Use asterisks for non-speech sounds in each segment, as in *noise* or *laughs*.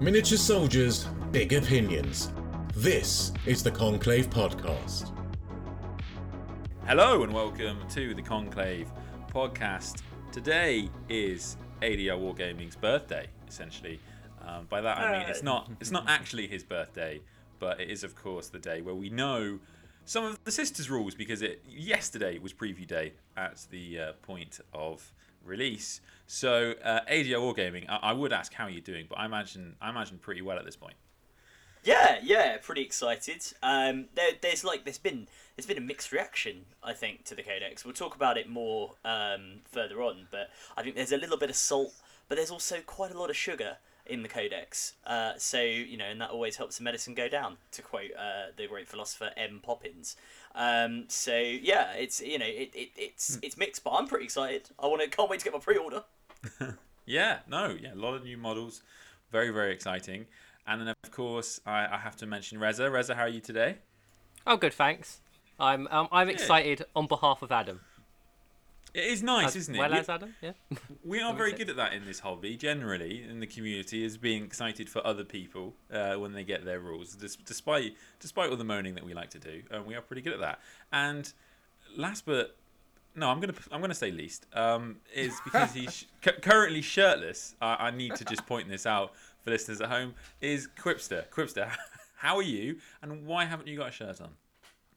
Miniature soldiers, big opinions. This is the Conclave Podcast. Hello and welcome to the Conclave podcast. Today is ADR Wargaming's birthday, essentially. Um, by that I mean it's not it's not actually his birthday, but it is of course the day where we know some of the sisters rules because it yesterday was preview day at the uh, point of release. So uh, ADR Wargaming, I, I would ask how you're doing, but I imagine I imagine pretty well at this point. Yeah, yeah, pretty excited. Um, there, there's like there's been there's been a mixed reaction, I think, to the Codex. We'll talk about it more um, further on, but I think there's a little bit of salt, but there's also quite a lot of sugar in the Codex. Uh, so you know, and that always helps the medicine go down, to quote uh, the great philosopher M. Poppins. Um, so yeah, it's you know it, it it's it's mixed, but I'm pretty excited. I want to can't wait to get my pre-order. *laughs* Yeah, no, yeah, a lot of new models, very very exciting. And then of course I, I have to mention Rezza. Rezza, how are you today? Oh, good, thanks. I'm um, I'm excited on behalf of Adam. It is nice, As isn't it? Well We- as Adam, yeah. *laughs* We are very good at that in this hobby, generally, in the community, is being excited for other people uh, when they get their rules, despite despite all the moaning that we like to do. Um, we are pretty good at that. And last but no, I'm gonna I'm gonna say least um, is *laughs* because he's cu- currently shirtless. I, I need to just point this out for listeners at home. Is Quipster? Quipster, *laughs* how are you? And why haven't you got a shirt on?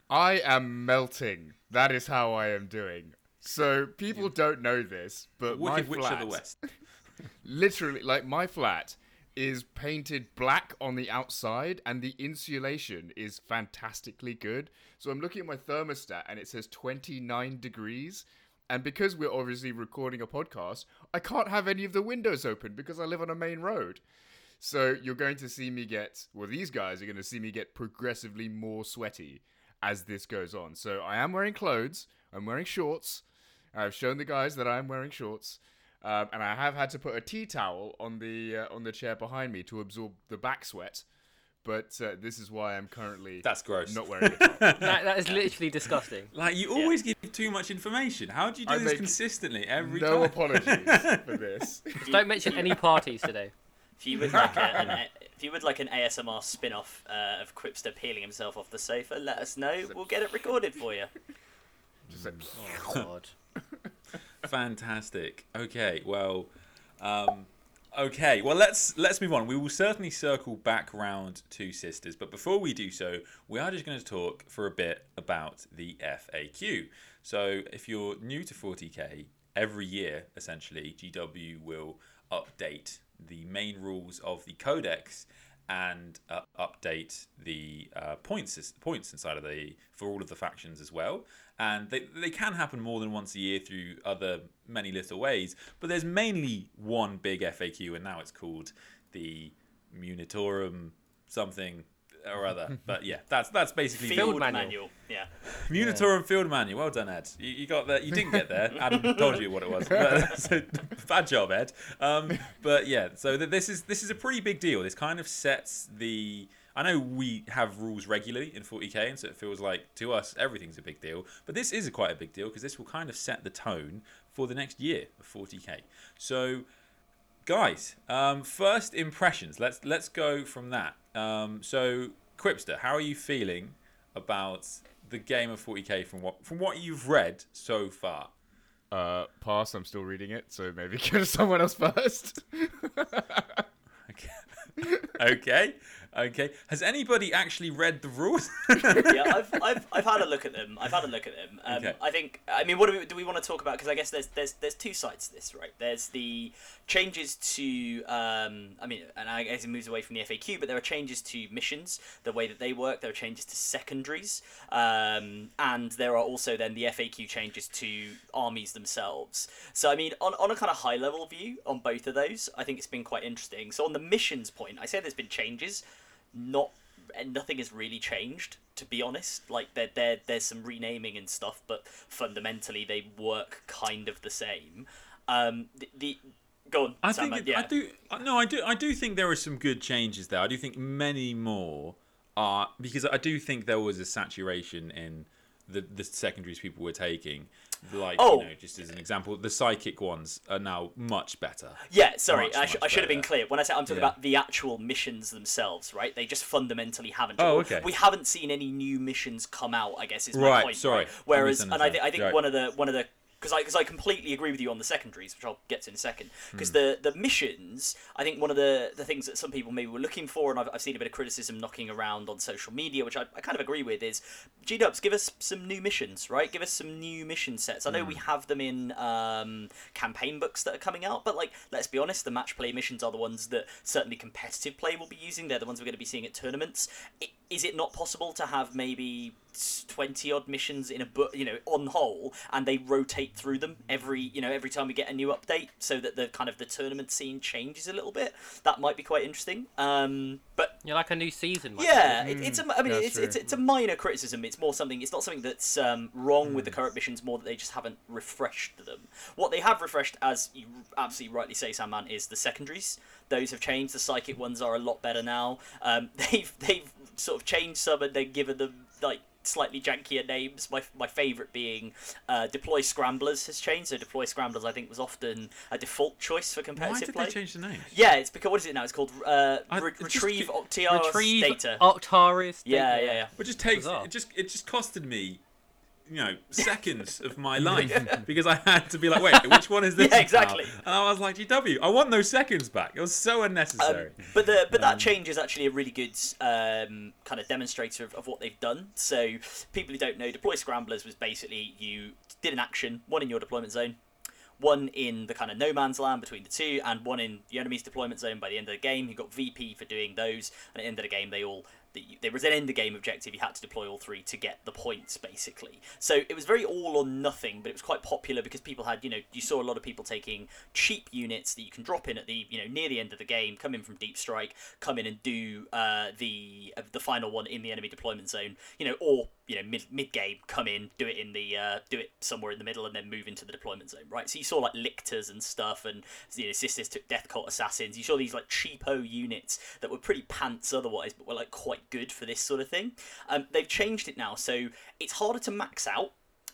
I am melting. That is how I am doing. So people don't know this, but my Wicked Witch flat, of the West. *laughs* *laughs* literally, like my flat, is painted black on the outside, and the insulation is fantastically good. So I'm looking at my thermostat, and it says 29 degrees. And because we're obviously recording a podcast, I can't have any of the windows open because I live on a main road. So you're going to see me get, well, these guys are going to see me get progressively more sweaty as this goes on. So I am wearing clothes, I'm wearing shorts. I've shown the guys that I am wearing shorts. Um, and I have had to put a tea towel on the uh, on the chair behind me to absorb the back sweat. But uh, this is why I'm currently That's gross. not wearing a *laughs* top. That, that is literally disgusting. *laughs* Like you always give too much information. How do you do I this consistently every no time? apologies *laughs* for this. Just don't mention any parties today. If you would like a, an, if you would like an ASMR spin-off uh, of Quipster peeling himself off the sofa, let us know. We'll get it recorded for you. Just like, Oh God. *laughs* Fantastic. Okay, well, um, okay, well let's let's move on. We will certainly circle back round to sisters, but before we do so, we are just going to talk for a bit about the FAQ. So, if you're new to 40k, every year essentially, GW will update the main rules of the codex and uh, update the uh, points points inside of the for all of the factions as well. And they they can happen more than once a year through other many little ways. But there's mainly one big FAQ, and now it's called the Munitorum something or other. *laughs* but yeah, that's that's basically the- Field manual. manual. Yeah. Munitorum Field Manual. Well done, Ed. You, you got that. You didn't get there. *laughs* Adam told you what it was. But, *laughs* so, bad job, Ed. Um, but yeah, so th- this is this is a pretty big deal. This kind of sets the. I know we have rules regularly in 40k, and so it feels like to us everything's a big deal. But this is a quite a big deal because this will kind of set the tone for the next year of 40k. So guys um, first impressions let's let's go from that um, so quipster how are you feeling about the game of 40k from what from what you've read so far uh, pass. I'm still reading it, so maybe *laughs* go to someone else first. *laughs* okay *laughs* okay okay has anybody actually read the rules *laughs* yeah, I've, *laughs* I've, I've had a look at them. I've had a look at them. Um, Okay. I think. I mean, what do we, do we want to talk about? Because I guess there's there's there's two sides to this, right? There's the changes to. Um, I mean, and I guess it moves away from the FAQ, but there are changes to missions, the way that they work. There are changes to secondaries, um, and there are also then the FAQ changes to armies themselves. So I mean, on on a kind of high level view on both of those, I think it's been quite interesting. So on the missions point, I say there's been changes, not and nothing has really changed to be honest like there, there there's some renaming and stuff but fundamentally they work kind of the same um the, the go on I think yeah. I do. uh, No, I do. I do think there are some good changes there. I do think many more are because I do think there was a saturation in the the secondaries people were taking. Like Oh. you know, just as an example, the psychic ones are now much better. Yeah, sorry, Much, I, sh- I should have been clear. When I say I'm talking Yeah. about the actual missions themselves, right? They just fundamentally haven't. Oh, okay. We haven't seen any new missions come out. I guess is my Right, point. sorry. Whereas, and I, th- I think Right. one of the one of the because I because I completely agree with you on the secondaries, which I'll get to in a second. Because Hmm. the the missions, I think one of the the things that some people maybe were looking for, and I've, I've seen a bit of criticism knocking around on social media, which I, I kind of agree with, is G Dubs give us some new missions, right? Give us some new mission sets. I know Hmm. we have them in um, campaign books that are coming out, but like let's be honest, the match play missions are the ones that certainly competitive play will be using. They're the ones we're going to be seeing at tournaments. I- Is it not possible to have maybe twenty odd missions in a book, you know, on whole, and they rotate through them every, you know, every time we get a new update, so that the kind of the tournament scene changes a little bit? That might be quite interesting. Um, but You're like a new season. might yeah, it, it's a, I mean, that's it's, it's it's a minor criticism. It's more something. It's not something that's um, wrong with the current missions. More that they just haven't refreshed them. What they have refreshed, as you absolutely rightly say, Sandman, is the secondaries. Those have changed. The psychic ones are a lot better now. Um, *laughs* they've they've sort of changed some and then given them like slightly jankier names. My my favourite being uh, deploy scramblers has changed. So deploy scramblers I think was often a default choice for competitive Why competitive did play. they change the name? Yeah, it's because what is it now? It's called uh, I- re- it retrieve keep- Octia's Retrieve data. Octarius. yeah, data. yeah, yeah. But just takes Bizarre. it just it just costed me, you know, *laughs* seconds of my life because I had to be like, wait, which one is *laughs* this? Yeah, exactly. And I was like, GW, I want those seconds back. It was so unnecessary. Um, but the but Um, that change is actually a really good um, kind of demonstrator of, of what they've done. So people who don't know, deploy scramblers was basically you did an action, one in your deployment zone, one in the kind of no man's land between the two, and one in the enemy's deployment zone by the end of the game. You got VP for doing those, and at the end of the game, they all. The- There was an end game objective. You had to deploy all three to get the points, basically. So it was very all or nothing, but it was quite popular because people had, you know, you saw a lot of people taking cheap units that you can drop in at the, you know, near the end of the game, come in from deep strike, come in and do uh, the uh, the final one in the enemy deployment zone, you know, or you know mid mid game, come in, do it in the uh, do it somewhere in the middle, and then move into the deployment zone, right? So you saw like lictors and stuff, and you know, sisters took death cult assassins. You saw these like cheapo units that were pretty pants otherwise, but were like quite good for this sort of thing. Um, they've changed it now, so it's harder to max out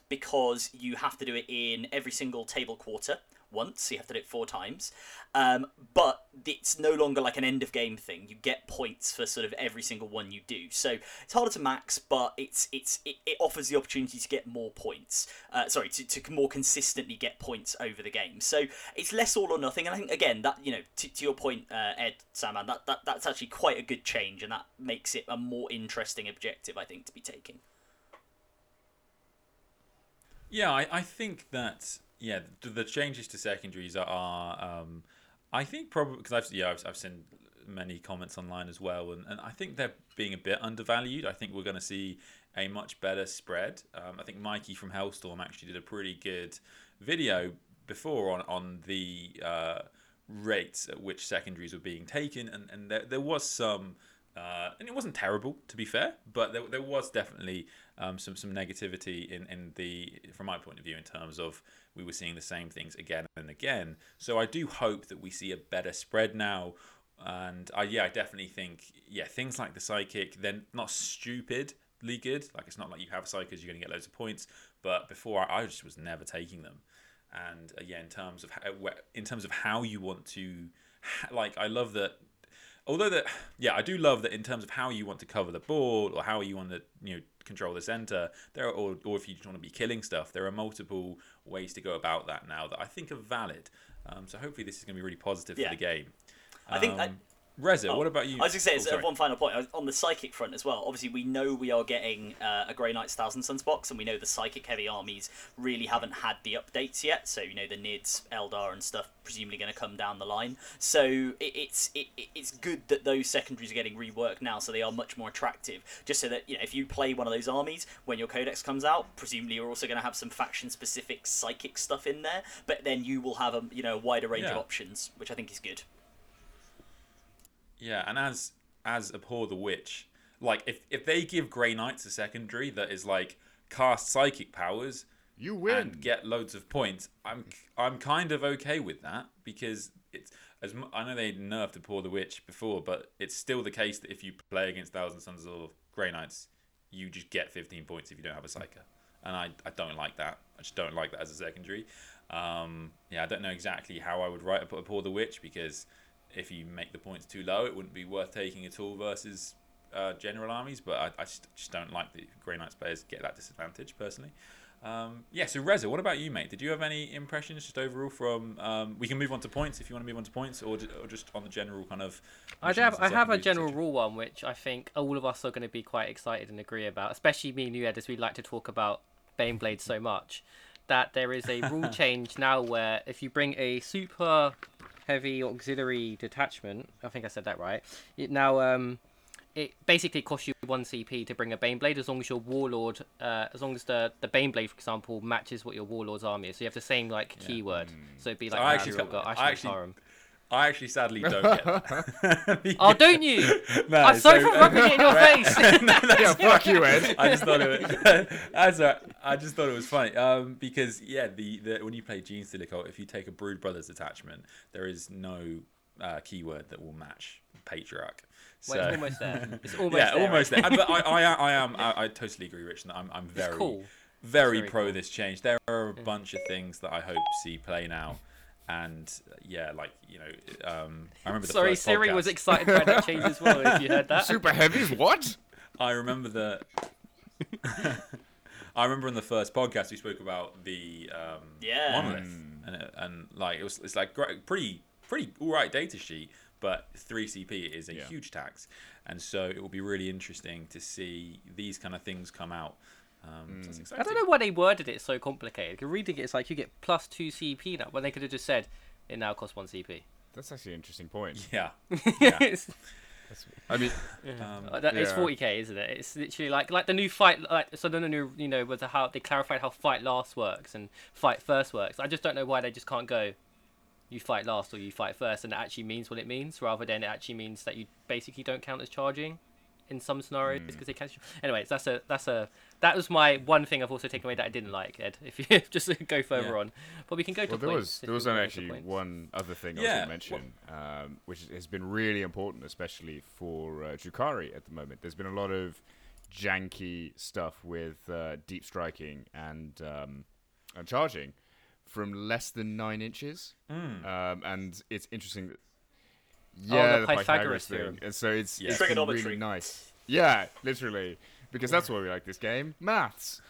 because you have to do it in every single table quarter once. You have to do it four times. Um, but it's no longer like an end of game thing. You get points for sort of every single one you do. So it's harder to max, but it's it's it, it offers the opportunity to get more points. Uh, sorry, to, to more consistently get points over the game. So it's less all or nothing. And I think again that you know to, to your point, uh, Ed Sandman, that, that that's actually quite a good change, and that makes it a more interesting objective I think to be taking. Yeah, I, I think that yeah the, the changes to secondaries are um, I think probably because I've yeah I've, I've seen many comments online as well and, and I think they're being a bit undervalued. I think we're going to see a much better spread. Um, I think Mikey from Hellstorm actually did a pretty good video before on on the uh, rates at which secondaries were being taken and and there, there was some uh, and it wasn't terrible to be fair, but there, there was definitely um, some some negativity in, in the from my point of view in terms of we were seeing the same things again and again. So I do hope that we see a better spread now, and I yeah I definitely think yeah things like the psychic they're not stupidly good. Like it's not like you have psykers you're going to get loads of points, but before I, I just was never taking them, and uh, yeah in terms of how, in terms of how you want to like I love that although that yeah i do love that in terms of how you want to cover the ball or how you want to you know control the center there are, or, or if you just want to be killing stuff there are multiple ways to go about that now that i think are valid um, so hopefully this is going to be really positive Yeah. for the game I think um, Rezza, what about you I was going to say, Oh, sorry. one final point on the psychic front as well. Obviously, we know we are getting uh, a Grey Knights Thousand Sons box, and we know the psychic heavy armies really haven't had the updates yet. So you know the Nids, Eldar, and stuff presumably going to come down the line. So it, it's it, it- it's good that those secondaries are getting reworked now, so they are much more attractive. Just so that you know, if you play one of those armies when your codex comes out, presumably you're also going to have some faction specific psychic stuff in there. But then you will have a you know a wider range of options, which I think is good. Yeah, and as as abhor the witch, like if if they give Grey Knights a secondary that is like cast psychic powers You win. and get loads of points, I'm I'm kind of okay with that because it's as I know they nerfed abhor the witch before, but it's still the case that if you play against Thousand Sons or Grey Knights, you just get 15 points if you don't have a psyker, and I, I don't like that. I just don't like that as a secondary. Um, yeah, I don't know exactly how I would write a Abhor the Witch because if you make the points too low, it wouldn't be worth taking at all versus uh, general armies. But I, I just, just don't like the Grey Knights players get that disadvantage personally. Um, yeah, so Rezza, what about you, mate? Did you have any impressions just overall from? Um, we can move on to points if you want to move on to points, or, ju- or just on the general kind of. I have, I have a general rule one, which I think all of us are going to be quite excited and agree about, especially me and you, Ed, as we like to talk about Baneblade so much. That there is a rule *laughs* change now where if you bring a super heavy auxiliary detachment, I think I said that right. It now um, it basically costs you one CP to bring a Baneblade as long as your Warlord, uh, as long as the the Baneblade, for example, matches what your Warlord's army is. So you have the same like keyword. So it'd be like I actually got- Ashland, I actually-. I actually sadly don't get that. *laughs* *laughs* Oh, don't you? No, I'm sorry so- for rubbing it in your *laughs* face. yeah, fuck you, Ed. I just thought it was, that's right. I just thought it was funny um, because yeah, the, the when you play Genestealer if you take a Brood Brothers attachment, there is no uh, keyword that will match Patriarch. So, Well, it's almost there. It's almost yeah, there. almost there. But I, I, I am. I, I totally agree, Rich. and I'm, I'm very, cool. very very pro cool. this change. There are a bunch of things that I hope see play now, and yeah, like you know, um, I remember the Sorry, first Siri podcast. was excited by that change as well. If you heard that. *laughs* Super heavies? What? I remember the. *laughs* I remember in the first podcast we spoke about the um, Yeah. monolith, and it, and like it was it's like great, pretty pretty all right data sheet, but three CP is a Yeah. huge tax, and so it will be really interesting to see these kind of things come out. Um, so it's I don't know why they worded it so complicated. Reading it, it's like you get plus two CP now, when they could have just said it now costs one CP. That's actually an interesting point. Yeah, *laughs* yeah. I mean, Um, uh, that- it's Yeah. 40k, isn't it? It's literally like like the new fight, like so the new you know with the how they clarified how fight last works and fight first works. I just don't know why they just can't go. You fight last or you fight first, and it actually means what it means, rather than it actually means that you basically don't count as charging in some scenarios Hmm. because they can't. Anyways, that's a that's a that was my one thing I've also taken away that I didn't like, Ed. *laughs* If you *laughs* just go further Yeah. on, but we can go to there points. was there was we wanna go to actually one other thing I was Yeah, going to mention, um, which has been really important, especially for uh, Drukhari at the moment. There's been a lot of janky stuff with uh, deep striking and um, and charging from less than nine inches, um, and it's interesting. That, yeah, Oh, the Pythagoras thing, theorem. and so it's, Yeah. it's been Trigonometry. really nice. Yeah, literally, because that's why we like this game, maths.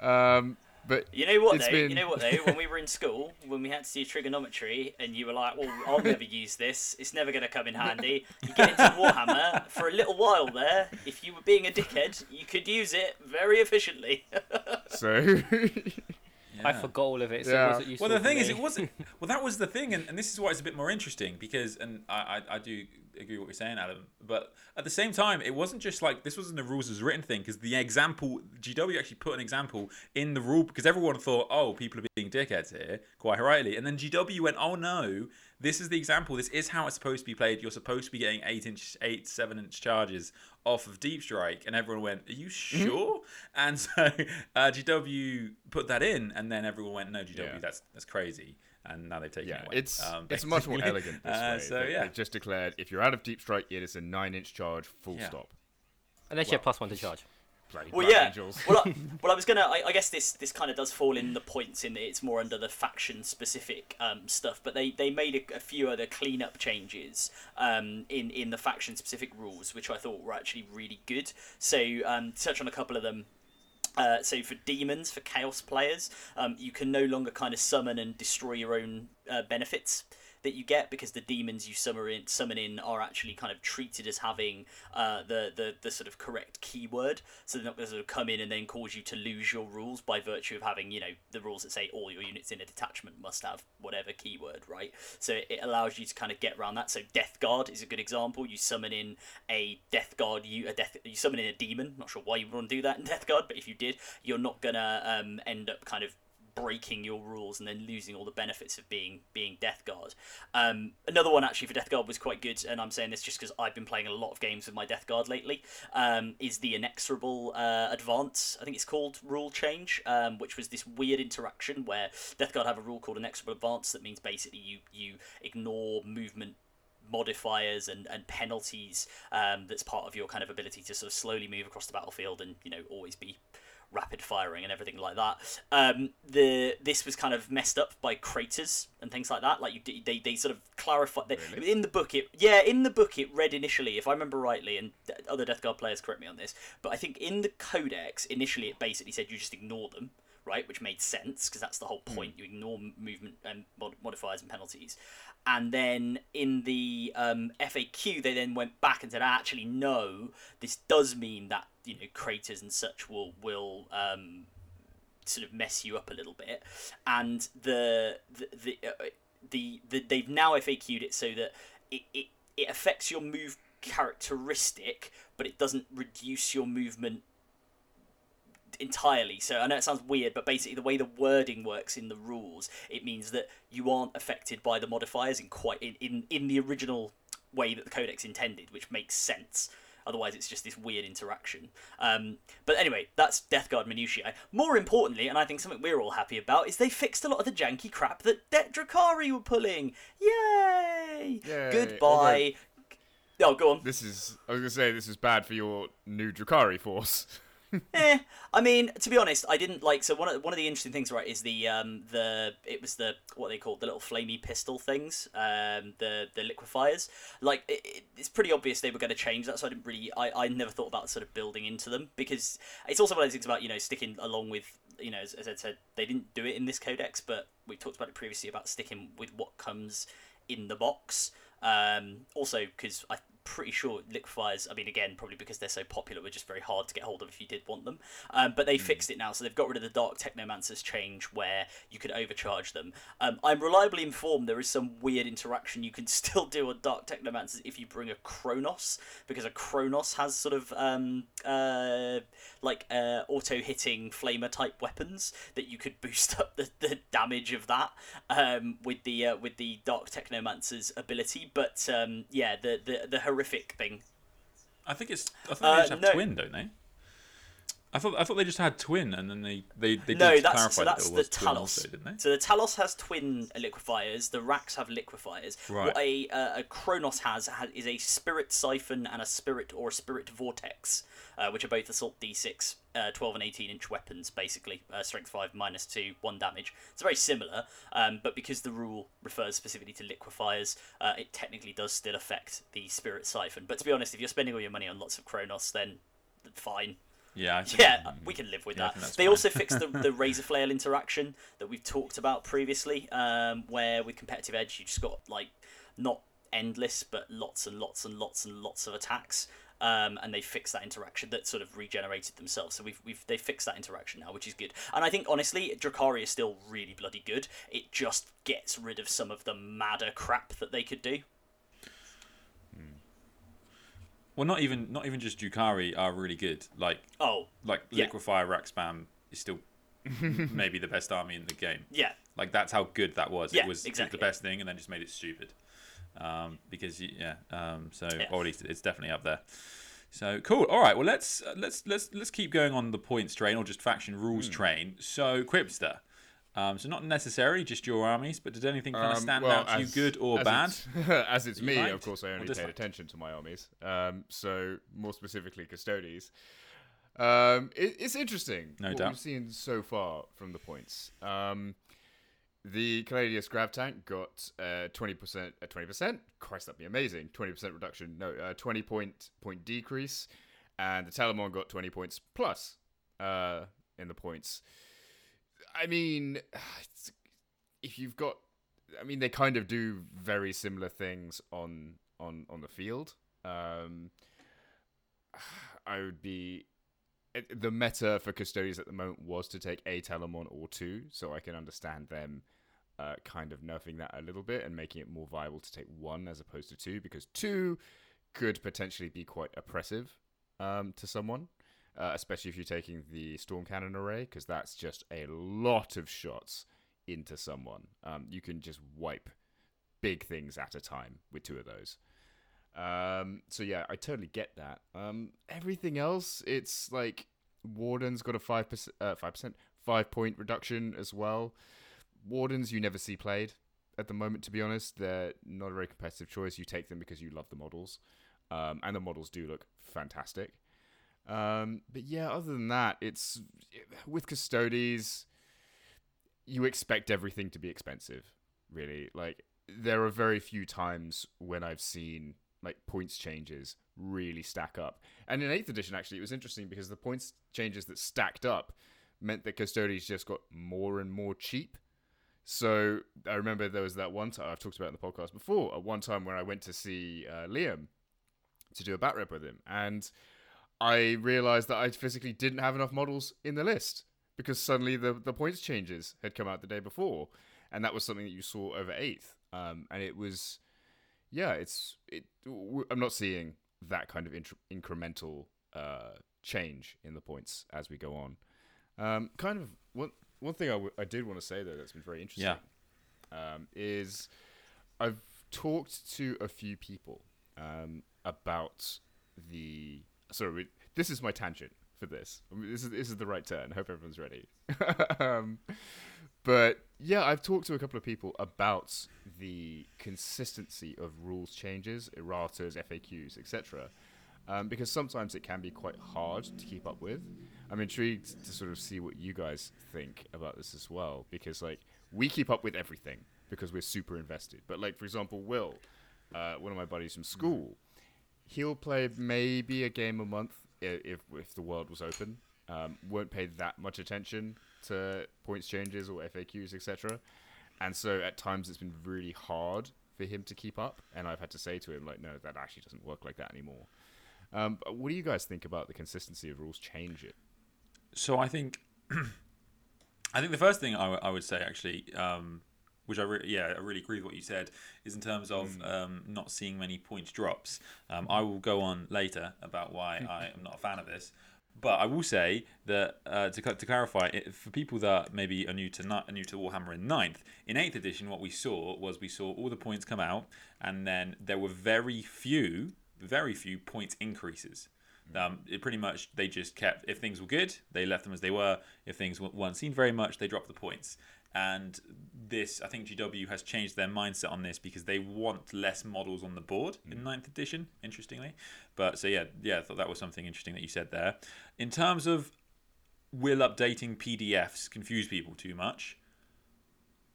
Um, but You know what though? been- You know what though? When we were in school, when we had to do trigonometry, and you were like, "Well, I'll never use this. It's never going to come in handy." You get into Warhammer for a little while there. If you were being a dickhead, you could use it very efficiently. *laughs* so *laughs* I forgot all of it. So Yeah. it wasn't Well, the for thing is, it wasn't. *laughs* Well, that was the thing, and, and this is why it's a bit more interesting because, and I, I, I do agree with what you're saying, Adam. But at the same time, it wasn't just like this wasn't the rules as written thing because the example GW actually put an example in the rule because everyone thought, oh, people are being dickheads here, quite rightly, and then GW went, oh no, this is the example. This is how it's supposed to be played. You're supposed to be getting eight inch, eight, seven inch charges off of Deep Strike, and everyone went, "Are you sure?" And *laughs* so uh, GW put that in, and then everyone went, "No, GW, Yeah. that's that's crazy." And now they've taken Yeah, it away. it's um, it's much more *laughs* elegant this Uh, way. So They- yeah, they just declared if you're out of deep strike, it is a nine inch charge, full Yeah. stop. Unless you have plus one to charge. Bloody Well, yeah. angels. well, I, *laughs* well, I was gonna. I, I guess this this kind of does fall in the points in that it's more under the faction specific um, stuff. But they they made a, a few other cleanup changes um, in in the faction specific rules, which I thought were actually really good. So um, to touch on a couple of them. Uh, so for demons, for chaos players, um, you can no longer kind of summon and destroy your own uh, benefits that you get because the demons you summon in, summon in are actually kind of treated as having uh, the, the the sort of correct keyword. So they're not going to sort of come in and then cause you to lose your rules by virtue of having you know the rules that say all your units in a detachment must have whatever keyword, right? So it allows you to kind of get around that. So Death Guard is a good example. You summon in a Death Guard, you a death, you summon in a demon. Not sure why you would want to do that in Death Guard, but if you did, you're not gonna um, end up kind of breaking your rules and then losing all the benefits of being being Death Guard. Um, another one actually for Death Guard was quite good, and I'm saying this just because I've been playing a lot of games with my Death Guard lately. Um, is the inexorable uh, advance? I think it's called rule change, um, which was this weird interaction where Death Guard have a rule called inexorable advance that means basically you you ignore movement modifiers and, and penalties um, that's part of your kind of ability to sort of slowly move across the battlefield and you know always be rapid firing and everything like that. Um, the this was kind of messed up by craters and things like that. Like you, they, they sort of clarify they, Really? in the book. It yeah, in the book it read initially, if I remember rightly, and other Death Guard players correct me on this, but I think in the codex initially it basically said you just ignore them. Right, which made sense because that's the whole point. You ignore movement and mod- modifiers and penalties, and then in the um, FAQ they then went back and said, actually, no, this does mean that you know craters and such will will um, sort of mess you up a little bit, and the the the, uh, the, the they've now FAQ'd it so that it, it it affects your move characteristic, but it doesn't reduce your movement entirely. So I know it sounds weird, but basically the way the wording works in the rules, it means that you aren't affected by the modifiers in quite in, in, in the original way that the codex intended, which makes sense. Otherwise, it's just this weird interaction. Um, but anyway, that's Death Guard minutiae. More importantly, and I think something we're all happy about, is they fixed a lot of the janky crap that Det Drukhari were pulling. Yay! Yay. Goodbye. Oh, go on. This is. I was gonna say this is bad for your new Drukhari force. *laughs* *laughs* eh, I mean, to be honest, I didn't like. So one of one of the interesting things, right, is the um the it was the what they called the little flamey pistol things, um the the liquefiers. Like it, it, it's pretty obvious they were going to change that, so I didn't really. I I never thought about sort of building into them because it's also one of those things about you know sticking along with you know as, as I said they didn't do it in this codex, but we talked about it previously about sticking with what comes in the box. Um, also, because I'm pretty sure liquefiers. I mean, again, probably because they're so popular, were just very hard to get hold of if you did want them. Um, but they fixed it now, so they've got rid of the Dark Technomancers change where you could overcharge them. Um, I'm reliably informed there is some weird interaction you can *laughs* still do on Dark Technomancers if you bring a Cronos, because a Cronos has sort of um, uh, like uh, auto hitting flamer type weapons that you could *laughs* boost up the, the damage of that um, with the uh, with the Dark Technomancer's ability. But um, yeah, the, the the horrific thing. I think it's. I think Uh, they just have no. twin, don't they? I thought I thought they just had twin, and then they they, they no, did that's clarify so that's that the there was twin Talos. also, didn't they? So the Talos has twin liquefiers. The Wracks have liquefiers. Right. What a uh, a Cronos has, has is a spirit siphon and a spirit or a spirit vortex, uh, which are both assault d6, uh, 12 and 18 inch weapons, basically uh, strength five minus two, one damage. It's very similar, um, but because the rule refers specifically to liquefiers, uh, it technically does still affect the spirit siphon. But to be honest, if you're spending all your money on lots of Cronos, then fine. Yeah, Yeah, we can live with Yeah, that. They fine. also fixed the, the *laughs* razor flail interaction that we've talked about previously, um, where with competitive edge you just got like not endless but lots and lots and lots and lots of attacks. Um, and they fixed that interaction that sort of regenerated themselves. So we've, we've they fixed that interaction now, which is good. And I think honestly, Drukhari is still really bloody good. It just gets rid of some of the madder crap that they could do. Well, not even not even just Drukhari are really good. Like Oh, like Yeah. Liquefier Wrack Spam is still *laughs* maybe the best army in the game. yeah, Like that's how good that was. Yeah, it was exactly. the best thing, and then just made it stupid. Um, because yeah, um, so Yeah. or at least it's definitely up there. So cool. All right. Well, let's uh, let's let's let's keep going on the points train or just faction rules Hmm. train. So Quipster. Um, so not necessarily just your armies, but did anything kind of Um, stand well, out to you, good or as bad? It's, *laughs* as it's You me, liked of course, I only paid attention to my armies. Um, so more specifically, Custodes. Um, it, it's interesting No what doubt. we've seen so far from the points. Um, the Caladius Grav Tank got uh, 20%, uh, 20%. Christ, that'd be amazing. 20% reduction. No, uh, 20 point point decrease. And the Telemon got 20 points plus uh, in the points. I mean, *sighs* if you've got, I mean, they kind of do very similar things on on on the field. Um, *sighs* I would be the meta for custodians at the moment was to take a Telemon or two, so I can understand them uh, kind of nerfing that a little bit and making it more viable to take one as opposed to two, because two could potentially be quite oppressive um, to someone, uh, especially if you're taking the Storm Cannon array, because that's just a lot of shots into someone. Um, you can just wipe big things at a time with two of those. Um, so yeah, I totally get that. Um, everything else, it's like Warden's got a five percent, uh, five percent, five point reduction as well. Wardens you never see played at the moment. To be honest, they're not a very competitive choice. You take them because you love the models, um, and the models do look fantastic. Um, but yeah, other than that, it's with Custodes, You expect everything to be expensive, really. Like there are very few times when I've seen like points changes really stack up. And in eighth edition, actually, it was interesting because the points changes that stacked up meant that Custodes just got more and more cheap. So I remember there was that one time I've talked about in the podcast before. At one time where I went to see uh, Liam to do a bat rep with him, and I realized that I physically didn't have enough models in the list because suddenly the the points changes had come out the day before, and that was something that you saw over eighth. Um, and it was, yeah, it's it. I'm not seeing that kind of intr- incremental uh, change in the points as we go on. Um, kind of one one thing I, w- I did want to say though that's been very interesting um, is I've talked to a few people um, about the. Sorry, we- this is my tangent for this. I mean, this is this is the right turn. Hope everyone's ready. *laughs* um, but yeah, I've talked to a couple of people about the consistency of rules changes, erratas, FAQs, etc. Um, because sometimes it can be quite hard to keep up with. I'm intrigued to sort of see what you guys think about this as well, because like we keep up with everything because we're super invested. But like for example, Will, uh, one of my buddies from school, he'll play maybe a game a month if if the world was open. Um, won't pay that much attention to points changes or FAQs, etc. And so at times it's been really hard for him to keep up, and I've had to say to him like, no, that actually doesn't work like that anymore. Um, what do you guys think about the consistency of rules changing? So I think, *clears throat* I think the first thing I, w- I would say actually, um, which I re- yeah I really agree with what you said, is in terms of um, not seeing many points drops. Um, I will go on later about why *laughs* I am not a fan of this. But I will say that uh, to, to clarify, it, for people that maybe are new to are new to Warhammer in ninth, in eighth edition, what we saw was we saw all the points come out, and then there were very few, very few points increases. Um, it pretty much they just kept if things were good, they left them as they were. If things weren't seen very much, they dropped the points. And this, I think GW has changed their mindset on this because they want less models on the board in ninth edition. Interestingly, but so yeah, yeah, I thought that was something interesting that you said there. In terms of will updating PDFs confuse people too much?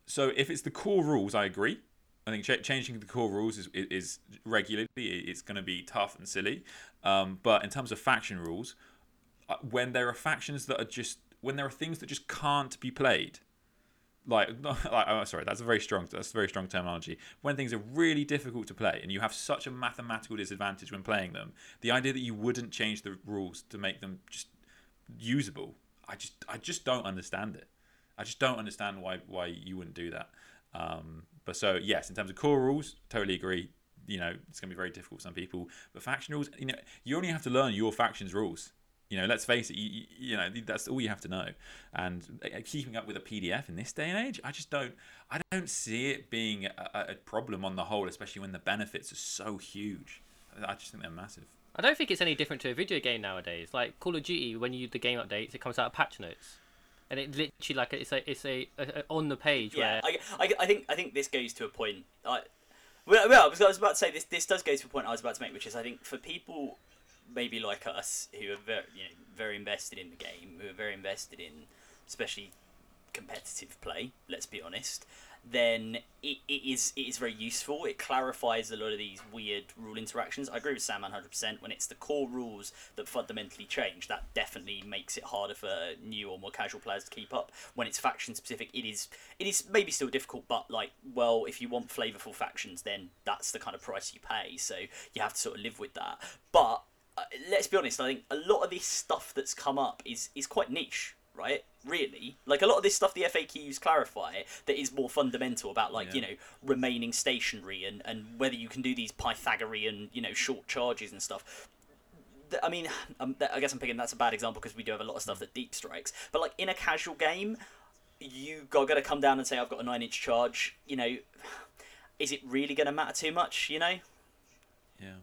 So if it's the core rules, I agree. I think ch- changing the core rules is, is, is regularly it's going to be tough and silly. Um, but in terms of faction rules, uh, when there are factions that are just when there are things that just can't be played, like, *laughs* like oh, sorry, that's a very strong that's a very strong terminology. When things are really difficult to play and you have such a mathematical disadvantage when playing them, the idea that you wouldn't change the rules to make them just usable, I just I just don't understand it. I just don't understand why why you wouldn't do that. Um, but so yes, in terms of core rules, totally agree. You know, it's going to be very difficult for some people. But faction rules, you know, you only have to learn your faction's rules. You know, let's face it. You, you, you know, that's all you have to know. And uh, keeping up with a PDF in this day and age, I just don't. I don't see it being a, a problem on the whole, especially when the benefits are so huge. I just think they're massive. I don't think it's any different to a video game nowadays. Like Call of Duty, when you the game updates, it comes out of patch notes, and it literally like it's a it's a, a, a on the page Yeah, where I, I, I think I think this goes to a point. I, well, well, I was, I was about to say this. This does go to a point I was about to make, which is I think for people maybe like us who are very you know very invested in the game, who are very invested in especially competitive play. Let's be honest. Then it, it is it is very useful. It clarifies a lot of these weird rule interactions. I agree with Sam 100%. When it's the core rules that fundamentally change, that definitely makes it harder for new or more casual players to keep up. When it's faction specific, it is it is maybe still difficult, but like well, if you want flavorful factions, then that's the kind of price you pay. So you have to sort of live with that. But uh, let's be honest. I think a lot of this stuff that's come up is is quite niche right? Really, like a lot of this stuff the FAQs clarify that is more fundamental about like Yeah. you know remaining stationary and and whether you can do these Pythagorean you know short charges and stuff. I mean, um, I guess I'm picking that's a bad example because we do have a lot of stuff that deep strikes. But like in a casual game, you got to come down and say I've got a nine inch charge. You know, is it really going to matter too much? You know, Yeah.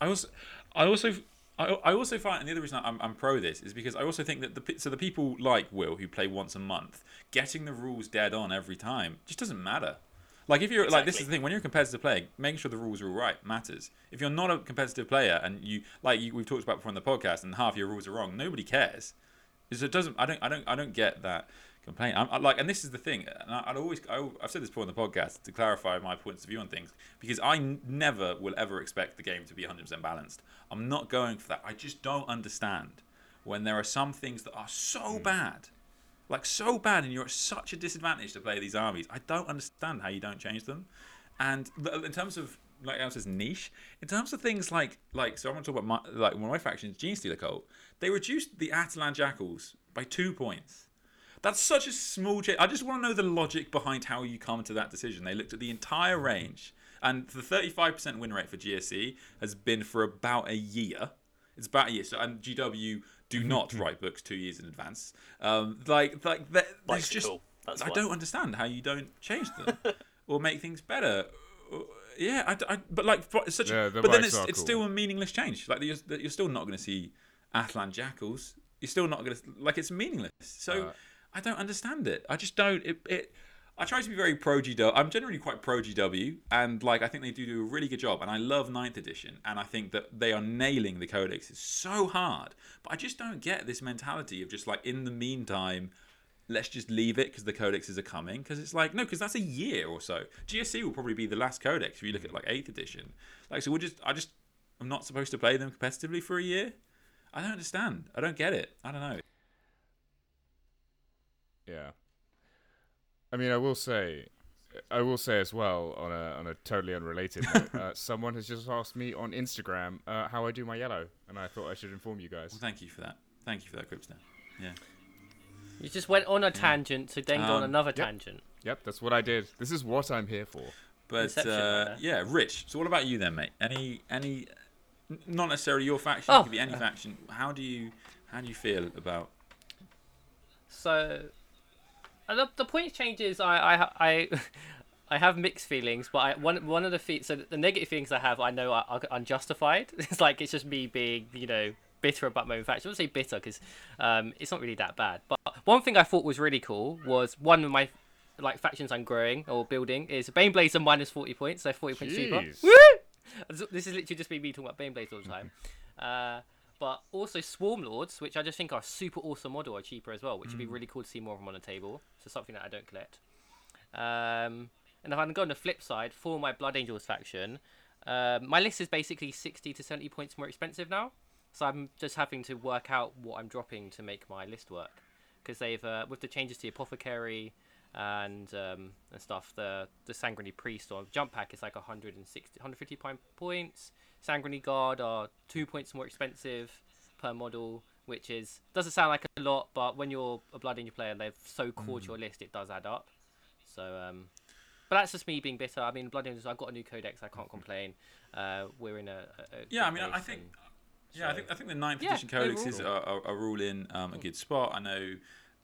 I also, I also, I, I also find, and the other reason I'm, I'm pro this is because I also think that the so the people like Will who play once a month, getting the rules dead on every time just doesn't matter. Like if you're like this is the thing when you're a competitive player, making sure the rules are all right matters. If you're not a competitive player and you like you, we've talked about before in the podcast and half your rules are wrong, nobody cares. Is it doesn't I don't I don't I don't get that complaint. I'm, I, like and this is the thing. And I, I'd always I, I've said this before in the podcast to clarify my points of view on things because I n- never will ever expect the game to be 100% balanced. I'm not going for that. I just don't understand when there are some things that are so hmm. bad like so bad and you're at such a disadvantage to play these armies i don't understand how you don't change them and in terms of like Al says niche in terms of things like like so i want to talk about my like one of my factions genestealer cult they reduced the atalan jackals by two points that's such a small change i just want to know the logic behind how you come to that decision they looked at the entire range and the 35% win rate for gsc has been for about a year it's about a year. So, and GW do not write books two years in advance. Um, like, like that, there's just that's I why. don't understand how you don't change them *laughs* or make things better. Yeah, I, I- but like, it's such. Yeah, a, the but then it's are it's still a meaningless change. Like, you're, you're still not going to see Atalan Jackals. You're still not going to like it's meaningless. So Uh, I don't understand it. I just don't. It. it I try to be very pro GW. I'm generally quite pro GW, and like I think they do do a really good job. And I love Ninth Edition, and I think that they are nailing the codex. It's so hard, but I just don't get this mentality of just like in the meantime, let's just leave it because the codexes are coming. Because it's like no, because that's a year or so. GSC will probably be the last codex if you look at like Eighth Edition. Like so, we'll just I just I'm not supposed to play them competitively for a year. I don't understand. I don't get it. I don't know. Yeah. I mean, I will say, I will say as well on a on a totally unrelated note, *laughs* uh, someone has just asked me on Instagram uh, how I do my yellow, and I thought I should inform you guys. Well, thank you for that. Thank you for that, Quipster. Yeah. You just went on a tangent to then go on Um, another yep. tangent. Yep, that's what I did. This is what I'm here for. But uh, yeah, Rich. So what about you then, mate? Any any not necessarily your faction, Oh. it could be any faction. How do you how do you feel about So, the, the point changes. I I I, *laughs* I have mixed feelings, but I, one one of the fe- so the negative feelings I have, I know are, are unjustified. *laughs* It's like it's just me being you know bitter about my own faction. I wouldn't say bitter because um, it's not really that bad. But one thing I thought was really cool was one of my like factions I'm growing or building is Baneblades are minus forty points, so forty points cheaper. Woo! This is literally just me talking about Baneblades all the time. Uh, but also Swarmlords, which I just think are a super awesome model, are cheaper as well, which would be really cool to see more of them on the table. So something that I don't collect. Um, and if I can go on the flip side, for my Blood Angels faction, um, my list is basically 60 to 70 points more expensive now. So I'm just having to work out what I'm dropping to make my list work. Because they've, uh, with the changes to Apothecary and um, and stuff, the the Sanguinary Priest or Jump Pack is like 160, 150 point points. Sanguinary Guard are two points more expensive per model, which is doesn't sound like a lot, but when you're a Blood in Angel player and they've so core to your list, it does add up. So, um, but that's just me being bitter. I mean, Blood Angels, I've got a new codex. I can't complain. Uh, we're in a, a a Yeah, I mean, I think and- Yeah, I think I think the ninth Yeah, edition overall. are, are, are all in um, a good spot. I know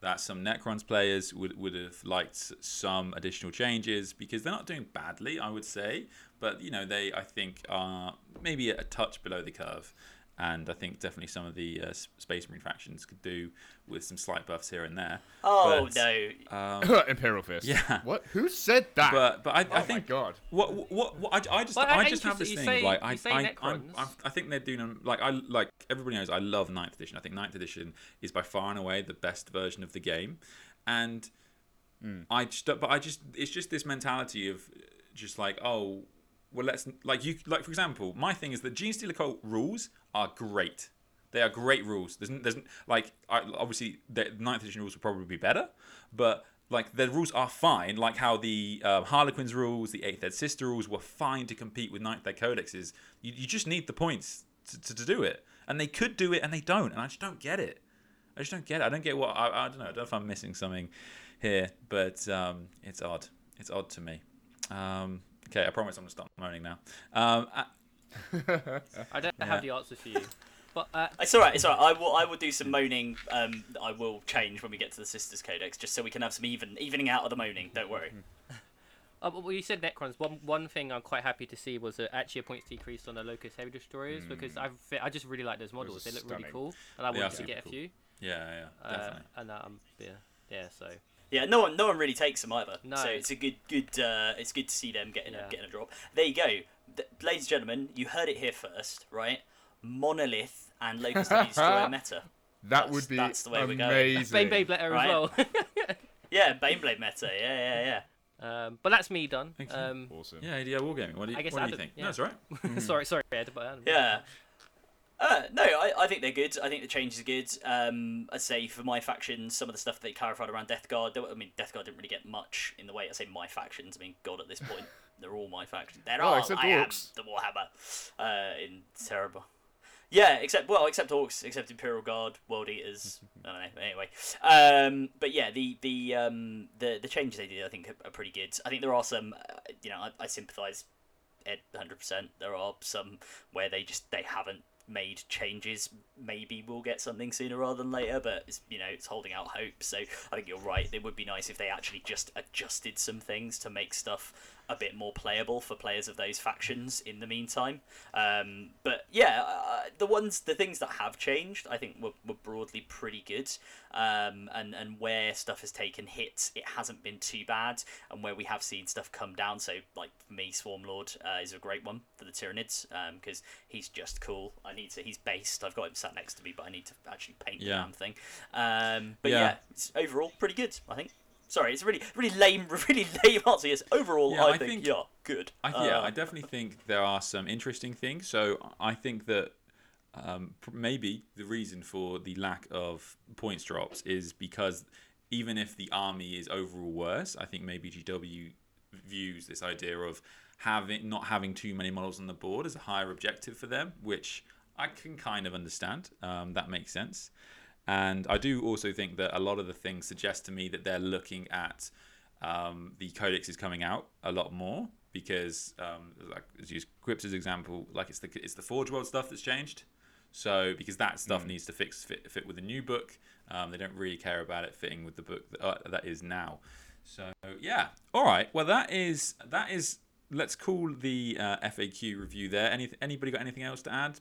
that some Necrons players would, would have liked some additional changes because they're not doing badly, I would say. But you know, they I think are maybe a touch below the curve, and I think definitely some of the uh, Space Marine factions could do with some slight buffs here and there. Oh But, no! Um, *laughs* Imperial Fist. Yeah. What? Who said that? but but I, oh I think my god. What what, what I, I just Well, I, I- I just have this thing you say- like I I, I, I I think they're doing them like I like everybody knows I love ninth edition. I think ninth edition is by far and away the best version of the game, and I just but I just it's just this mentality of just like oh well let's like you like for example my thing is that Genestealer Cult rules are great. They are great rules. There's, there's like obviously the ninth edition rules would probably be better, but like the rules are fine. Like how the um, Harlequins rules, the Eighth Ed Sister rules were fine to compete with Ninth Ed Codexes. You, you just need the points to, to, to do it, and they could do it, and they don't, and I just don't get it. I just don't get it. I don't get what I, I don't know. I don't know if I'm missing something here, but um, it's odd. It's odd to me. Um, okay, I promise I'm gonna stop moaning now. Um, I, I don't have the answer for you. But uh, It's all right. It's all right. I will. I will do some moaning. Um, I will change when we get to the Sisters Codex, just so we can have some even evening out of the moaning. Don't worry. Uh, well, you said Necrons. One one thing I'm quite happy to see was uh, actually a points decrease on the Lokhust Heavy Destroyers because I I just really like those models. They look really cool, and I They wanted to get a few. yeah, yeah, Uh, definitely. and um, yeah, yeah. So Yeah, no one, no one really takes them either. No. So it's a good, good. Uh, it's good to see them getting Yeah. a, getting a drop. There you go, Th- ladies and gentlemen. You heard it here first, right? Monolith and *laughs* Lokhust W Destroyer meta. That That's- would be that's the way we're going. amazing. Bane Blade letter Right. as well. *laughs* *laughs* Yeah, Baneblade meta. Yeah, yeah, yeah. um, but that's me done. Um, Awesome. Yeah, ADR Wargaming. What do you, I guess what do you Adam- think? yeah. No, that's right. sorry, sorry, Ed, but um, Yeah. Uh, no, I, I think they're good. I think the changes are good. Um, I say for my faction, some of the stuff they clarified around Death Guard. there- I mean, Death Guard didn't really get much in the way. I say my factions. I mean, God, at this point, *laughs* they're all my factions. They're Oh, all. except I am the Warhammer. Uh, in terrible. Yeah, except well, except Orks, except Imperial Guard, World Eaters. *laughs* I don't know. Anyway, um, but yeah, the the um, the the changes they did, I think, are, are pretty good. I think there are some. Uh, you know, I, I sympathise Ed 100%. There are some where they just they haven't made changes. Maybe we'll get something sooner rather than later, but it's, you know it's holding out hope. So I think you're right. It would be nice if they actually just adjusted some things to make stuff a bit more playable for players of those factions in the meantime. Um, but yeah, uh, the ones, the things that have changed, I think were, were broadly pretty good. Um, and and where stuff has taken hits, it hasn't been too bad. And where we have seen stuff come down, so like for me, Swarmlord uh, is a great one for the Tyranids because he's just cool. I need to. He's based. I've got him sat next to me, but I need to actually paint Yeah. the damn thing. Um, but Yeah. yeah. it's overall pretty good. I think. Sorry, it's a really, really lame, *laughs* really lame answer. Yes, overall, Yeah, I, I think, think- yeah, good. I, yeah, I definitely think there are some interesting things. So I think that um, maybe the reason for the lack of points drops is because even if the army is overall worse, I think maybe GW views this idea of having not having too many models on the board as a higher objective for them, which I can kind of understand. Um, that makes sense. And I do also think that a lot of the things suggest to me that they're looking at um, the codex is coming out a lot more because, um, like as use as example, like it's the it's the Forge World stuff that's changed. So because that stuff needs to fix fit, fit with the new book, um, they don't really care about it fitting with the book that, uh, that is now. So yeah, all right. Well, that is that is. Let's call the uh, FAQ review there. Any anybody got anything else to add?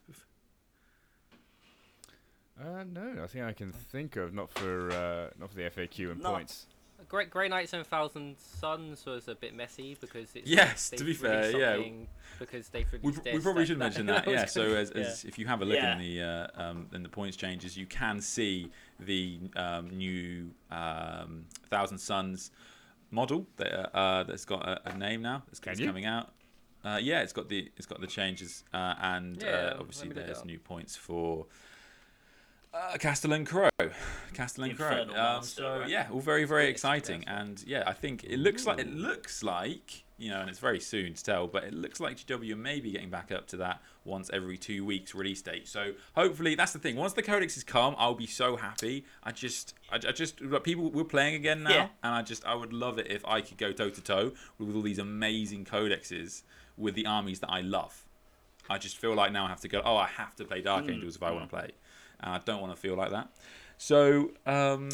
Uh, no, I think I can think of not for uh, not for the FAQ and No. points. Great, Grey Knights and Thousand Sons was a bit messy because it's Yes, to be fair, yeah. Because they've We, released we probably should mention that, yeah. So gonna- *laughs* as, as if you have a look Yeah. in the uh, um, in the points changes, you can see the um, new um, Thousand Sons model that uh, that's got a, a name now. It's, Can it's coming out. Uh, yeah, it's got the it's got the changes uh, and Yeah, uh, obviously me look it there's new points for. Uh, Castellan Crowe, Castellan Crowe. Um, so right? yeah, all very very exciting, and yeah, I think it looks like it looks like you know, and it's very soon to tell, but it looks like GW may be getting back up to that once every two weeks release date. So hopefully that's the thing. Once the codexes come, I'll be so happy. I just, I, I just people we're playing again now, Yeah. and I just I would love it if I could go toe to toe with all these amazing codexes with the armies that I love. I just feel like now I have to go. Oh, I have to play Dark Angels if I want to play, and I don't want to feel like that. So, um,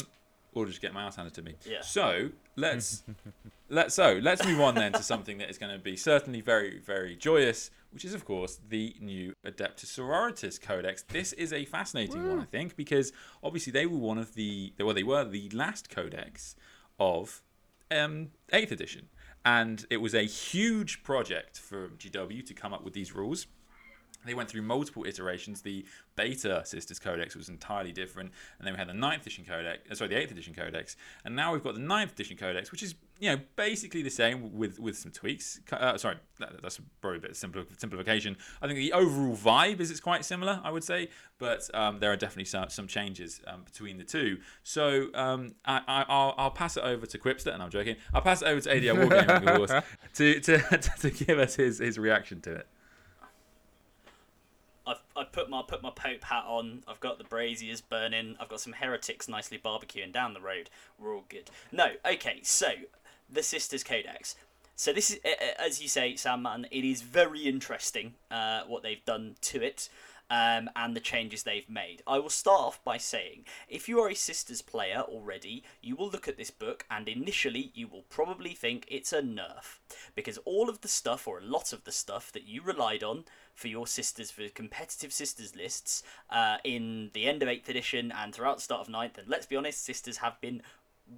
or just get my ass handed to me. Yeah. So let's *laughs* let's so let's move on then to something that is going to be certainly very very joyous, which is of course the new Adeptus Sororitas Codex. This is a fascinating one, I think, because obviously they were one of the well they were the last codex of um, 8th edition. And it was a huge project for GW to come up with these rules. They went through multiple iterations. The Beta Sisters Codex was entirely different, and then we had the 9th edition Codex, uh, sorry, the 8th edition Codex, and now we've got the 9th edition Codex, which is you know basically the same with with some tweaks. Uh, sorry, that, that's probably a bit simplification. I think the overall vibe is it's quite similar, I would say, but um, there are definitely some, some changes um, between the two. So um, I, I, I'll, I'll pass it over to Quipster, and I'm joking. I'll pass it over to ADL Wargaming, of course, *laughs* to, *laughs* to, to give us his, his reaction to it. I've put my put my Pope hat on. I've got the braziers burning. I've got some heretics nicely barbecuing down the road. We're all good. No, okay. So the Sisters Codex. So this is, as you say, Sandman, it is very interesting uh, what they've done to it. Um, and the changes they've made. I will start off by saying if you are a Sisters player already, you will look at this book and initially you will probably think it's a nerf. Because all of the stuff, or a lot of the stuff, that you relied on for your Sisters, for competitive Sisters lists uh, in the end of 8th edition and throughout the start of 9th, and let's be honest, Sisters have been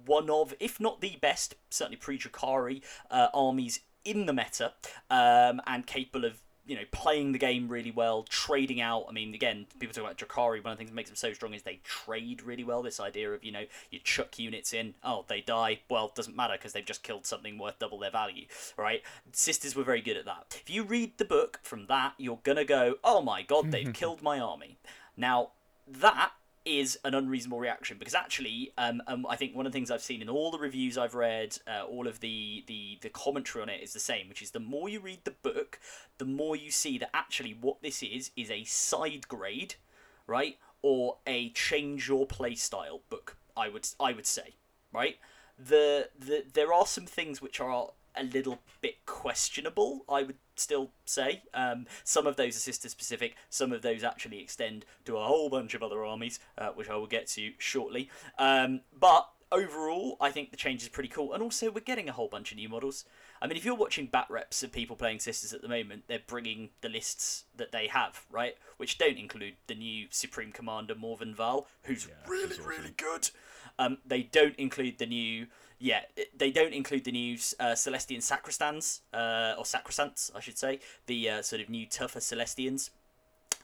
one of, if not the best, certainly pre Drukhari uh, armies in the meta, um, and capable of you know, playing the game really well, trading out. I mean, again, people talk about Drukhari. One of the things that makes them so strong is they trade really well. This idea of, you know, you chuck units in, oh, they die. Well, doesn't matter because they've just killed something worth double their value, right? Sisters were very good at that. If you read the book from that, you're going to go, oh my god, they've *laughs* killed my army. Now, that is an unreasonable reaction because actually, um, um, I think one of the things I've seen in all the reviews I've read, uh, all of the, the the commentary on it is the same, which is the more you read the book, the more you see that actually what this is is a side grade, right, or a change your play style book. I would I would say, right. The the there are some things which are a little bit questionable. I would still say um, some of those are sister specific. Some of those actually extend to a whole bunch of other armies, uh, which I will get to shortly. Um, but overall, I think the change is pretty cool. And also, we're getting a whole bunch of new models. I mean, if you're watching bat reps of people playing sisters at the moment, they're bringing the lists that they have, right? Which don't include the new Supreme Commander Morven Val, who's Yeah, really, awesome. really good. Um, they don't include the new, yeah, they don't include the new uh, Celestian Sacristans, uh, or Sacresants, I should say, the uh, sort of new tougher Celestians.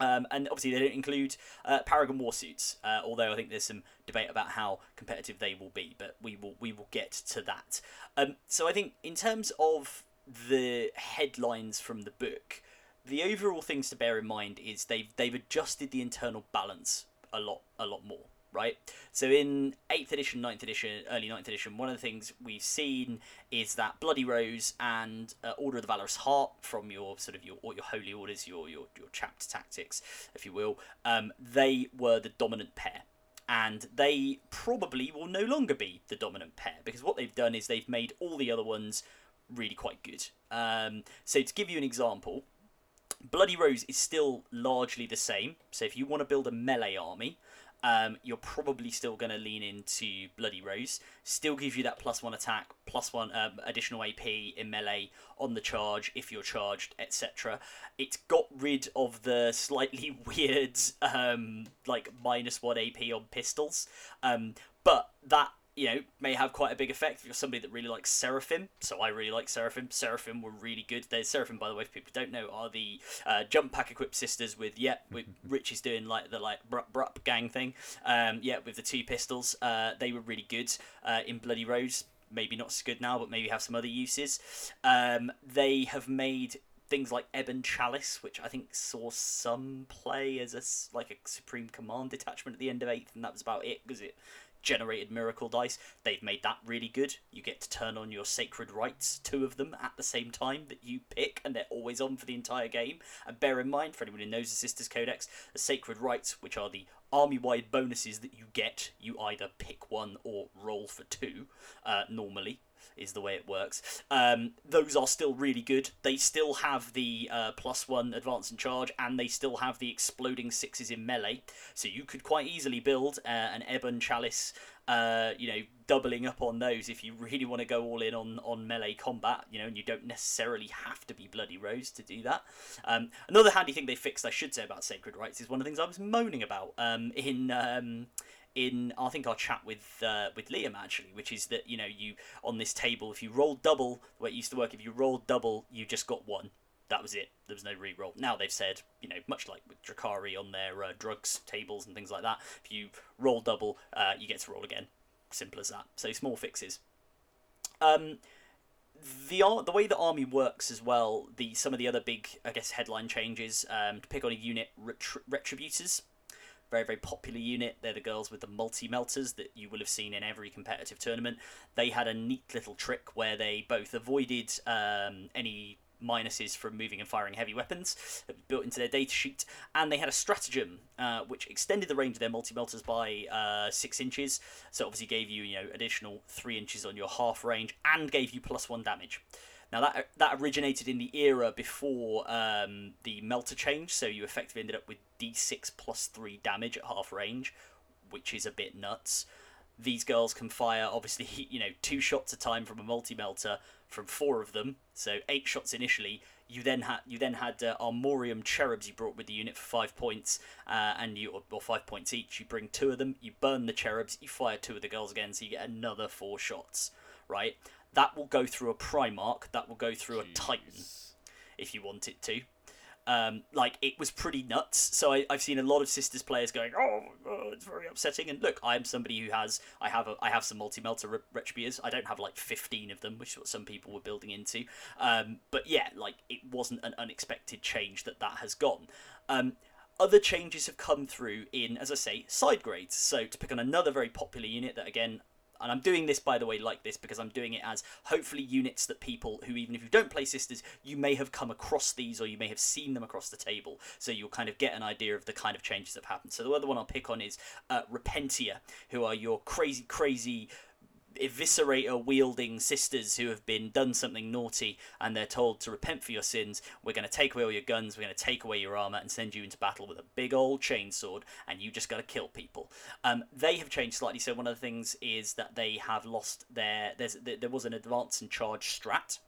Um, and obviously, they don't include uh, Paragon Warsuits, uh, although I think there's some debate about how competitive they will be. But we will we will get to that. Um, so I think in terms of the headlines from the book, the overall things to bear in mind is they've they've adjusted the internal balance a lot a lot more right? So in 8th edition 9th edition early 9th edition one of the things we've seen is that bloody rose and uh, order of the valorous heart from your sort of your or your holy orders your your, your chapter tactics if you will um, they were the dominant pair. And they probably will no longer be the dominant pair because what they've done is they've made all the other ones really quite good. Um, so to give you an example Bloody Rose is still largely the same. So if you want to build a melee army, um, you're probably still going to lean into Bloody Rose. Still give you that plus one attack, plus one um, additional AP in melee on the charge if you're charged, etc. It's got rid of the slightly *laughs* weird, um, like minus one AP on pistols, um, but that you know, may have quite a big effect if you're somebody that really likes Seraphim. So I really like Seraphim. Seraphim were really good. There's Seraphim, by the way, if people don't know, are the uh, jump pack equipped sisters with yeah, with *laughs* Rich is doing like the like brup brup gang thing. Um, yeah, with the two pistols. Uh, they were really good uh, in Bloody Rose. Maybe not so good now, but maybe have some other uses. Um, they have made things like Ebon Chalice, which I think saw some play as a like a Supreme Command detachment at the end of eighth, and that was about it because it generated miracle dice. They've made that really good. You get to turn on your sacred rites, two of them at the same time that you pick, and they're always on for the entire game. And bear in mind, for anyone who knows the Sisters Codex, the sacred rites, which are the army-wide bonuses that you get, you either pick one or roll for two. Uh, normally, is the way it works. Um, those are still really good. They still have the uh, plus one advance and charge, and they still have the exploding sixes in melee. So you could quite easily build uh, an Ebon Chalice, uh, you know, doubling up on those if you really want to go all in on, on melee combat, you know, and you don't necessarily have to be Bloody Rose to do that. Um, another handy thing they fixed, I should say, about Sacred Rites is one of the things I was moaning about um, in. In I think our chat with uh, with Liam actually, which is that you know you on this table if you roll double the way it used to work if you rolled double you just got one. That was it. There was no re-roll. Now they've said you know much like with Drukhari on their uh, drugs tables and things like that if you roll double uh, you get to roll again. Simple as that. So small fixes. Um the the way the army works as well the some of the other big I guess headline changes um, to pick on a unit retri- retributors very very popular unit. They're the girls with the multi melters that you will have seen in every competitive tournament. They had a neat little trick where they both avoided um, any minuses from moving and firing heavy weapons built into their data sheet, and they had a stratagem uh, which extended the range of their multi melters by uh, six inches. So obviously gave you you know additional three inches on your half range and gave you plus one damage. Now that that originated in the era before um, the melter change, so you effectively ended up with d6 plus three damage at half range, which is a bit nuts. These girls can fire obviously *laughs* you know two shots a time from a multi melter from four of them, so eight shots initially. you then had you then had uh, Armorium cherubs you brought with the unit for five points, uh, and you or, or five points each. You bring two of them, you burn the cherubs, you fire two of the girls again, so you get another four shots. Right, that will go through a Primarch, that will go through a Titan, if you want it to. Um, like it was pretty nuts. So I, I've seen a lot of sisters players going, oh, oh, it's very upsetting. And look, I am somebody who has, I have, a, I have some multi melter re- retribuers. I don't have like fifteen of them, which is what some people were building into. Um, but yeah, like it wasn't an unexpected change that that has gone. Um, other changes have come through in, as I say, side grades. So to pick on another very popular unit that again and I'm doing this by the way like this because I'm doing it as hopefully units that people who even if you don't play sisters you may have come across these or you may have seen them across the table. So you'll kind of get an idea of the kind of changes that have happened. So the other one I'll pick on is uh, Repentia who are your crazy crazy eviscerator wielding sisters who have been done something naughty and they're told to repent for your sins we're going to take away all your guns we're going to take away your armor and send you into battle with a big old chainsword and you just got to kill people. Um, they have changed slightly. So one of the things is that they have lost their there's there was an advance and charge strat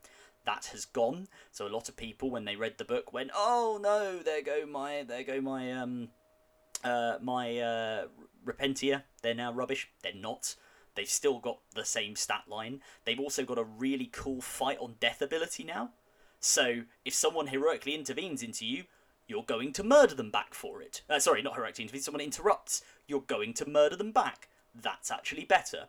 that has gone. So a lot of people when they read the book went oh no there go my there go my um uh my uh repentia. They're now rubbish. They're not They've still got the same stat line. They've also got a really cool fight on death ability now. So if someone heroically intervenes into you, you're going to murder them back for it. Uh, sorry, not heroically intervenes. Someone interrupts, you're going to murder them back. That's actually better.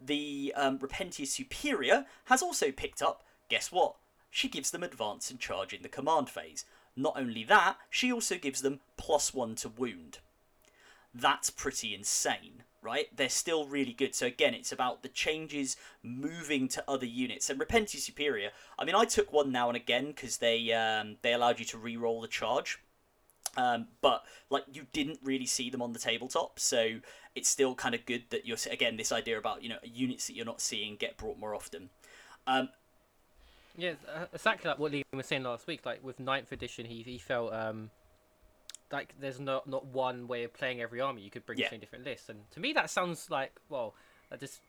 The um, Repentia Superior has also picked up. Guess what? She gives them advance and charge in the command phase. Not only that, she also gives them plus one to wound. That's pretty insane right? They're still really good. So again, it's about the changes moving to other units. And Repentia Superior, I mean, I took one now and again because they um, they allowed you to re-roll the charge. Um, but like you didn't really see them on the tabletop, so it's still kind of good that you're again this idea about you know units that you're not seeing get brought more often. Um, yeah, uh, exactly like what Liam was saying last week. Like with ninth edition, he he felt um, like there's not not one way of playing every army. You could bring Yeah. yeah. different lists, and to me that sounds like well, that just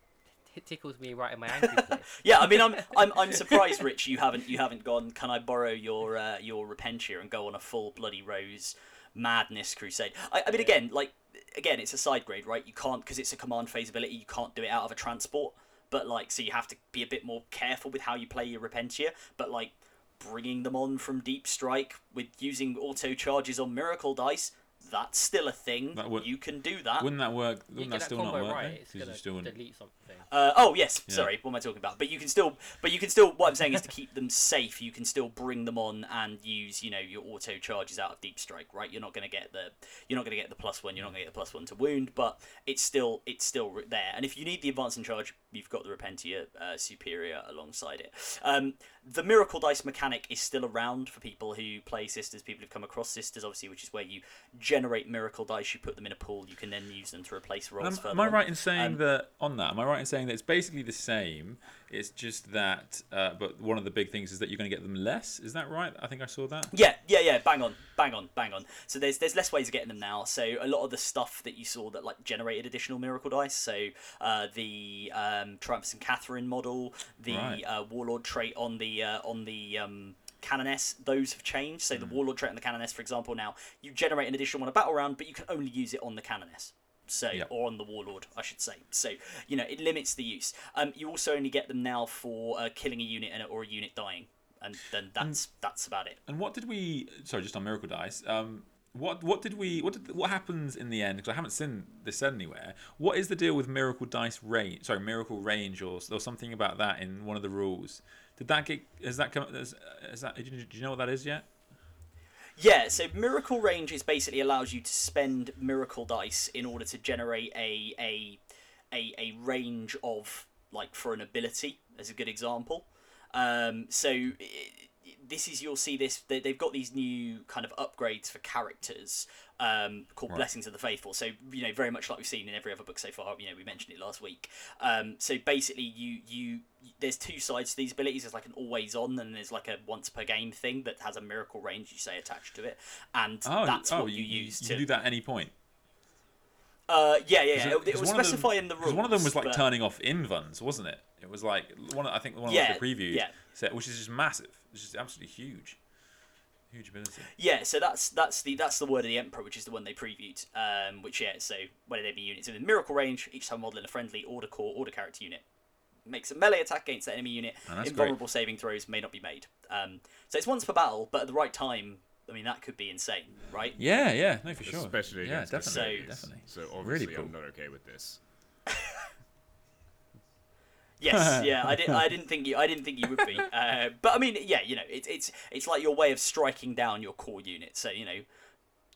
t- tickles me right in my angry place. *laughs* yeah, I mean, I'm I'm I'm surprised, Rich. You haven't you haven't gone. Can I borrow your uh, your Repentia and go on a full bloody rose madness crusade? I, I mean, again, like again, it's a side grade, right? You can't because it's a command phase ability. You can't do it out of a transport. But like, so you have to be a bit more careful with how you play your Repentia. But like, bringing them on from Deep Strike with using auto charges on Miracle Dice. That's still a thing. That would- you can do that. Wouldn't that work? Wouldn't get that still not work? right, though? it's 'Cause gonna you still wouldn't. delete something. Uh, oh yes, Yeah. sorry. What am I talking about? But you can still, but you can still. What I'm saying is to keep them safe. You can still bring them on and use, you know, your auto charges out of deep strike. Right? You're not going to get the, you're not going to get the plus one. You're not going to get the plus one to wound, but it's still, it's still there. And if you need the advance in charge, you've got the Repentia uh, Superior alongside it. Um, the Miracle Dice mechanic is still around for people who play Sisters. People who've come across Sisters, obviously, which is where you generate Miracle Dice. You put them in a pool. You can then use them to replace rolls. Am, am I right in saying Um, that on that? Am I right in saying that it's basically the same? It's just that, uh, but one of the big things is that you're going to get them less. Is that right? I think I saw that. Yeah, yeah, yeah. Bang on, bang on, bang on. So there's there's less ways of getting them now. So a lot of the stuff that you saw that like generated additional miracle dice. So uh, the um, Triumph and Catherine model, the Right. uh, Warlord trait on the uh, on the um, Canoness, those have changed. So the Warlord trait and the Canoness, for example, now you generate an additional one a battle round, but you can only use it on the Canoness. So Yeah. or on the Warlord, I should say. So you know it limits the use. Um, you also only get them now for uh, killing a unit and or a unit dying, and then that's that's about it. And what did we? Sorry, just on Miracle Dice. Um, what what did we? What did what happens in the end? Because I haven't seen this said anywhere. What is the deal with Miracle Dice range? Sorry, Miracle Range or or something about that in one of the rules. Did that get? Is that come? Is, is that? Do you know what that is yet? Yeah, so miracle range is basically allows you to spend miracle dice in order to generate a a a, a range of like for an ability as a good example. Um, so this is you'll see this they've got these new kind of upgrades for characters um, called Right. blessings of the faithful so you know very much like we've seen in every other book so far you know we mentioned it last week um, so basically you you there's two sides to these abilities there's like an always on and there's like a once per game thing that has a miracle range you say attached to it and Oh, that's oh, what you, use You to do that at any point. uh, yeah yeah, yeah. It, it was them- in the rules Because one of them was like but- turning off invuns, wasn't it? It was like one. I think one of Yeah, the previews yeah. said, which is just massive. It's just absolutely huge. Huge ability. Yeah, so that's that's the that's the word of the emperor, which is the one they previewed. Um, which yeah, so whether they be units in the miracle range, each time modeling a friendly order core order character unit makes a melee attack against the enemy unit. Oh, that's Invulnerable saving throws may not be made. Um, so it's once per battle, but at the right time, I mean that could be insane, right? Yeah, yeah, no, for sure. Especially yeah, definitely, Mercedes. definitely. So obviously cool. I'm not okay with this. *laughs* Yes, *laughs* yeah, I didn't. I didn't think you. I didn't think you would be. Uh, but I mean, yeah, you know, it's it's it's like your way of striking down your core unit. So you know,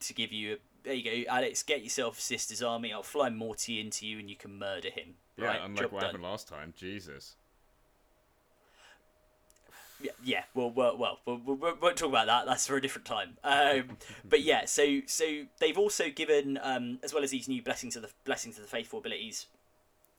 to give you a there you go, Alex, get yourself Sister's army. I'll fly Morty into you, and you can murder him. Yeah, right, unlike job what done. happened last time. Jesus. Yeah, yeah. Well, well, well, we we we won't talk about that. That's for a different time. Um, *laughs* but yeah, so so they've also given, um, as well as these new blessings of the blessings of the faithful abilities.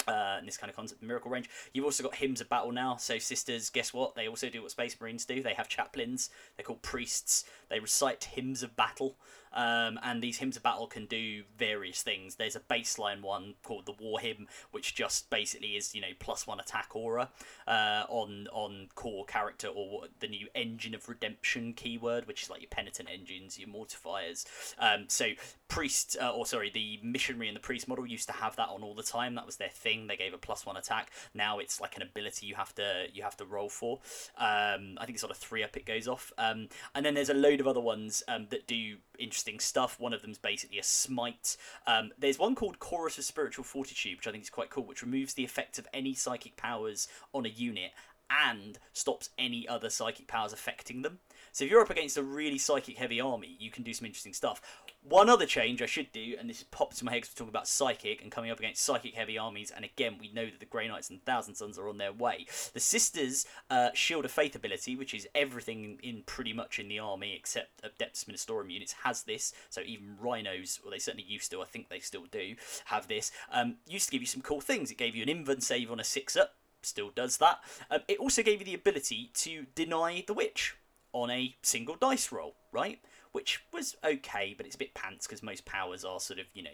Uh, this kind of concept of miracle range. You've also got hymns of battle now. So sisters, guess what? They also do what Space Marines do. They have chaplains. They're called priests. They recite hymns of battle. Um, and these hymns of battle can do various things. There's a baseline one called the War Hymn, which just basically is you know plus one attack aura uh, on on core character or the new engine of redemption keyword, which is like your penitent engines, your mortifiers. Um, so priest, uh, or sorry, the missionary and the priest model used to have that on all the time. That was their thing. They gave a plus one attack. Now it's like an ability you have to you have to roll for. Um, I think it's on a three up it goes off. Um, and then there's a load of other ones um, that do interesting stuff. One of them is basically a smite. Um, there's one called Chorus of Spiritual Fortitude, which I think is quite cool, which removes the effect of any psychic powers on a unit and stops any other psychic powers affecting them. So if you're up against a really psychic heavy army, you can do some interesting stuff. One other change I should do, and this popped into my head because we're talking about psychic and coming up against psychic heavy armies, and again we know that the Grey Knights and Thousand Sons are on their way. The Sisters' uh, Shield of Faith ability, which is everything in pretty much in the army except Adeptus Ministorum units, has this. So even Rhinos, well they certainly used to, I think they still do, have this. Um, used to give you some cool things. It gave you an invuln save on a six up, still does that. Um, it also gave you the ability to deny the witch on a single dice roll, right? Which was okay, but it's a bit pants because most powers are sort of, you know,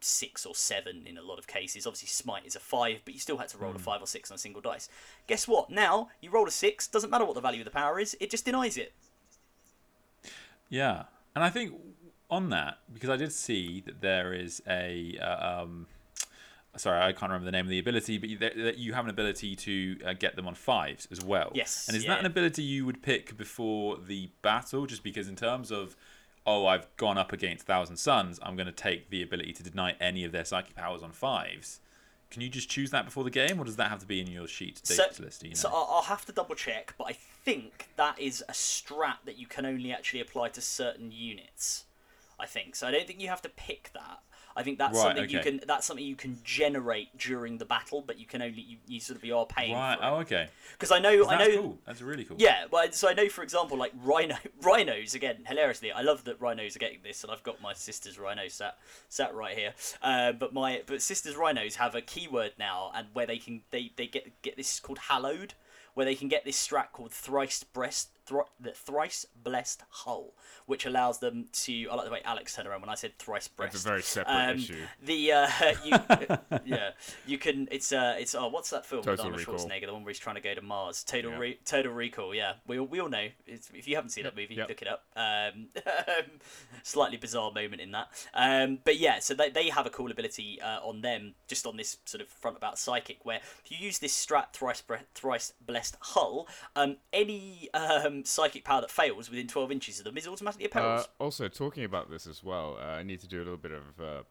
six or seven in a lot of cases. Obviously, smite is a five, but you still had to roll a five or six on a single dice. Guess what? Now you roll a six. Doesn't matter what the value of the power is. It just denies it. Yeah, and I think on that because I did see that there is a uh, um, sorry I can't remember the name of the ability, but you, that you have an ability to uh, get them on fives as well. Yes, and is yeah. that an ability you would pick before the battle? Just because in terms of oh I've gone up against Thousand Sons, I'm going to take the ability to deny any of their psychic powers on fives. Can you just choose that before the game, or does that have to be in your sheet So, list? You know? so I'll have to double check, but I think that is a strat that you can only actually apply to certain units. I think so. I don't think you have to pick that. I think that's Right, something you can. That's something you can generate during the battle, but you can only you, you sort of you are paying right. for Oh, okay. Because I know I That's know cool. That's really cool. Yeah, well, so I know, for example, like rhino, *laughs* rhinos again. Hilariously, I love that rhinos are getting this, and I've got my sister's rhino sat sat right here. Uh, but my but sister's rhinos have a keyword now, and where they can they they get get this called hallowed, where they can get this strat called thrice breast. Thri- the thrice blessed hull, which allows them to. I like the way Alex turned around when I said thrice blessed. That's a very separate Um, issue. The uh, *laughs* you, *laughs* yeah, you can. It's uh, it's oh, what's that film with Arnold Recall. Schwarzenegger, the one where he's trying to go to Mars? Total Yeah. Re- Total Recall. Yeah, we all, we all know. It's, if you haven't seen that movie, Yep. look it up. Um, *laughs* slightly bizarre moment in that. Um, but yeah, so they, they have a cool ability uh, on them, just on this sort of front about psychic, where if you use this strat thrice bre- thrice blessed hull, um, any um, psychic power that fails within twelve inches of them is automatically a peril. Uh, also, talking about this as well, uh, I need to do a little bit of uh,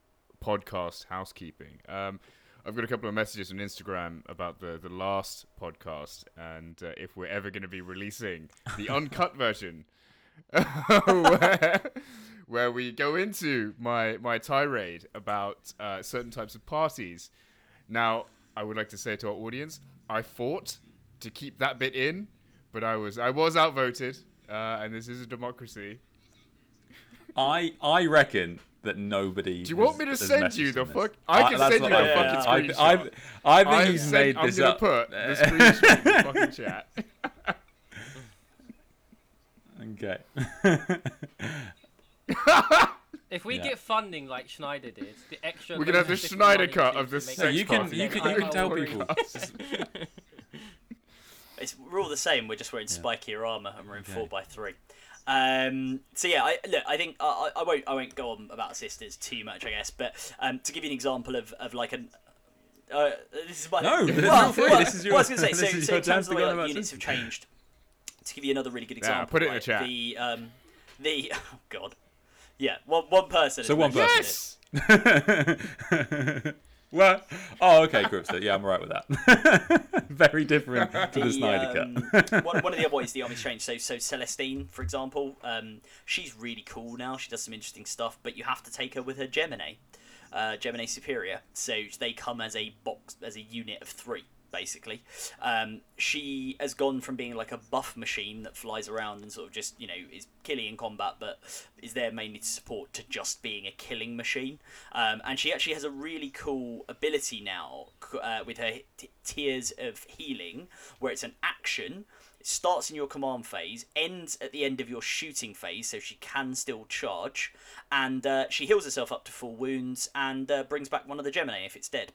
podcast housekeeping. Um, I've got a couple of messages on Instagram about the, the last podcast and uh, if we're ever going to be releasing the *laughs* uncut version *laughs* where, where we go into my, my tirade about uh, certain types of parties. Now, I would like to say to our audience, I fought to keep that bit in, but I was I was outvoted, uh, and this is a democracy. I I reckon that nobody. Do you want me to has- has send you the fuck- I can that's send you what the I fucking think. I, screenshot. I, I think I've he's sent- made I'm this gonna up. put the *laughs* screenshot in the fucking chat. okay. *laughs* If we Yeah. get funding like Snyder did, the extra. We're gonna have the Snyder cut of to this make sex it you can party. you then can you can tell people. *laughs* It's, we're all the same. We're just wearing spikier armor and we're in four by three. Um, so yeah, I, look, I think I, I I won't I won't go on about sisters too much, I guess. But um, to give you an example of, of like an uh, this is my No, *laughs* well, feel free. well, This is your- well, I was going to say *laughs* this so, is so in terms of the way like, units have changed. To give you another really good Yeah, example, put it in the chat. The um, the *laughs* oh god, yeah, one one person. So one person. it. Yes. Well, oh, okay, Gripster. Yeah, I'm alright with that. *laughs* Very different to the, the, Snyder um, cut. *laughs* one, one of the other boys, the Army Strange. So, so Celestine, for example, um, she's really cool now. She does some interesting stuff, but you have to take her with her Gemini, uh, Gemini Superior. So they come as a box, as a unit of three, basically. Um, she has gone from being like a buff machine that flies around and sort of just you know is killing in combat, but is there mainly to support, to just being a killing machine. Um, and she actually has a really cool ability now uh, with her t- Tears of Healing, where it's an action. It starts in your command phase, ends at the end of your shooting phase, so she can still charge, and uh, she heals herself up to full wounds and uh, brings back one of the Gemini if it's dead.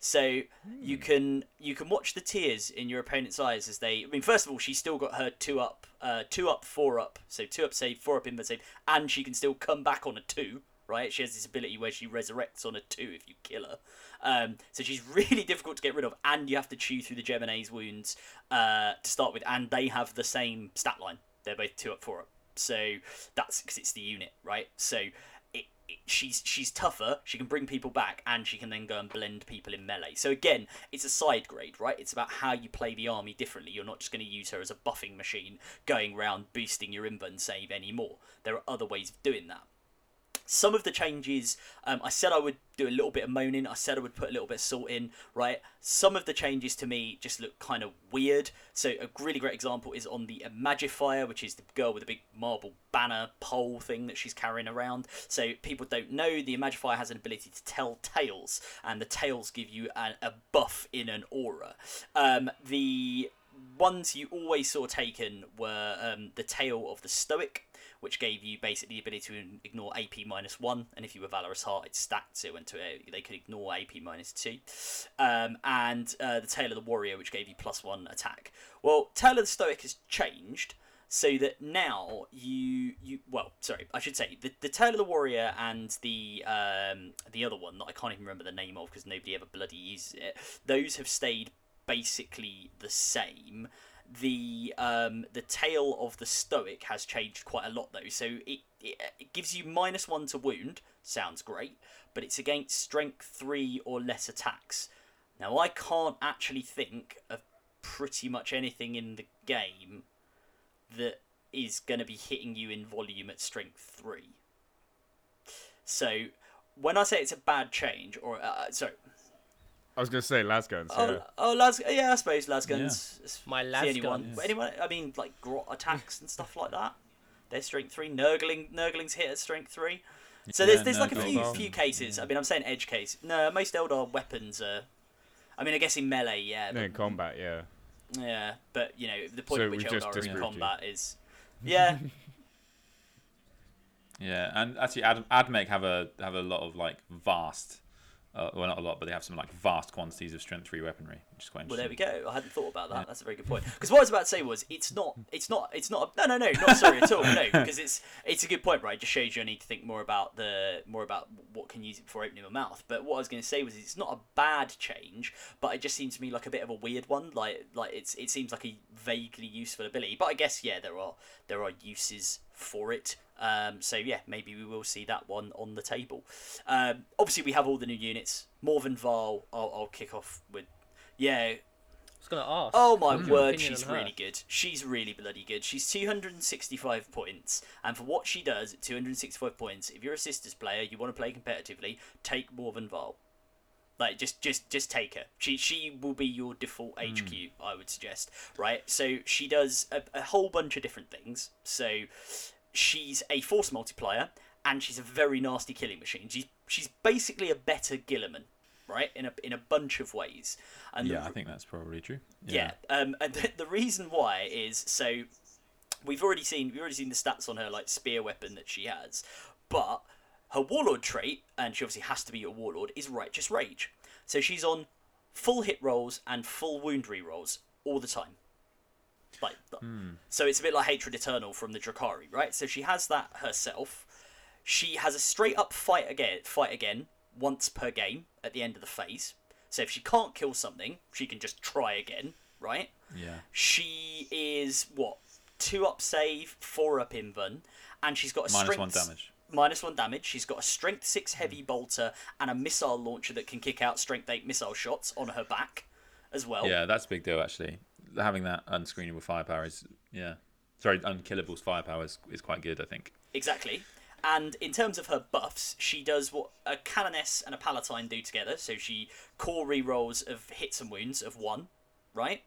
So you can you can watch the tears in your opponent's eyes as they. I mean, first of all, she's still got her two up, uh, two up, four up. So two up save, four up inverse save, and she can still come back on a two. Right? She has this ability where she resurrects on a two if you kill her. Um, so she's *laughs* really difficult to get rid of, and you have to chew through the Gemini's wounds uh, to start with, and they have the same stat line. They're both two up, four up. So that's because it's the unit, right? So she's she's tougher. She can bring people back, and she can then go and blend people in melee. So again, it's a side grade, right? It's about how you play the army differently. You're not just going to use her as a buffing machine, going around boosting your invuln save anymore. There are other ways of doing that. Some of the changes, um, I said I would do a little bit of moaning. I said I would put a little bit of salt in, right? Some of the changes to me just look kind of weird. So a really great example is on the Imagifier, which is the girl with the big marble banner pole thing that she's carrying around. So people don't know the Imagifier has an ability to tell tales, and the tales give you a, a buff in an aura. Um, the ones you always saw taken were um, the Tale of the Stoic, which gave you basically the ability to ignore AP minus one, and if you were Valorous Heart, it stacked, it went to a, they could ignore AP minus two, um, and uh, the Tale of the Warrior, which gave you plus one attack. Well, Tale of the Stoic has changed. So that now you you well sorry I should say the, the Tale of the Warrior and the um the other one that I can't even remember the name of because nobody ever bloody uses it those have stayed basically the same the um, the tale of the stoic has changed quite a lot though. So it, it it gives you minus one to wound, sounds great, but it's against strength three or less attacks. Now I can't actually think of pretty much anything in the game that is going to be hitting you in volume at strength three. So when I say it's a bad change, or uh, sorry, I was gonna say Lasguns. Oh, Yeah. oh, las, yeah, I suppose lasguns. is My the only one. lasguns. But Anyone? I mean, like grot attacks and stuff like that. They're strength three. Nurgling, Nurgling's hit at strength three. So Yeah, there's there's like a few Nurgle. few cases. I mean, I'm saying edge case. No, most Eldar weapons are. I mean, I guess in melee, yeah, No, in combat, yeah. yeah, but you know the point So at which we've Eldar are in disproved you. combat is, *laughs* yeah, Yeah, and actually, Ad- Admech have a have a lot of like vast, uh, well not a lot, but they have some like vast quantities of strength three weaponry, is quite Well, there we go. I hadn't thought about that. That's a very good point. Because what I was about to say was, it's not, it's not, it's not. A, no, no, no, not sorry at all. No, *laughs* because it's, it's a good point, right? It just shows you I need to think more about the, more about what can use it before opening my mouth. But what I was going to say was, it's not a bad change, but it just seems to me like a bit of a weird one. Like, like it's, it seems like a vaguely useful ability. But I guess yeah, there are, there are uses for it. Um, so yeah, maybe we will see that one on the table. Um, obviously, we have all the new units. Morven Val, I'll, I'll kick off with. Yeah, I was gonna ask. Oh my word, she's really good. She's really bloody good. She's 265 points, and for what she does at 265 points, if you're a sisters player, you want to play competitively, take Morven Val. Like just just just take her. She she will be your default hmm. HQ, I would suggest. Right? So she does a, a whole bunch of different things. So she's a force multiplier and she's a very nasty killing machine. She's she's basically a better Guilliman, right? In a in a bunch of ways. And the Yeah, I think that's probably true. yeah. Um, and the, the reason why is so we've already seen we've already seen the stats on her like spear weapon that she has, but her warlord trait, and she obviously has to be a warlord, is righteous rage. So she's on full hit rolls and full wound re rolls all the time. Like, so it's a bit like Hatred Eternal from the Drukhari, right? So she has that herself. She has a straight up fight again, fight again once per game at the end of the phase. So if she can't kill something, she can just try again, right? Yeah. She is what two up save, four up invuln, and she's got a Minus strength one damage. minus one damage. She's got a strength six hmm. heavy bolter and a missile launcher that can kick out strength eight missile shots on her back as well. Yeah, that's a big deal actually. Having that unscreenable firepower is yeah. Sorry, unkillable's firepower is, is quite good. I think. Exactly. And in terms of her buffs, she does what a Canoness and a Palatine do together. So she core rerolls of hits and wounds of one, right?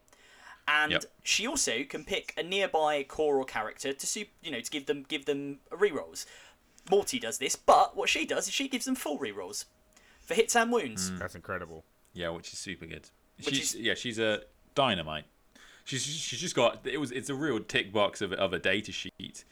And Yep. she also can pick a nearby core or character to sup- you know to give them give them rerolls. Morty does this, but what she does is she gives them full rerolls for hits and wounds. Mm. That's incredible. Yeah, which is super good. Which She's is- yeah, she's a dynamite. She's she's just got it was it's a real tick box of of a data sheet.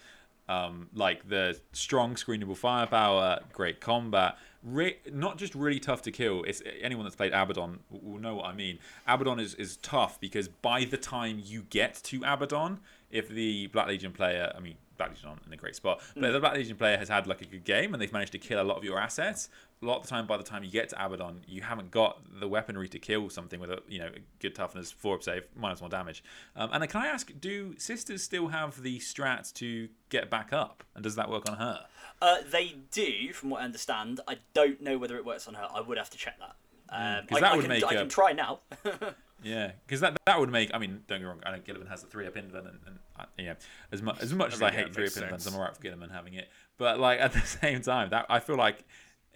Um, like the strong screenable firepower, great combat, re- not just really tough to kill. It's anyone that's played Abaddon will know what I mean. Abaddon is, is tough because by the time you get to Abaddon, if the Black Legion player, I mean Black Legion aren't in a great spot, but if the Black Legion player has had like a good game and they've managed to kill a lot of your assets, a lot of the time by the time you get to Abaddon, you haven't got the weaponry to kill something with a you know good toughness, four up save, minus one damage. Um, and then can I ask, do sisters still have the strats to get back up, and does that work on her? Uh, they do, from what I understand. I don't know whether it works on her. I would have to check that. Um, 'cause I, that I would can, make I a- can try now. *laughs* Yeah, because that that would make. I mean, don't get me wrong. I know Guilliman has the three up invuln, and, and uh, you know, as much as much as mean, I yeah, hate three up invulns. I'm alright for Guilliman having it. But like *laughs* at the same time, that I feel like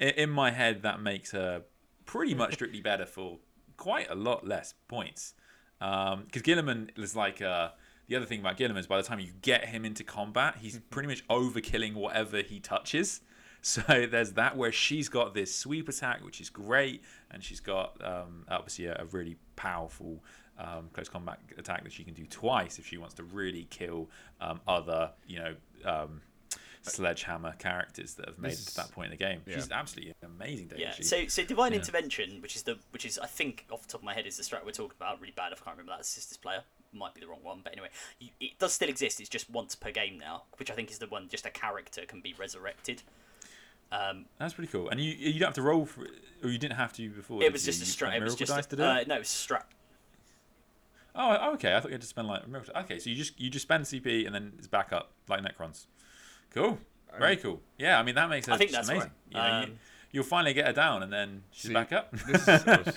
i- in my head that makes her pretty much strictly *laughs* better for quite a lot less points. Because Guilliman is like uh, the other thing about Guilliman is by the time you get him into combat, he's pretty much overkilling whatever he touches. *laughs* So there's that where she's got this sweep attack, which is great, and she's got um, obviously a, a really powerful um, close combat attack that she can do twice if she wants to really kill um, other, you know, um, sledgehammer characters that have made it to that point in the game. yeah. She's absolutely an amazing data Yeah. sheet. So so divine Yeah. intervention, which is the which is I think off the top of my head is the strat we're talking about. Really bad if I can't remember that sisters player. Might be the wrong one, but anyway, you, it does still exist. It's just once per game now, which I think is the one just a character can be resurrected. Um, That's pretty cool. And you you don't have to roll for, or you didn't have to before. it was you? just a You strat. spent It was miracle just dice a, to do uh, no, it was a strat. Oh, okay. I thought you had to spend like miracle. Okay, so you just you just spend CP and then it's back up like Necrons. Cool. Very cool. Yeah, I mean that makes it I think that's amazing. right. You know, you, Um, you'll finally get her down and then she's See, back up. This is, I, was,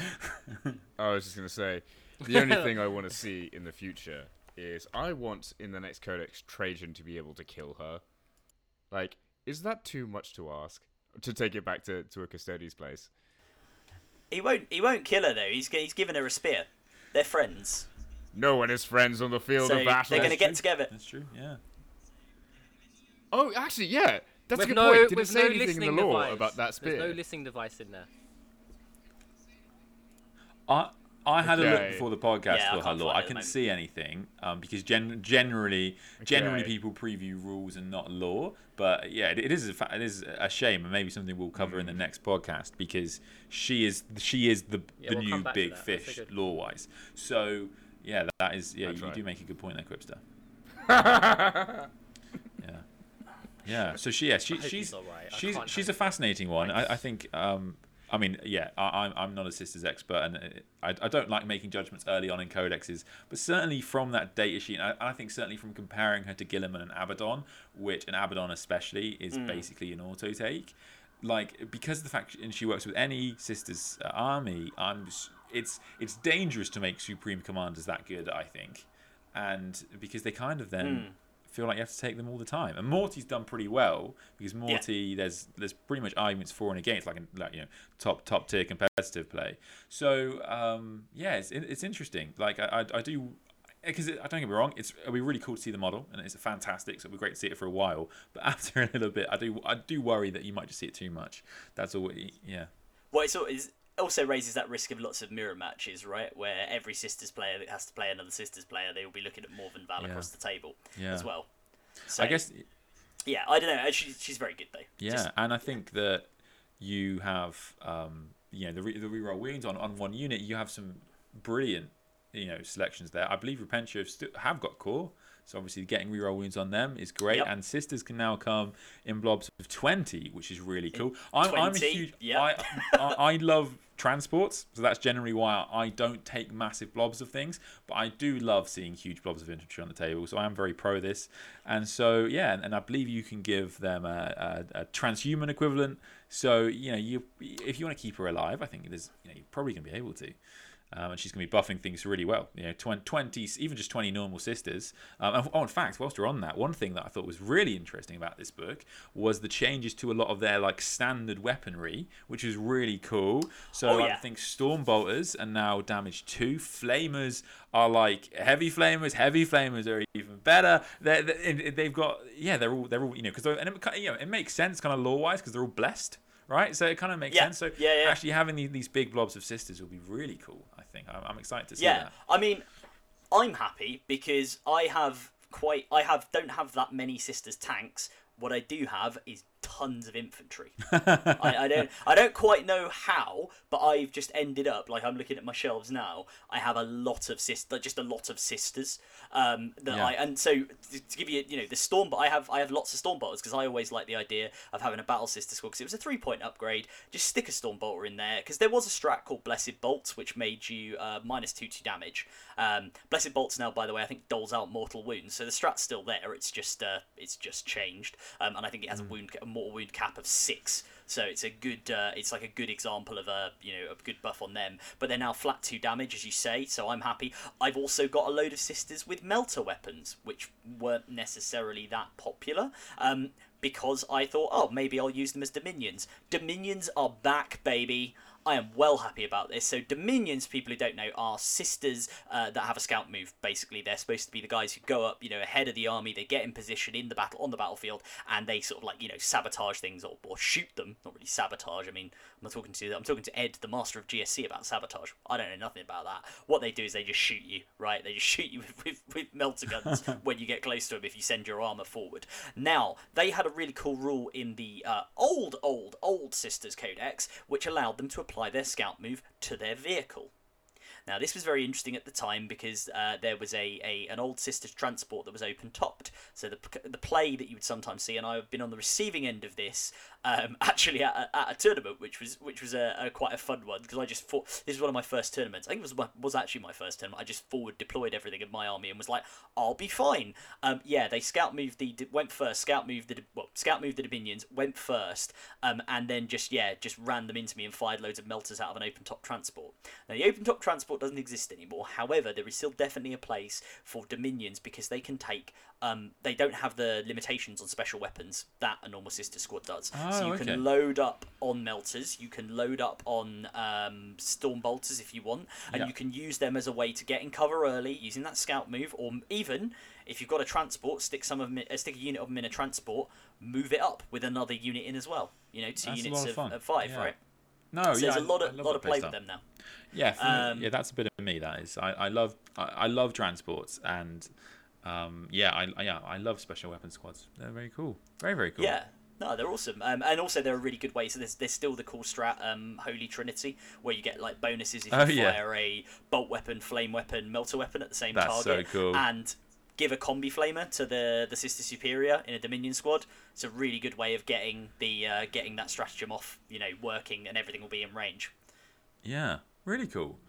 *laughs* I was just gonna say, the only thing I want to see in the future is I want in the next Codex Trajan to be able to kill her. Like, is that too much to ask? To take it back to, to a custodian's place. He won't. He won't kill her though. He's he's given her a spear. They're friends, No one is friends on the field so of battle. they're going to get true. together. That's true. Yeah. Oh, actually, yeah, that's with a good no, point. Did it with say no anything in listening the lore device. about that spear? There's no listening device in there. I I had a look before the podcast Yeah, for her lore. I it couldn't see anything um, because gen- generally generally Okay. people preview rules and not lore. But yeah, it, it is a fa- it is a shame, and maybe something we'll cover in Hmm. the next podcast because she is she is the Yeah, the we'll new come back to big fish figured. lore wise. So yeah, that, that is yeah. That's you right. do make a good point there, Quipster. *laughs* yeah. Yeah, so she yeah she, hope she's alright. I she's she's a fascinating one. I, I think um, I mean yeah I, I'm I'm not a sisters expert and I, I don't like making judgments early on in codexes, but certainly from that data sheet, I, I think certainly from comparing her to Guilliman and Abaddon, which and Abaddon especially is basically an auto take. Like because of the fact and she works with any sisters uh, army, I'm it's it's dangerous to make supreme commanders that good. I think, and because they kind of then feel like you have to take them all the time. And Morty's done pretty well because Morty, there's there's pretty much arguments for and against, like, like you know, top top tier competitive play. So um, yeah, it's it- it's interesting. Like I I, I do. Because I don't get me wrong, it's it'll be really cool to see the model, and it's fantastic. So it'll be great to see it for a while. But *laughs* after a little bit, I do I do worry that you might just see it too much. That's all. Yeah, Well, it's, al- it's also raises that risk of lots of mirror matches, right? Where every sisters player that has to play another sisters player, they will be looking at Morven Val Yeah. across the table Yeah. as well. So, I guess Yeah, I don't know. She, she's very good though. Yeah, Just- and I think that you have, um, you know, the re- the reroll wounds on, on one unit. You have some brilliant, you know selections there. I believe Repentia have, st- have got core, so obviously getting reroll wounds on them is great. Yep. And sisters can now come in blobs of twenty, which is really cool. I'm, I'm a huge. yep. I, I I love transports, so that's generally why I don't take massive blobs of things. But I do love seeing huge blobs of infantry on the table, so I am very pro this. And so yeah, and, I believe you can give them a, a, a transhuman equivalent. So you know, you if you want to keep her alive, I think there's you know you're probably gonna be able to. Um, and she's going to be buffing things really well. You know, 20, 20 even just 20 normal sisters. Um, and, oh, in fact, whilst we're on that, one thing that I thought was really interesting about this book was the changes to a lot of their like standard weaponry, which is really cool. So Oh, I yeah. think storm bolters are now damage two. Flamers are like heavy flamers. Heavy flamers are even better. They're, they they've got yeah, they're all they're all you know because and it, you know it makes sense kind of lore wise because they're all blessed. Right, so it kind of makes Yeah, sense. So yeah, yeah. actually having these, these big blobs of sisters will be really cool. Think I'm, I'm excited to see Yeah, that. I mean, I'm happy because I have quite. I have don't have that many sisters tanks. What I do have is tons of infantry. I, I don't. I don't quite know how, but I've just ended up like I'm looking at my shelves now. I have a lot of sisters, just a lot of sisters. Um, that Yeah. I and so to give you, you know, the storm. But I have I have lots of storm bolters because I always like the idea of having a battle sister squad because it was a three point upgrade. Just stick a storm bolter in there because there was a strat called Blessed Bolts which made you uh, minus two to damage. Um, Blessed Bolts now, by the way, I think doles out mortal wounds, so the strat's still there. It's just uh, it's just changed, um, and I think it has a wound a mortal wound cap of six. So it's a good, uh, it's like a good example of a you know a good buff on them. But they're now flat two damage, as you say. So I'm happy. I've also got a load of sisters with melter weapons, which weren't necessarily that popular. Um, because I thought, oh, maybe I'll use them as dominions. Dominions are back, baby. I am well happy about this. So Dominions, people who don't know, are sisters uh, that have a scout move. Basically, they're supposed to be the guys who go up, you know, ahead of the army. They get in position in the battle on the battlefield, and they sort of like you know sabotage things or, or shoot them. Not really sabotage. I mean, I'm not talking to I'm talking to Ed, the master of GSC, about sabotage. I don't know nothing about that. What they do is they just shoot you, right? They just *laughs* shoot you with with, with melter guns *laughs* when you get close to them if you send your armor forward. Now they had a really cool rule in the uh, old, old, old Sisters Codex, which allowed them to apply their scout move to their vehicle. Now, this was very interesting at the time because uh, there was a, a an old Sisters transport that was open topped. So the the play that you would sometimes see, and I've been on the receiving end of this um, *laughs* actually at a, at a tournament, which was which was a, a quite a fun one because I just thought this was one of my first tournaments. I think it was my- was actually my first tournament. I just forward deployed everything in my army and was like, I'll be fine. Um, yeah, they scout moved the went first. Scout moved the well, scout moved the dominions went first, um, and then just yeah just ran them into me and fired loads of melters out of an open top transport. Now the open top transport doesn't exist anymore. However, there is still definitely a place for dominions because they can take. Um, they don't have the limitations on special weapons that a normal sister squad does. So Oh, you okay. can load up on melters. You can load up on um, storm bolters if you want, and Yeah. you can use them as a way to get in cover early using that scout move, or even if you've got a transport, stick some of 'em in- uh, stick a unit of them in a transport, move it up with another unit in as well. You know, two That's units of of, of five, Yeah. right? No, So yeah, there's a lot of lot of play with them now. Yeah, Um, yeah, that's a bit of me. That is, I, I love, I, I love transports, and um, yeah, I, I- yeah, I love special weapon squads. They're very cool, very very cool. Yeah. No, they're awesome, um, and also they're a really good way. So there's there's still the cool strat, um, Holy Trinity, where you get like bonuses if you Oh, yeah. fire a bolt weapon, flame weapon, melter weapon at the same That's so target, cool. and give a combi flamer to the the Sister Superior in a Dominion squad. It's a really good way of getting the uh, getting that stratagem off, you know, working, and everything will be in range. Yeah, really cool.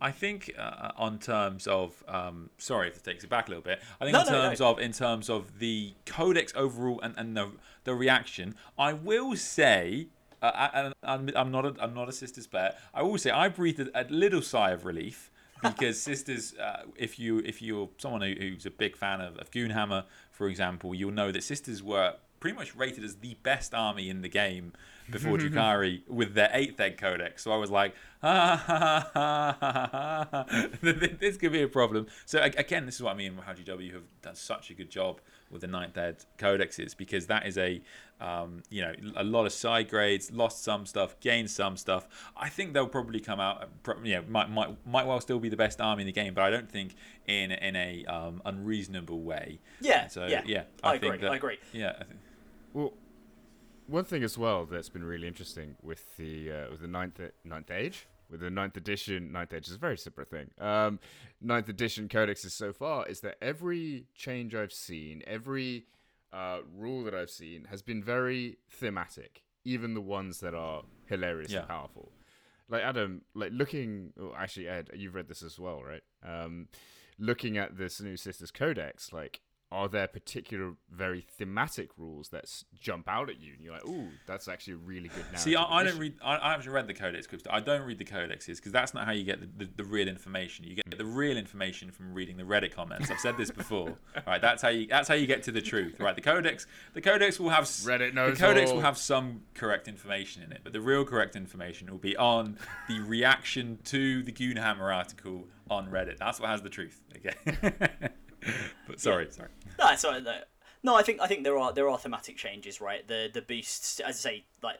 I think uh, on terms of um, sorry if it takes it back a little bit. I think No, in no, no. terms of in terms of the codex overall and, and the the reaction, I will say. Uh, I- I'm, I'm not a, I'm not a sisters player. I will say I breathed a, a little sigh of relief *laughs* because sisters, uh, if you if you're someone who, who's a big fan of, of Goonhammer, for example, you'll know that sisters were pretty much rated as the best army in the game before *laughs* Drukhari with their eighth egg codex. So I was like, *laughs* ha ha ha *laughs* this could be a problem. So again, this is what I mean. How GW have done such a good job with the ninth ed codexes because that is a um, you know a lot of side grades, lost some stuff, gained some stuff. I think they'll probably come out. uh, You know, might might might well still be the best army in the game, but I don't think in in a um, unreasonable way. Yeah, So yeah, yeah, I think agree, that- I agree. Yeah, I think, Well, one thing as well that's been really interesting with the uh, with the ninth ninth age with the ninth edition, ninth age is a very separate thing. Um, ninth edition codexes so far is that every change I've seen, every uh, rule that I've seen has been very thematic, even the ones that are hilarious Yeah. and powerful. Like Adam, like looking. Oh, actually, Ed, you've read this as well, right? Um, looking at this new Sisters Codex, like, are there particular very thematic rules that s- jump out at you, and you're like, "Ooh, that's actually a really good." Now. See, I, I don't *laughs* read. I, I haven't read the codex I don't read the codexes because that's not how you get the, the, the real information. You get the real information from reading the Reddit comments. I've said this before. *laughs* right, that's how you. That's how you get to the truth. Right, the codex. The codex will have. Reddit knows The codex all. will have some correct information in it, but the real correct information will be on the reaction to the Goonhammer article on Reddit. That's what has the truth. Okay. *laughs* but sorry, sorry. No, right, no. No, I think I think there are there are thematic changes, right? The the boosts, as I say, like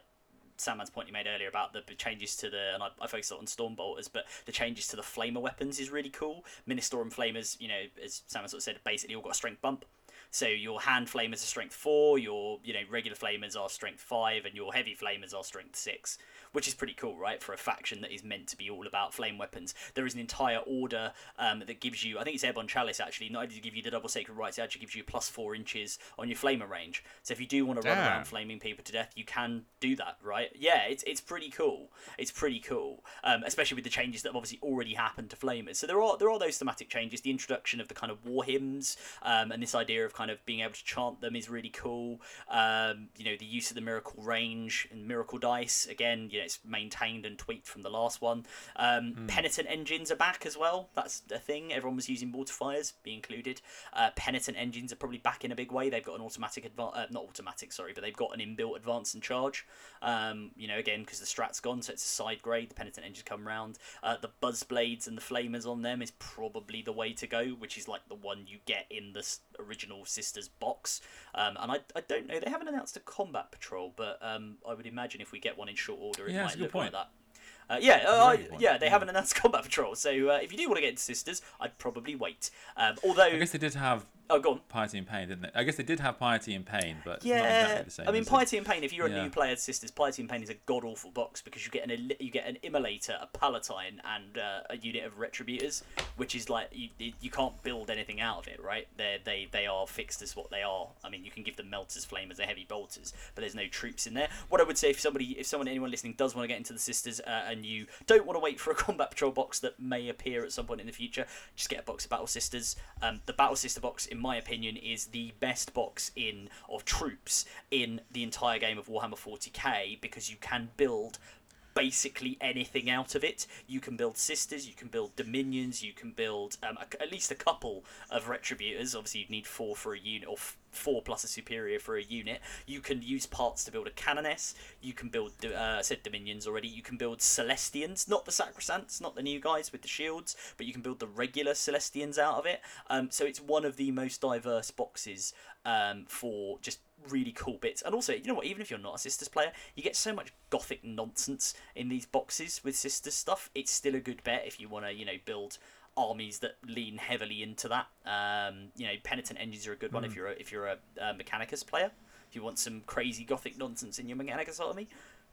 Sandman's point you made earlier about the changes to the, and I, I focused on storm bolters, but the changes to the flamer weapons is really cool. Ministorum flamers, you know, as Sandman sort of said, basically all got a strength bump. So your hand flamers are strength four, your you know regular flamers are strength five, and your heavy flamers are strength six, which is pretty cool, right? For a faction that is meant to be all about flame weapons, there is an entire order um, that gives you, I think it's Airborne Chalice actually, not only does give you the double sacred rites, it actually gives you plus four inches on your flamer range. So if you do want to run Damn. around flaming people to death, you can do that, right? Yeah, it's it's pretty cool. It's pretty cool, um, especially with the changes that have obviously already happened to flamers. So there are there are those thematic changes. The introduction of the kind of war hymns um, and this idea of kind of being able to chant them is really cool. Um, you know, the use of the miracle range and miracle dice again. You know, it's maintained and tweaked from the last one. Um, Penitent engines are back as well. That's a thing. Everyone was using mortifiers, be included. Uh, penitent engines are probably back in a big way. They've got an automatic adva- uh, not automatic, sorry, but they've got an inbuilt advance and charge. Um, you know, again because the strat's gone, so it's a side grade. The penitent engines come round. Uh, the buzz blades and the flamers on them is probably the way to go, which is like the one you get in the original Sisters box. Um, and I, I don't know, they haven't announced a combat patrol, but um, I would imagine if we get one in short order, it Yeah, might a good like point. that. Uh, yeah, uh, good yeah, they haven't announced combat patrol, so uh, if you do want to get into Sisters, I'd probably wait. Um, although, I guess they did have oh, go on. piety and pain, didn't they? I guess they did have piety and pain, but Yeah, not exactly the same. I mean, is it? Piety and Pain. If you're a Yeah. new player Sisters, Piety and Pain is a god awful box because you get an you get an Immolator, a Palatine, and uh, a unit of Retributors, which is like you you can't build anything out of it, right? They they they are fixed as what they are. I mean, you can give them Melters, Flamers, they're heavy bolters, but there's no troops in there. What I would say if somebody, if someone, anyone listening does want to get into the Sisters uh, and you don't want to wait for a *laughs* Combat Patrol box that may appear at some point in the future, just get a box of Battle Sisters. Um, the Battle Sister box, in my opinion, is the best box in of troops in the entire game of Warhammer 40k because you can build basically anything out of it. You can build sisters, you can build dominions, you can build um, a, at least a couple of retributors. Obviously, you'd need four for a unit, or f- four plus a superior for a unit. You can use parts to build a canoness. You can build, uh, I said dominions already. You can build Celestians, not the Sacresants, not the new guys with the shields, but you can build the regular Celestians out of it. Um, so it's one of the most diverse boxes um, for just really cool bits. And also, you know what? Even if you're not a Sisters player, you get so much gothic nonsense in these boxes with Sisters stuff. It's still a good bet if you want to, you know, build armies that lean heavily into that. Um, you know, penitent engines are a good one if you're a, if you're a, a Mechanicus player. If you want some crazy gothic nonsense in your Mechanicus army,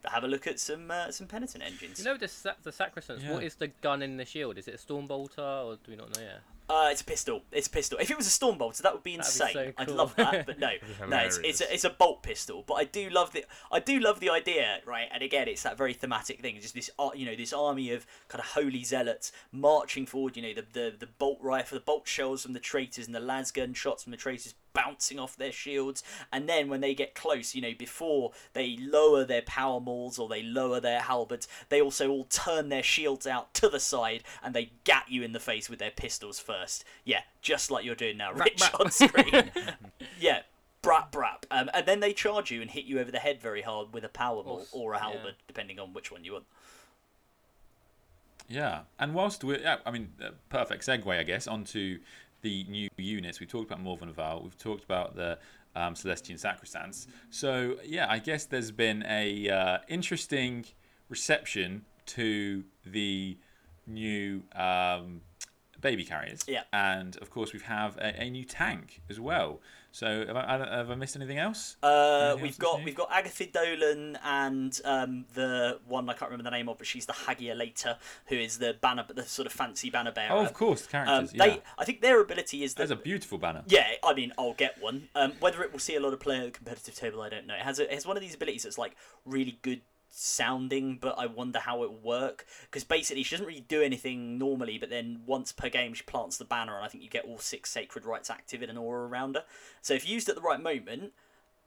have a look at some uh, some penitent engines. You know the sa- the Sacresant. Yeah. What is the gun in the shield? Is it a Stormbolter or do we not know yet? Uh, it's a pistol. It's a pistol. If it was a storm bolter, that would be That'd be insane. so I'd love that, but no, *laughs* no, it's, it's a, it's a bolt pistol. But I do love the I do love the idea, right? And again, it's that very thematic thing. Just this, ar- you know, this army of kind of holy zealots marching forward. You know, the the, the bolt rifle, the bolt shells from the traitors, and the lasgun shots from the traitors bouncing off their shields. And then when they get close, you know, before they lower their power mauls or they lower their halberds, they also all turn their shields out to the side and they gat you in the face with their pistols first. Yeah, just like you're doing now, Rich on screen. *laughs* yeah. Brap brap, um, and then they charge you and hit you over the head very hard with a power maul or a yeah. halberd, depending on which one you want. Yeah, and whilst we're, yeah, I mean, uh, perfect segue, I guess, onto the new units. We've talked about Morvenn Vahl. We've talked about the um, Celestian Sacresants. So yeah, I guess there's been a uh, interesting reception to the new um, baby carriers. Yeah. And of course, we have a, a new tank as well. So have I, have I missed anything else? Uh, Anything we've else got we've got Agathae Dolan and um, the one I can't remember the name of, but she's the Hagia later, who is the banner, the sort of fancy banner bearer. Oh, of course, the Um, characters. yeah. I think their ability is that That's a beautiful banner. Yeah, I mean, I'll get one. Um, whether it will see a lot of play at the competitive table, I don't know. It has a, it has one of these abilities that's like really good sounding, but I wonder how it will work. Because basically, she doesn't really do anything normally, but then once per game, she plants the banner, and I think you get all six sacred rites active in an aura around her. So if used at the right moment,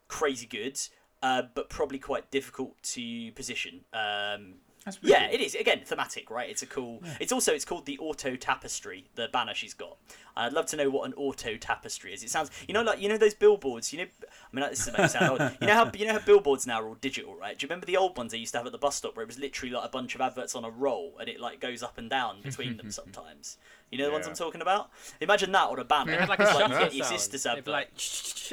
crazy good. Uh, but probably quite difficult to position. Um, yeah, cool. it is. Again, thematic, right? It's a cool. It's also it's called the auto tapestry. The banner she's got. I'd love to know what an auto tapestry is. It sounds, you know, like you know those billboards. You know, I mean, like, this is make sound old. You know how you know how billboards now are all digital, right? Do you remember the old ones they used to have at the bus stop where it was literally like a bunch of adverts on a roll and it like goes up and down between them *laughs* sometimes. You know the ones I'm talking about? Imagine that on a banner. They had like a It's shutter you get your sound. sister's They'd advert. be like,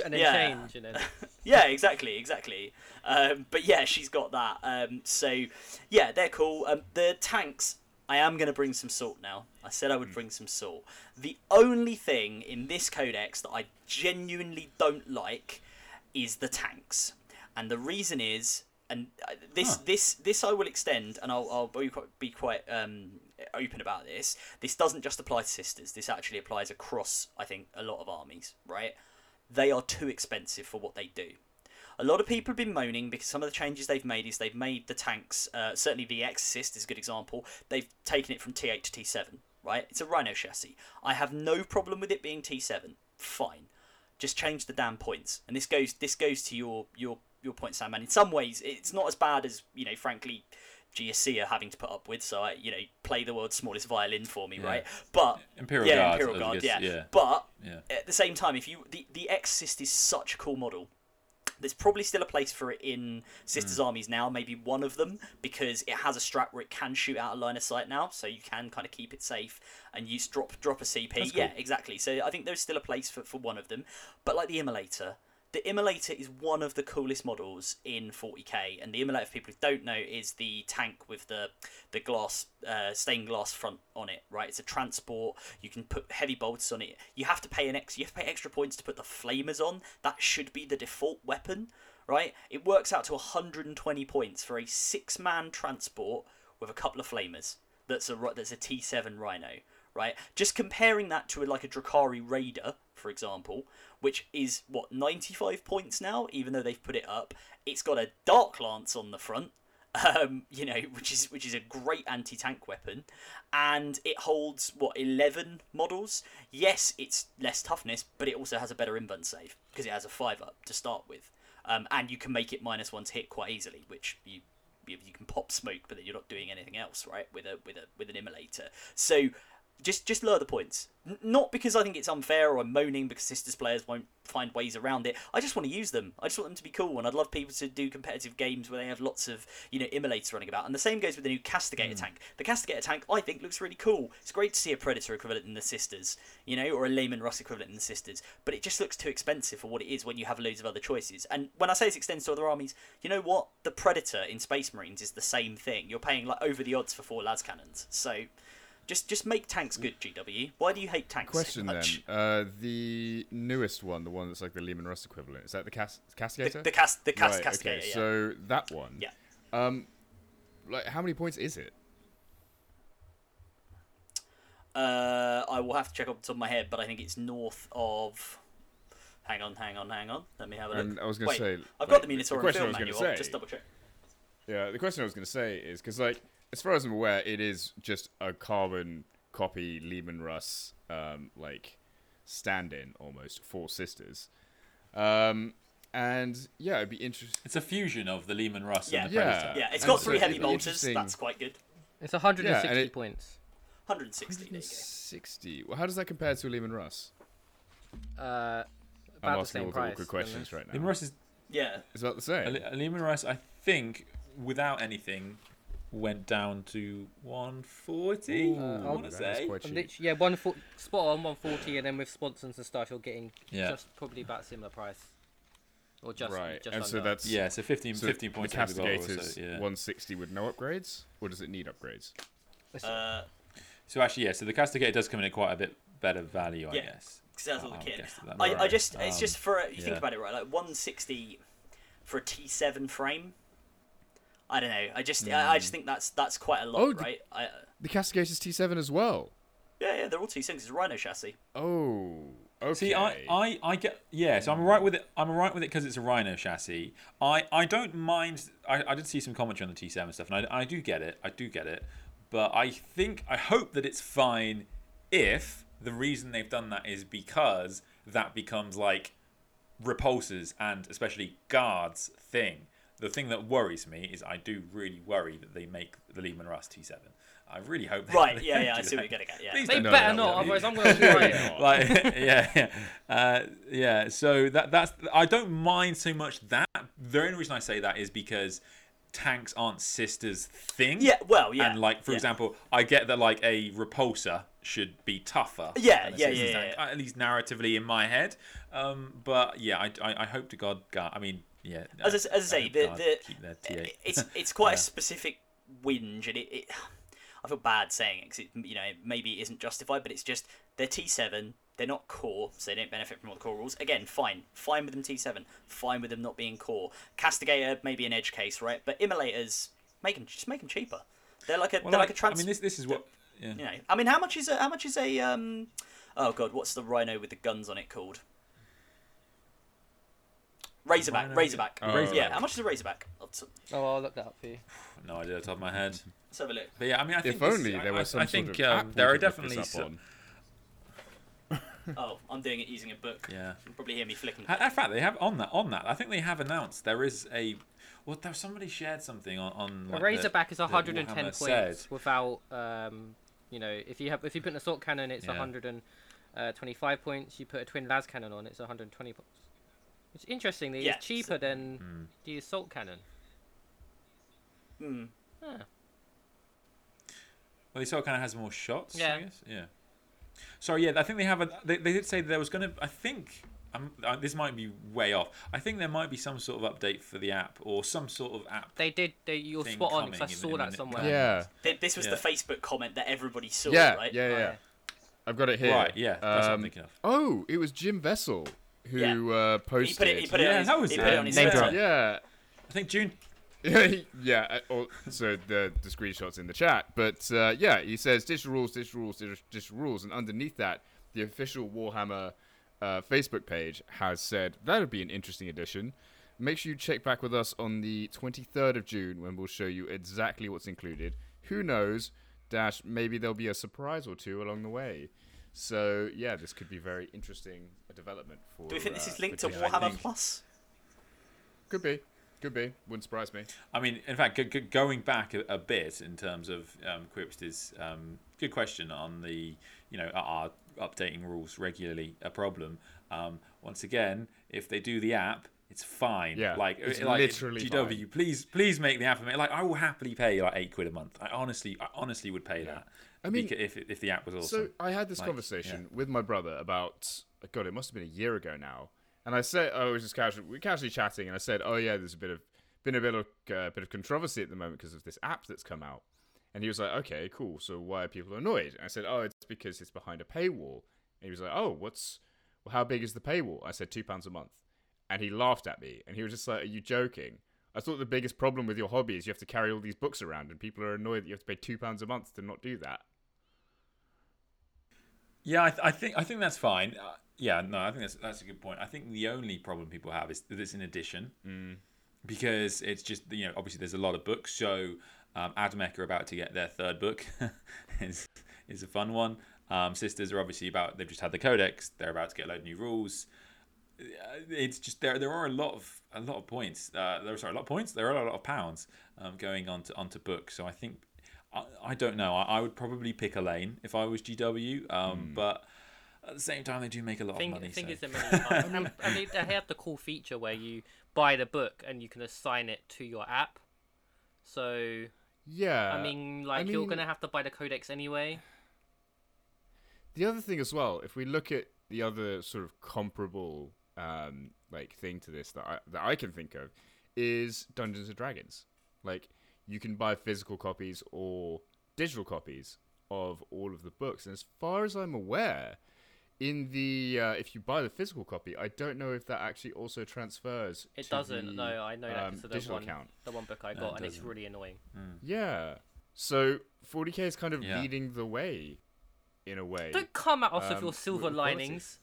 and then Yeah. change, and *laughs* then Yeah, exactly, exactly. Um, but yeah, she's got that. Um, so yeah, they're cool. Um, the tanks, I am going to bring some salt now. I said I would bring some salt. The only thing in this codex that I genuinely don't like is the tanks, and the reason is, and uh, this Huh. this this I will extend, and I'll, I'll be quite, be quite um, open about this. This doesn't just apply to sisters. This actually applies across, I think, a lot of armies. Right? They are too expensive for what they do. A lot of people have been moaning because some of the changes they've made is they've made the tanks, uh, certainly the Exorcist is a good example, they've taken it from T8 to T7, right? It's a Rhino chassis. I have no problem with it being T7. Fine. Just change the damn points. And this goes this goes to your your your point, Sam, and in some ways it's not as bad as, you know, frankly, GSC are having to put up with, so I, you know, play the world's smallest violin for me, Yeah. right? But Imperial yeah, Guard, Imperial Guard, guess, yeah. yeah. But Yeah. at the same time, if you the the Exorcist is such a cool model. There's probably still a place for it in Sisters mm. Armies now, maybe one of them, because it has a strap where it can shoot out a line of sight now, so you can kind of keep it safe and use drop drop a CP. Yeah, exactly. So I think there's still a place for, for one of them. But like the Immolator, the Immolator is one of the coolest models in 40k, and the Immolator, for people who don't know, is the tank with the the glass uh, stained glass front on it. Right, it's a transport. You can put heavy bolts on it. You have to pay an ex. You have to pay extra points to put the flamers on. That should be the default weapon. Right, it works out to 120 points for a six-man transport with a couple of flamers. That's a that's a T7 Rhino. Right, just comparing that to a, like a Drukhari Raider, for example, which is what 95 points now, even though they've put it up. It's got a Dark Lance on the front, um, *laughs* you know, which is which is a great anti-tank weapon, and it holds what 11 models. Yes, it's less toughness, but it also has a better invuln save because it has a five up to start with, um, and you can make it minus one to hit quite easily, which you you you can pop smoke, but then you're not doing anything else, right? With a with a with an immolator. So just just lower the points. N- not because I think it's unfair or I'm moaning because sisters players won't find ways around it. I just want to use them. I just want them to be cool, and I'd love people to do competitive games where they have lots of you know immolators running about. And the same goes with the new castigator hmm. tank. The castigator tank I think looks really cool. It's great to see a predator equivalent in the sisters, you know, or a Leman Russ equivalent in the sisters. But it just looks too expensive for what it is when you have loads of other choices. And when I say it extends to other armies, you know what? The predator in Space Marines is the same thing. You're paying like over the odds for four las cannons. So. Just, just make tanks good, GW. Why do you hate tanks Question so then. much? Uh, the newest one, the one that's like the Leman Russ equivalent, is that the cas- Castigator? The, the cast, the cast, right, castigator. okay. yeah. So that one. Yeah. Um, like how many points is it? Uh, I will have to check off the top of my head, but I think it's north of. Hang on, hang on, hang on. Let me have a look. And I was gonna say, I've like, got the the- the Minotaur question I film was gonna manual. say- Just double check. Yeah, the question I was going to say is because, like, as far as I'm aware, it is just a carbon copy Leman Russ, um, like, stand-in almost for sisters. Um, and yeah, it'd be interesting. It's a fusion of the Leman Russ Yeah. and the Yeah. Predator. Yeah, it's And got so three heavy it'd bolters. That's quite good. it's 160 Yeah, and it- points. 160. There 60. Well, how does that compare to a Leman Russ? Uh, I'm about the asking same all the price. awkward questions right now. Leman Russ is Yeah. It's about the a same. Le- a Leman Russ. I think without anything went down to 140. Ooh, I want to say. quite I'm cheap. literally, yeah, one fo- spot on 140, and then with sponsors and stuff, you're getting Yeah. just probably about similar price, or just right, just and so that's Yeah, so 15, so 15 points. The over the Castigator's so, yeah. 160 with no upgrades, or does it need upgrades? Uh, So actually, yeah. So the Castigator does come in at quite a bit better value, I Yeah. guess. Because that's all the kit. guess that. I, I Right. just it's Um, just for you think about it right, like 160 for a T7 frame. I don't know. I just I, I just mm. think that's that's quite a lot, Oh, the- right? I, The Castigator's T7 as well. yeah, yeah, they're all T6. It's a Rhino chassis. Oh, okay. See, I, I, I get yeah. So I'm right with it. I'm right with it because it's a Rhino chassis. I, I don't mind. I, I did see some commentary on the T7 stuff, and I, I do get it. I do get it. But I think I hope that it's fine if the reason they've done that is because that becomes like repulsors and especially guards thing. The thing that worries me is I do really worry that they make the Leman Russ T7. I really hope they Right, *laughs* yeah, yeah, I do see what you're getting at, yeah. Please They don't No, better no, not, otherwise I'm going *laughs* to try it. like *laughs* yeah yeah uh, yeah so that that's i don't mind so much that the only reason i say that is because tanks aren't sisters thing Yeah, well, yeah. and like for yeah. example i get that like a repulsor should be tougher Yeah, than yeah, Sisters yeah, yeah. at least narratively in my head um but yeah i i, I hope to god god i mean yeah as I, as I say, the, the keep their T8. it's *laughs* it's quite Yeah. a specific whinge, and it, it *sighs* I feel bad saying it because it you know maybe it isn't justified, but it's just they're T seven. They're not core, so they don't benefit from all the core rules. Again, fine, fine with them T seven, fine with them not being core. Castigator maybe an edge case, right? But immolators, make them just make them cheaper. They're like a Well, they're like, like a trans. i mean this this is what yeah. you know, I mean, how much is a how much is a um? Oh god, what's the rhino with the guns on it called? Razorback, Rhino- Razorback. Oh. Yeah, how much is a Razorback? Oh, I'll look that up for you. no idea off the top of my head let's have a look. but yeah i mean i think If only I- there I- was some I sort think of um, there are definitely some. *laughs* Oh, I'm doing it using a book. yeah You can probably hear me flicking. In fact, they have on that. On that, I think they have announced there is a. Well, there somebody shared something on on. A like, Razorback is 110 points said. without, um, you know, if you have if you put an assault cannon, it's Yeah. 125 points. You put a twin las cannon on, it's 120 points. It's interesting. that Yeah, It's cheaper than Hmm. the assault cannon. Hmm. Huh. Well, they sort of kind of has more shots. Yeah. I guess. Yeah. Sorry, yeah, I think they have a. They, they did say there was going to. I think. Um, uh, this might be way off. I think there might be some sort of update for the app or some sort of app. They did. They, you're spot on because I saw in that the- somewhere. Yeah, Th- This was Yeah. the Facebook comment that everybody saw, yeah, right? yeah, Oh, yeah. I've got it here. Right, yeah, that's what I'm Um, thinking of. Oh, it was Jim Vessel who uh, He posted. put it. He put it. Yeah, on his, that was he it. put it on his Name drop. Yeah, I think June. *laughs* yeah. uh, or- So the the screenshots in the chat, but uh, yeah, he says digital rules, digital rules, digital, digital rules, and underneath that, the official Warhammer uh, Facebook page has said that would be an interesting addition. Make sure you check back with us on the 23rd of June when we'll show you exactly what's included. Who knows? Dash, maybe there'll be a surprise or two along the way. So yeah, this could be very interesting a development for. Do we think this uh, is linked to Warhammer Plus? Could be, could be. Wouldn't surprise me. I mean, in fact, g- g- going back a, a bit in terms of um, Quipst's um, good question on the, you know, are updating rules regularly a problem? Um, once again, if they do the app, it's fine. Yeah, like it's like literally GW, fine. please, please make the app. For me. Like I will happily pay like eight quid a month. I honestly, I honestly would pay that. I mean, if if the app was awesome. So I had this Like, conversation with my brother about God, it must have been a year ago now, and I said, "Oh, it was just casual. We were casually chatting, and I said, "Oh yeah, there's a bit of been a bit of uh, bit of controversy at the moment because of this app that's come out." And he was like, "Okay, cool. So why are people annoyed?" And I said, "Oh, it's because it's behind a paywall." And he was like, "Oh, what's well, how big is the paywall?" I said, two pounds a month," and he laughed at me, and he was just like, "Are you joking?" I thought the biggest problem with your hobby is you have to carry all these books around, and people are annoyed that you have to pay two pounds a month to not do that. Yeah, I, th- I think I think that's fine. Yeah, no, I think that's that's a good point. I think the only problem people have is that it's an addition, because it's just you know obviously there's a lot of books. So um, Admech are about to get their third book. *laughs* is is a fun one. Um, Sisters are obviously about they've just had the codex. They're about to get a load of new rules. Uh, It's just there. There are a lot of a lot of points. Uh, there are sorry, a lot of points. There are a lot of pounds um, going on to onto books. So I think I, I don't know. I, I would probably pick a lane if I was GW. Um, But at the same time, they do make a lot thing, of money. thing so. is, a million times. *laughs* and, and they, they have the cool feature where you buy the book and you can assign it to your app. So Yeah. I mean, like you're gonna have to buy the codex anyway. The other thing as well, if we look at the other sort of comparable um, like thing to this that I, that I can think of, is Dungeons and Dragons. Like you can buy physical copies or digital copies of all of the books. And as far as I'm aware, in the uh, if you buy the physical copy, I don't know if that actually also transfers. It to doesn't. the, no, I know that um, of the digital one, account. the one book I No, got, it and it's really annoying. Yeah. So 40k is kind of Yeah. leading the way, in a way. Don't come at us with Um, your silver with quality. linings.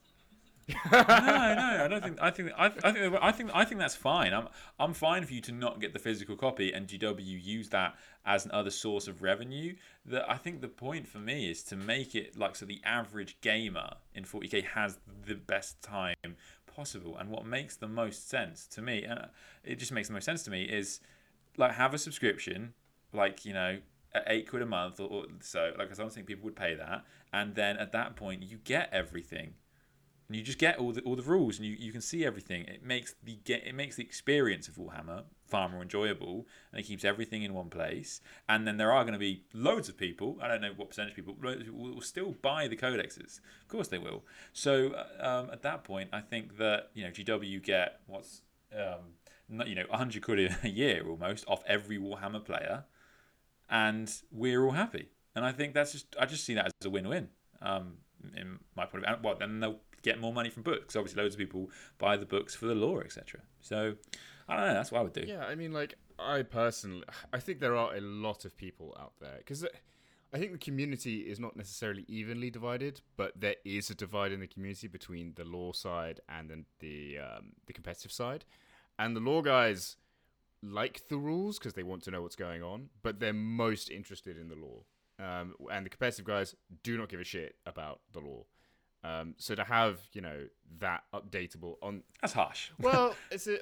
No, no, I *laughs* don't think. I think. I, I think. I think. I think that's fine. I'm. I'm fine for you to not get the physical copy and GW use that as another source of revenue. That I think the point for me is to make it like so the average gamer in 40k has the best time possible, and what makes the most sense to me, and uh, it just makes the most sense to me is like have a subscription, like you know. At eight quid a month or, or so, like I don't think people would pay that, and then at that point you get everything and you just get all the all the rules and you, you can see everything. It makes the get it makes the experience of warhammer far more enjoyable and it keeps everything in one place. And then there are going to be loads of people i don't know what percentage of people of people will still buy the codexes. Of course they will. So uh, um, at that point i think that you know gw get what's um, you know 100 quid a year almost off every warhammer player and we're all happy. And i think that's just i just see that as a win-win um, in my point of view. Well, then they'll get more money from books. Obviously, loads of people buy the books for the lore, etc. So, I don't know. That's what I would do. Yeah, I mean, like, I personally, I think there are a lot of people out there because I think the community is not necessarily evenly divided, but there is a divide in the community between the lore side and then the um, the competitive side, and the lore guys like the rules because they want to know what's going on, but they're most interested in the lore, um, and the competitive guys do not give a shit about the lore. Um, so to have you know that updatable on That's harsh. well, *laughs* it's a,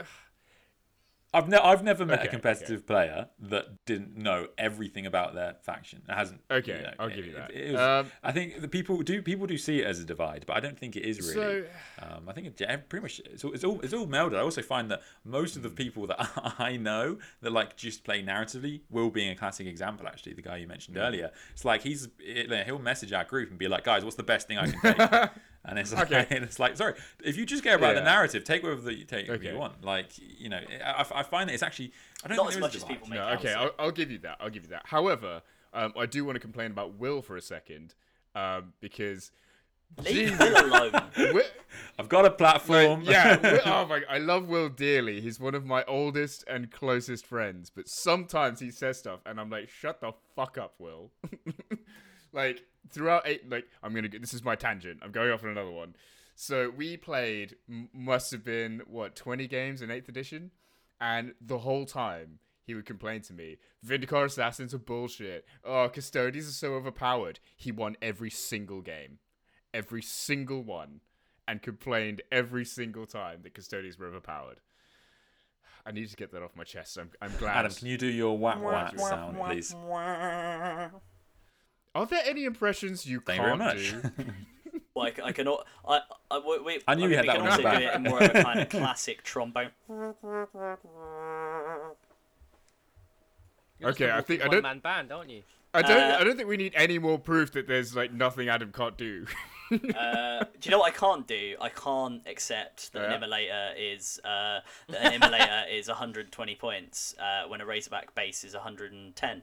I've, ne- I've never met Okay, a competitive player that didn't know everything about their faction. It hasn't. Okay, you know, I'll give you that. it- it was- Um, I think the people do people do see it as a divide, but I don't think it is really. So- um, I think it, yeah, pretty much it's all, it's all it's all melded. I also find that most of the people that *laughs* I know that like just play narratively, Will being a classic example. Actually, the guy you mentioned earlier, it's like he's he'll message our group and be like, guys, what's the best thing I can take? *laughs* And it's like, Okay. *laughs* and it's like, sorry, if you just care about the narrative, take whatever you take Okay. you want. Like, you know, I, I find that it's actually I don't Not think as much as people make No, okay, I'll, I'll give you that. I'll give you that. However, um, I do want to complain about Will for a second, um, because Leave Jesus. Will alone. *laughs* I've got a like, platform. yeah, *laughs* Will, oh my, I love Will dearly. He's one of my oldest and closest friends, but sometimes he says stuff, and I'm like, shut the fuck up, Will. Like throughout eight, like I'm gonna. go- This is my tangent. I'm going off on another one. So we played, m- must have been what 20 games in eighth edition, and the whole time he would complain to me, Vindicare assassins are bullshit. Oh, custodians are so overpowered. He won every single game, every single one, and complained every single time that custodians were overpowered. I need to get that off my chest. I'm, I'm glad. Adam, can you do your whack whack sound, please? Are there any impressions you Thank you very can't much. do? *laughs* Like I can, al- I, I, we, we, I knew I you had we that can one also back. do it in more of a kind of *laughs* classic trombone. You're Okay, I think- I don't- man band, aren't you? I don't. Uh, I don't think we need any more proof that there's like nothing Adam can't do. *laughs* *laughs* Uh, do you know what I can't do? I can't accept that Yeah. an immolator is uh, that an *laughs* immolator is 120 points uh, when a Razorback base is 110.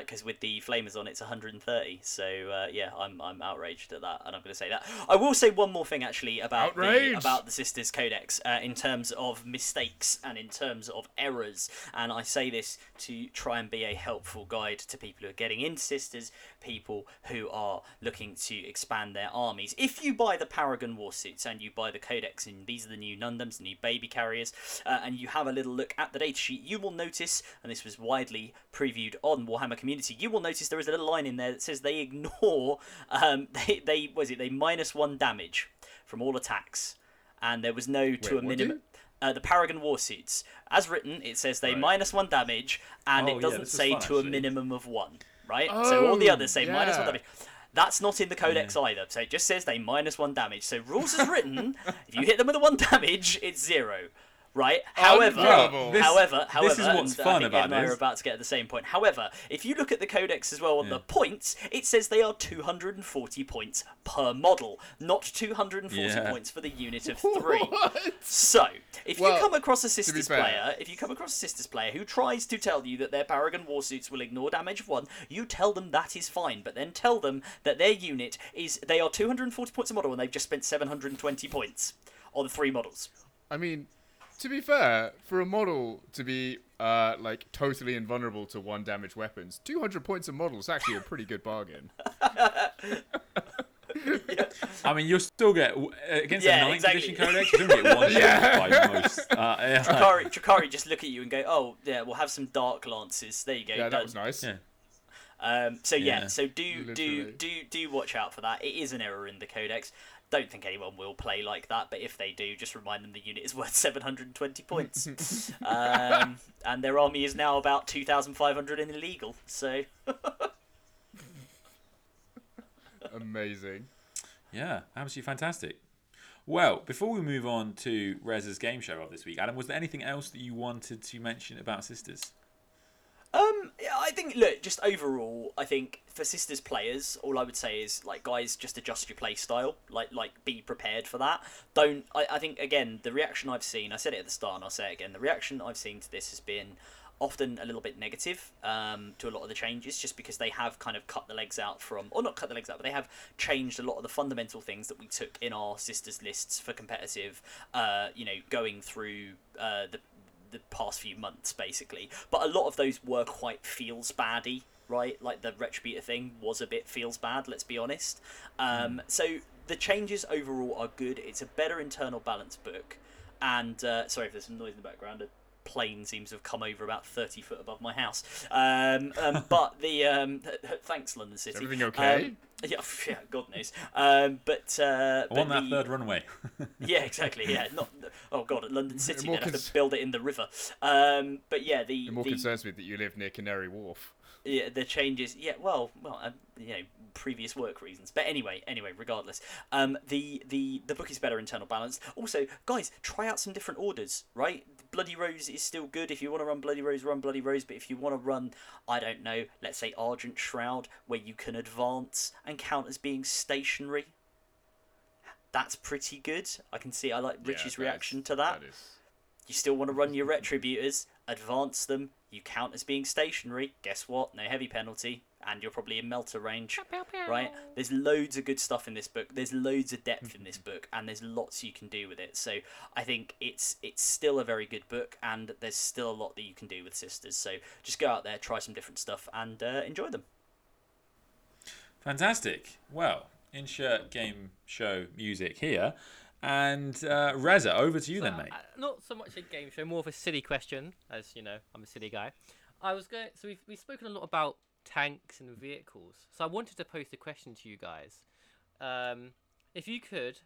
Because with the flamers on, it's 130. So uh, yeah, I'm I'm outraged at that, and I'm going to say that. I will say one more thing actually about the, about the Sisters Codex uh, in terms of mistakes and in terms of errors. And I say this to try and be a helpful guide to people who are getting into Sisters, people who are looking to expand their armies. If you buy the Paragon Warsuits and you buy the Codex, and these are the new Nundums, the new baby carriers, uh, and you have a little look at the datasheet, you will notice, and this was widely previewed on Warhammer Community, you will notice there is a little line in there that says they ignore, *laughs* um, they, they was it, they minus one damage from all attacks, and there was no to a minimum. Uh, the Paragon Warsuits, as written, it says they Right. minus one damage, and Oh, it doesn't is say fun, to a minimum of one. Right, so all the Oh, others say minus one damage. That's not in the codex either. So it just says they minus one damage. So rules as written, *laughs* if you hit them with a one damage, it's zero. Right? Oh, however, this- however, however, this is what's and I fun think about Ed and I this. are about to get at the same point. However, if you look at the codex as well on the points, it says they are 240 points per model, not 240 Yeah. points for the unit of *laughs* three. So, if you come across a Sisters player, if you come across a Sisters player who tries to tell you that their Paragon Warsuits will ignore damage of one, you tell them that is fine, but then tell them that their unit is they are 240 points a model and they've just spent 720 points on the three models. I mean, to be fair, for a model to be uh, like totally invulnerable to one damage weapons, 200 points a model is actually a pretty good bargain. *laughs* I mean, you'll still get uh, against Yeah, a ninth exactly. edition codex. You'll only get one *laughs* shot by most. Uh, yeah. Drukhari, Drukhari just look at you and go, "Oh, yeah, we'll have some dark lances." There you go. Yeah, done. that was nice. Yeah. Um, so yeah, Yeah. so do do do do watch out for that. It is an error in the codex. Don't think anyone will play like that, but if they do, just remind them the unit is worth *laughs* 720 points. *laughs* um, and their army is now about 2,500 and illegal. So *laughs* Amazing. Yeah, absolutely fantastic. Well, before we move on to Rez's game show of this week, Adam, was there anything else that you wanted to mention about Sisters? Um, yeah, I think look, just overall, I think for sisters players, all I would say is like guys, just adjust your play style. Like like be prepared for that. Don't I, I think again the reaction I've seen, I said it at the start and I'll say it again, the reaction I've seen to this has been often a little bit negative um, to a lot of the changes just because they have kind of cut the legs out from or not cut the legs out but they have changed a lot of the fundamental things that we took in our sisters lists for competitive uh, you know going through uh, the the past few months, basically. But a lot of those were quite feels baddy, right? Like the Retributor thing was a bit feels bad. Let's be honest. Um, So the changes overall are good. It's a better internal balance book, and uh, sorry if there's some noise in the background. A plane seems to have come over about thirty foot above my house. Um, um, *laughs* but the um, *laughs* thanks, London City. everything okay? Um, yeah, *laughs* yeah, God knows. Um, but uh, On that the- third runway. yeah, exactly. Yeah, not. Oh god, at London City, more they'd have to build it in the river. Um, but yeah, the It more the, concerns me that you live near Canary Wharf. Yeah, the changes. Yeah, well, well, um, you know, previous work reasons. But anyway, anyway, regardless, um, the the the book is better internal balance. Also, guys, try out some different orders. Right, Bloody Rose is still good. If you want to run Bloody Rose, run Bloody Rose. But if you want to run, I don't know, let's say Argent Shroud, where you can advance and count as being stationary. That's pretty good. I can see. I like Yeah, Richie's that reaction is- to that. That. You still want to run your retributors, advance them, you count as being stationary. Guess what? No heavy penalty, and you're probably in melter range. Right? There's loads of good stuff in this book. There's loads of depth in this book, and there's lots you can do with it. So I think it's it's still a very good book, and there's still a lot that you can do with sisters. So just go out there, try some different stuff, and uh, enjoy them. Fantastic. Well, insert game show music here. And uh, Rezza, over to you then, mate. Uh, not so much a game show, more of a silly question, as you know, I'm a silly guy. I was going. So we've we've spoken a lot about tanks and vehicles. So I wanted to pose a question to you guys. Um, if you could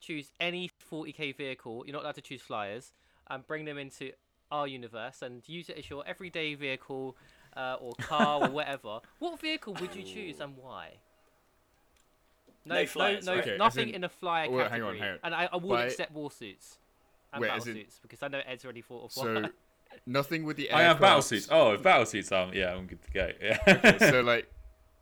choose any 40k vehicle, you're not allowed to choose flyers, and bring them into our universe and use it as your everyday vehicle uh, or car or *laughs* whatever, what vehicle would you choose and why? No flyers, no, right? Okay, nothing in- in, a flyer wait, hang category. on, hang on. And I, I will By- accept war suits and Wait, battle as in- suits because I know Ed's already thought of So *laughs* nothing with the aircraft. I have battle suits. Oh, if battle suits, um, yeah, I'm good to go. Yeah. so *laughs* like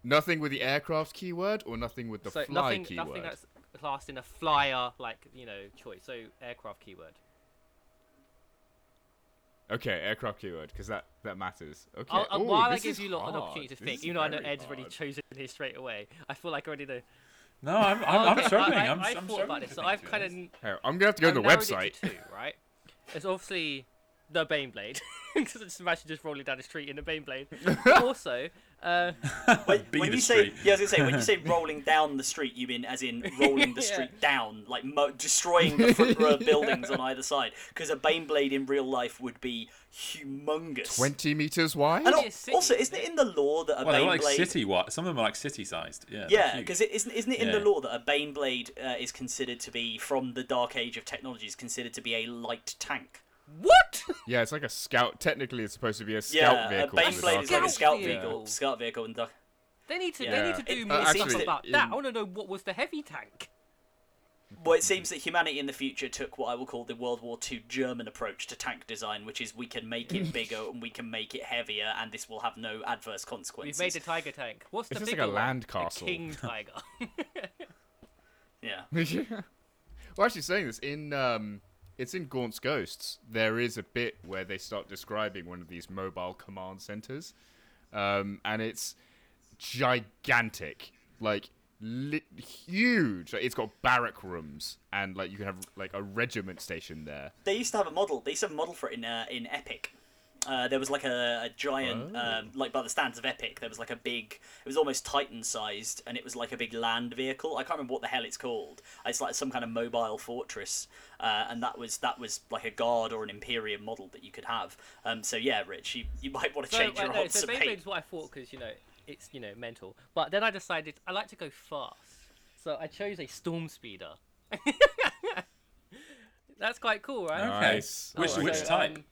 nothing with the aircraft keyword or nothing with the so fly nothing, keyword. nothing that's classed in a flyer like you know choice. So aircraft keyword. Okay, aircraft keyword because that that matters. Okay. I'll, Ooh, while I this give is you lot an opportunity to This think, is even though I know very Ed's already chosen his straight away, I feel like I already know. No, I'm, I'm, I'm Okay, struggling. I, I, I'm, I I'm thought struggling about this. So I've kind of I'm gonna have to go to the narrowed it website. to two, right? It's obviously the Baneblade, *laughs* because I just imagine just rolling down the street in the Baneblade. But *laughs* also, uh, *laughs* When, when the you say yeah, I was gonna say when you say rolling down the street, you mean as in rolling the Yeah. street down, like mo- destroying the front row of buildings on either side? Because a Baneblade in real life would be humongous. Twenty meters wide. And al- city, also, isn't isn't it it? in the lore that a Well, they're Baneblade? like city. What? Some of them are like city-sized. Yeah. Yeah, huge. because it isn't isn't it in the lore that a Baneblade uh, is considered to be from the Dark Age of technology is considered to be a light tank? What? *laughs* Yeah, it's like a scout. Technically, it's supposed to be a scout yeah, a vehicle. for the Baneblade is like a scout vehicle. vehicle. Scout vehicle in Dark. They need to. Yeah. They need to do It- more uh, stuff actually, about in- that. I want to know what was the heavy tank. well, it seems that humanity in the future took what I will call the World War II German approach to tank design, which is we can make it *laughs* bigger and we can make it heavier, and this will have no adverse consequences. We've made a tiger tank. What's It's the just like bigger a one? land castle. A king tiger. *laughs* Yeah. yeah. Well, actually, saying this in um, it's in Gaunt's Ghosts. There is a bit where they start describing one of these mobile command centers, um, and it's gigantic, like li- huge. Like, it's got barrack rooms, and like you can have like a regiment station there. They used to have a model. They used to have a model for it in uh, in Epic. Uh, there was like a, a giant, Oh. um, like by the stands of Epic, there was like a big. It was almost Titan-sized, and it was like a big land vehicle. I can't remember what the hell it's called. It's like some kind of mobile fortress, uh, and that was that was like a guard or an Imperium model that you could have. Um, so yeah, Rich, you, you *laughs* might want to so, change uh, your no, odds so to Baneblade is what I thought because you know it's you know mental. But then I decided I like to go fast, so I chose a storm speeder. *laughs* That's quite cool, right? Okay. Nice. Which So, which type? um,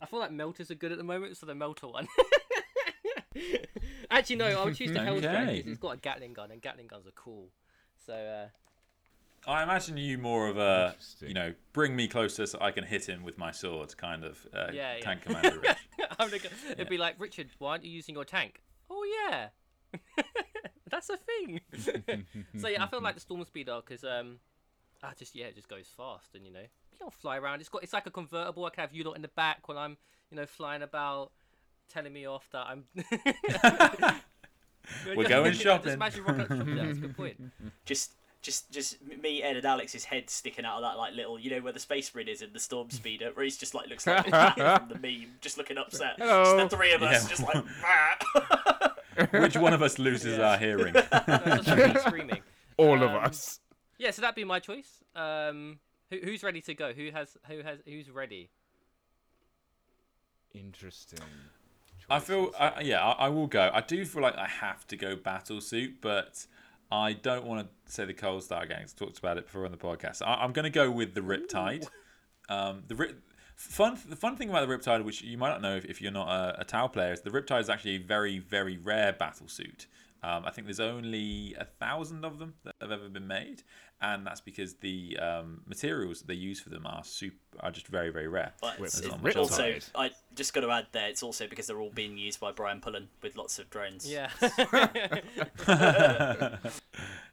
I feel like melters are good at the moment, so the melter one. *laughs* Actually, no, I'll choose the Hailstrike Okay. because it's got a Gatling gun, and Gatling guns are cool. So, uh, I imagine you more of a, you know, bring me closer so I can hit him with my sword kind of uh, Yeah, yeah. tank *laughs* commander. Rich. I'm gonna go, it'd be like, Richard, why aren't you using your tank? Oh yeah, *laughs* that's a thing. so yeah, I feel like the storm speeder because um, I just yeah, it just goes fast and you know you don't fly around. It's got it's like a convertible. I can have you lot in the back while I'm you know flying about, telling me off that I'm. *laughs* We're going Just shopping. imagine rocking up shopping. That's a good point. *laughs* Just, just, just me, Ed, and Alex's head sticking out of that like little, you know, where the space bridge is in the storm *laughs* speeder, where he's just like looks like from the meme, just looking upset. Hello. Just the three of us, Yeah. just like. Which one of us loses Yeah. our hearing? That's just me screaming. All of Um, us. Yeah, so that'd be my choice. Um, who, who's ready to go? Who has who has who's ready? Interesting. I feel. I, yeah, I, I will go. I do feel like I have to go battle suit, but I don't want to say the Cold Star Gangs. Talked about it before on the podcast. I, I'm going to go with the Riptide. Um, the Rip, fun, the fun thing about the Riptide, which you might not know if, if you're not a, a Tau player, is the Riptide is actually a very, very rare battle suit. Um, I think there's only a thousand of them that have ever been made, and that's because the um, materials that they use for them are super, are just very, very rare. But it's, it's also, I just got to add there, it's also because they're all being used by Brian Pullen with lots of drones. Yeah. *laughs* *laughs*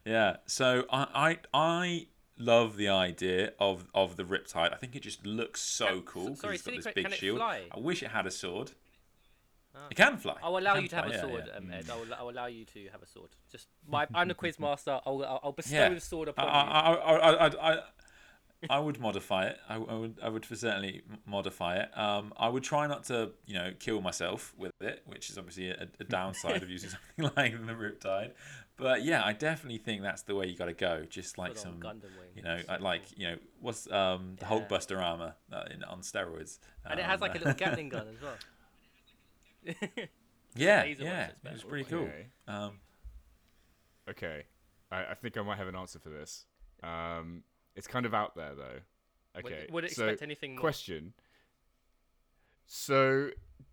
Yeah, so I, I I love the idea of of the Riptide. I think it just looks so Can- cool sorry, it's got this que- big can it shield. fly? I wish it had a sword. It can fly. I'll allow you to can have a fly, yeah, sword, yeah. um, Ed. I'll, I'll allow you to have a sword. Just my, I'm the quiz master. *laughs* I'll, I'll, I'll bestow Yeah. the sword upon you. I, I, I, I, I, I would modify it. I, I would I would for certainly modify it. Um, I would try not to you know kill myself with it, which is obviously a, a downside of using *laughs* something like the Riptide. But yeah, I definitely think that's the way you got to go. Just like Good some old Gundam wing. you know, I like you know, what's um the Yeah. Hulkbuster armor uh, in, on steroids, and it has Um, like a little *laughs* Gatling gun as well. *laughs* yeah, yeah, ones, it's it was pretty cool. Okay. Um, Okay, I, I think I might have an answer for this. Um, it's kind of out there though. Okay, would it so expect anything more? question. So,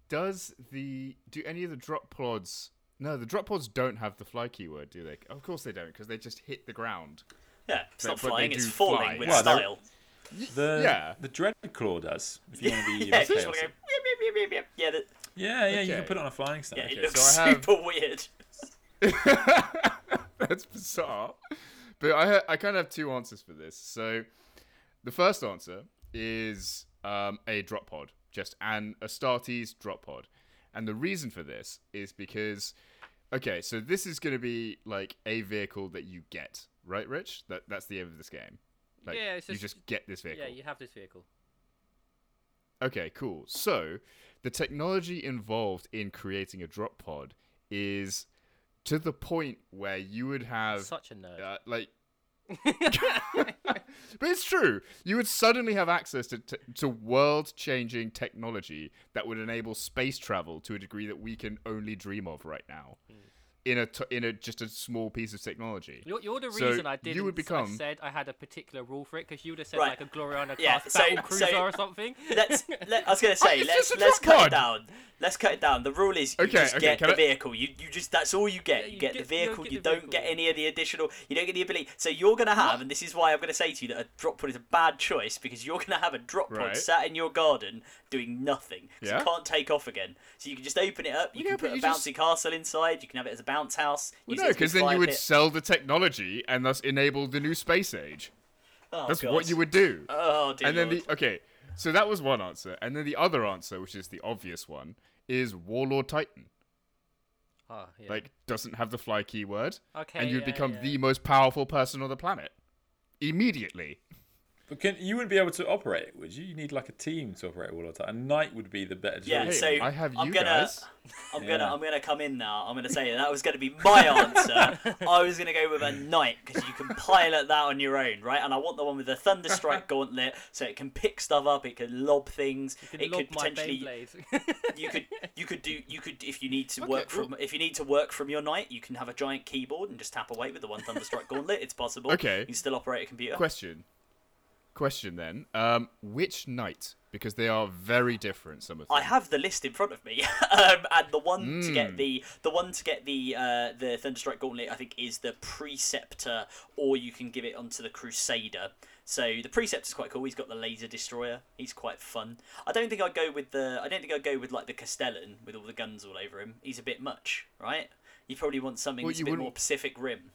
does the do any of the drop pods? No, the drop pods don't have the fly keyword, do they? Of course they don't, because they just hit the ground. Yeah, it's But- not flying, it's falling fly. with Well, style. the Yeah. the Dreadclaw does. If you want to be *laughs* Yeah, a you just Yeah, yeah, yeah, you can put it on a flying stand. yeah, it Okay, looks so I have- super weird. *laughs* That's bizarre. But I ha- I kind of have two answers for this. So, the first answer is um, a drop pod, just an Astartes drop pod, and the reason for this is because, okay, so this is going to be like a vehicle that you get, right, Rich? That that's the aim of this game. Like, Yeah, it's you just- just get this vehicle. Yeah, you have this vehicle. Okay, cool. So, the technology involved in creating a drop pod is to the point where you would have Such a nerd. uh, like *laughs* but it's true. You would suddenly have access to, to, to world changing technology that would enable space travel to a degree that we can only dream of right now. In a t- in a just a small piece of technology. You're, you're the So reason I you didn't. would I become- said I had a particular rule for it because you would have said Right. like a Gloriana Yeah, class so- battle so- cruiser or something. let's. *laughs* Let, I was gonna oh, say let's let's cut pod. it down. Let's cut it down. The rule is you Okay, just okay, get the I- vehicle. You you just that's all you get. Yeah, you you get, get- the you vehicle. get You the don't vehicle. get any of the additional. You don't get the ability. So you're gonna have, and this is why I'm gonna say to you that a drop pod is a bad choice because you're gonna have a drop pod Right. sat in your garden doing nothing. Yeah. You can't take off again. So you can just open it up. You Yeah, can put a bouncy just- castle inside. You can have it as a bounce house. Well, no, it as a because then you would pit. sell the technology and thus enable the new space age. Oh, That's God. what you would do. Oh dear and then Lord. the okay, so that was one answer, and then the other answer, which is the obvious one, is Warlord Titan. Oh, yeah. Like doesn't have the fly keyword, okay, and you'd yeah, become yeah. the most powerful person on the planet immediately. But can, you wouldn't be able to operate it, would you? You need like a team to operate all the time. A knight would be the better choice. Yeah, Hey, so I have I'm gonna, guys. *laughs* I'm Yeah. gonna, I'm gonna come in now. I'm gonna say that was gonna be my answer. *laughs* I was gonna go with a knight because you can pilot that on your own, right? And I want the one with the thunderstrike *laughs* gauntlet, so it can pick stuff up, it can lob things, You can it lob could potentially. Beyblade. You could, you could do, you could, if you need to Okay, work from, well- if you need to work from your knight, you can have a giant keyboard and just tap away with the one thunderstrike gauntlet. It's possible. Okay. You can still operate a computer. Question. Question then. Um, which knight? Because they are very different. Some of them. I have the list in front of me, *laughs* um, and the one to get Mm. the the one to get the uh, the Thunderstrike Gauntlet, I think, is the Preceptor, or you can give it onto the Crusader. So the Preceptor's quite cool. He's got the laser destroyer. He's quite fun. I don't think I'd go with the. I don't think I'd go with like the Castellan with all the guns all over him. He's a bit much, right? You probably want something Well, that's a bit wouldn't- more Pacific Rim.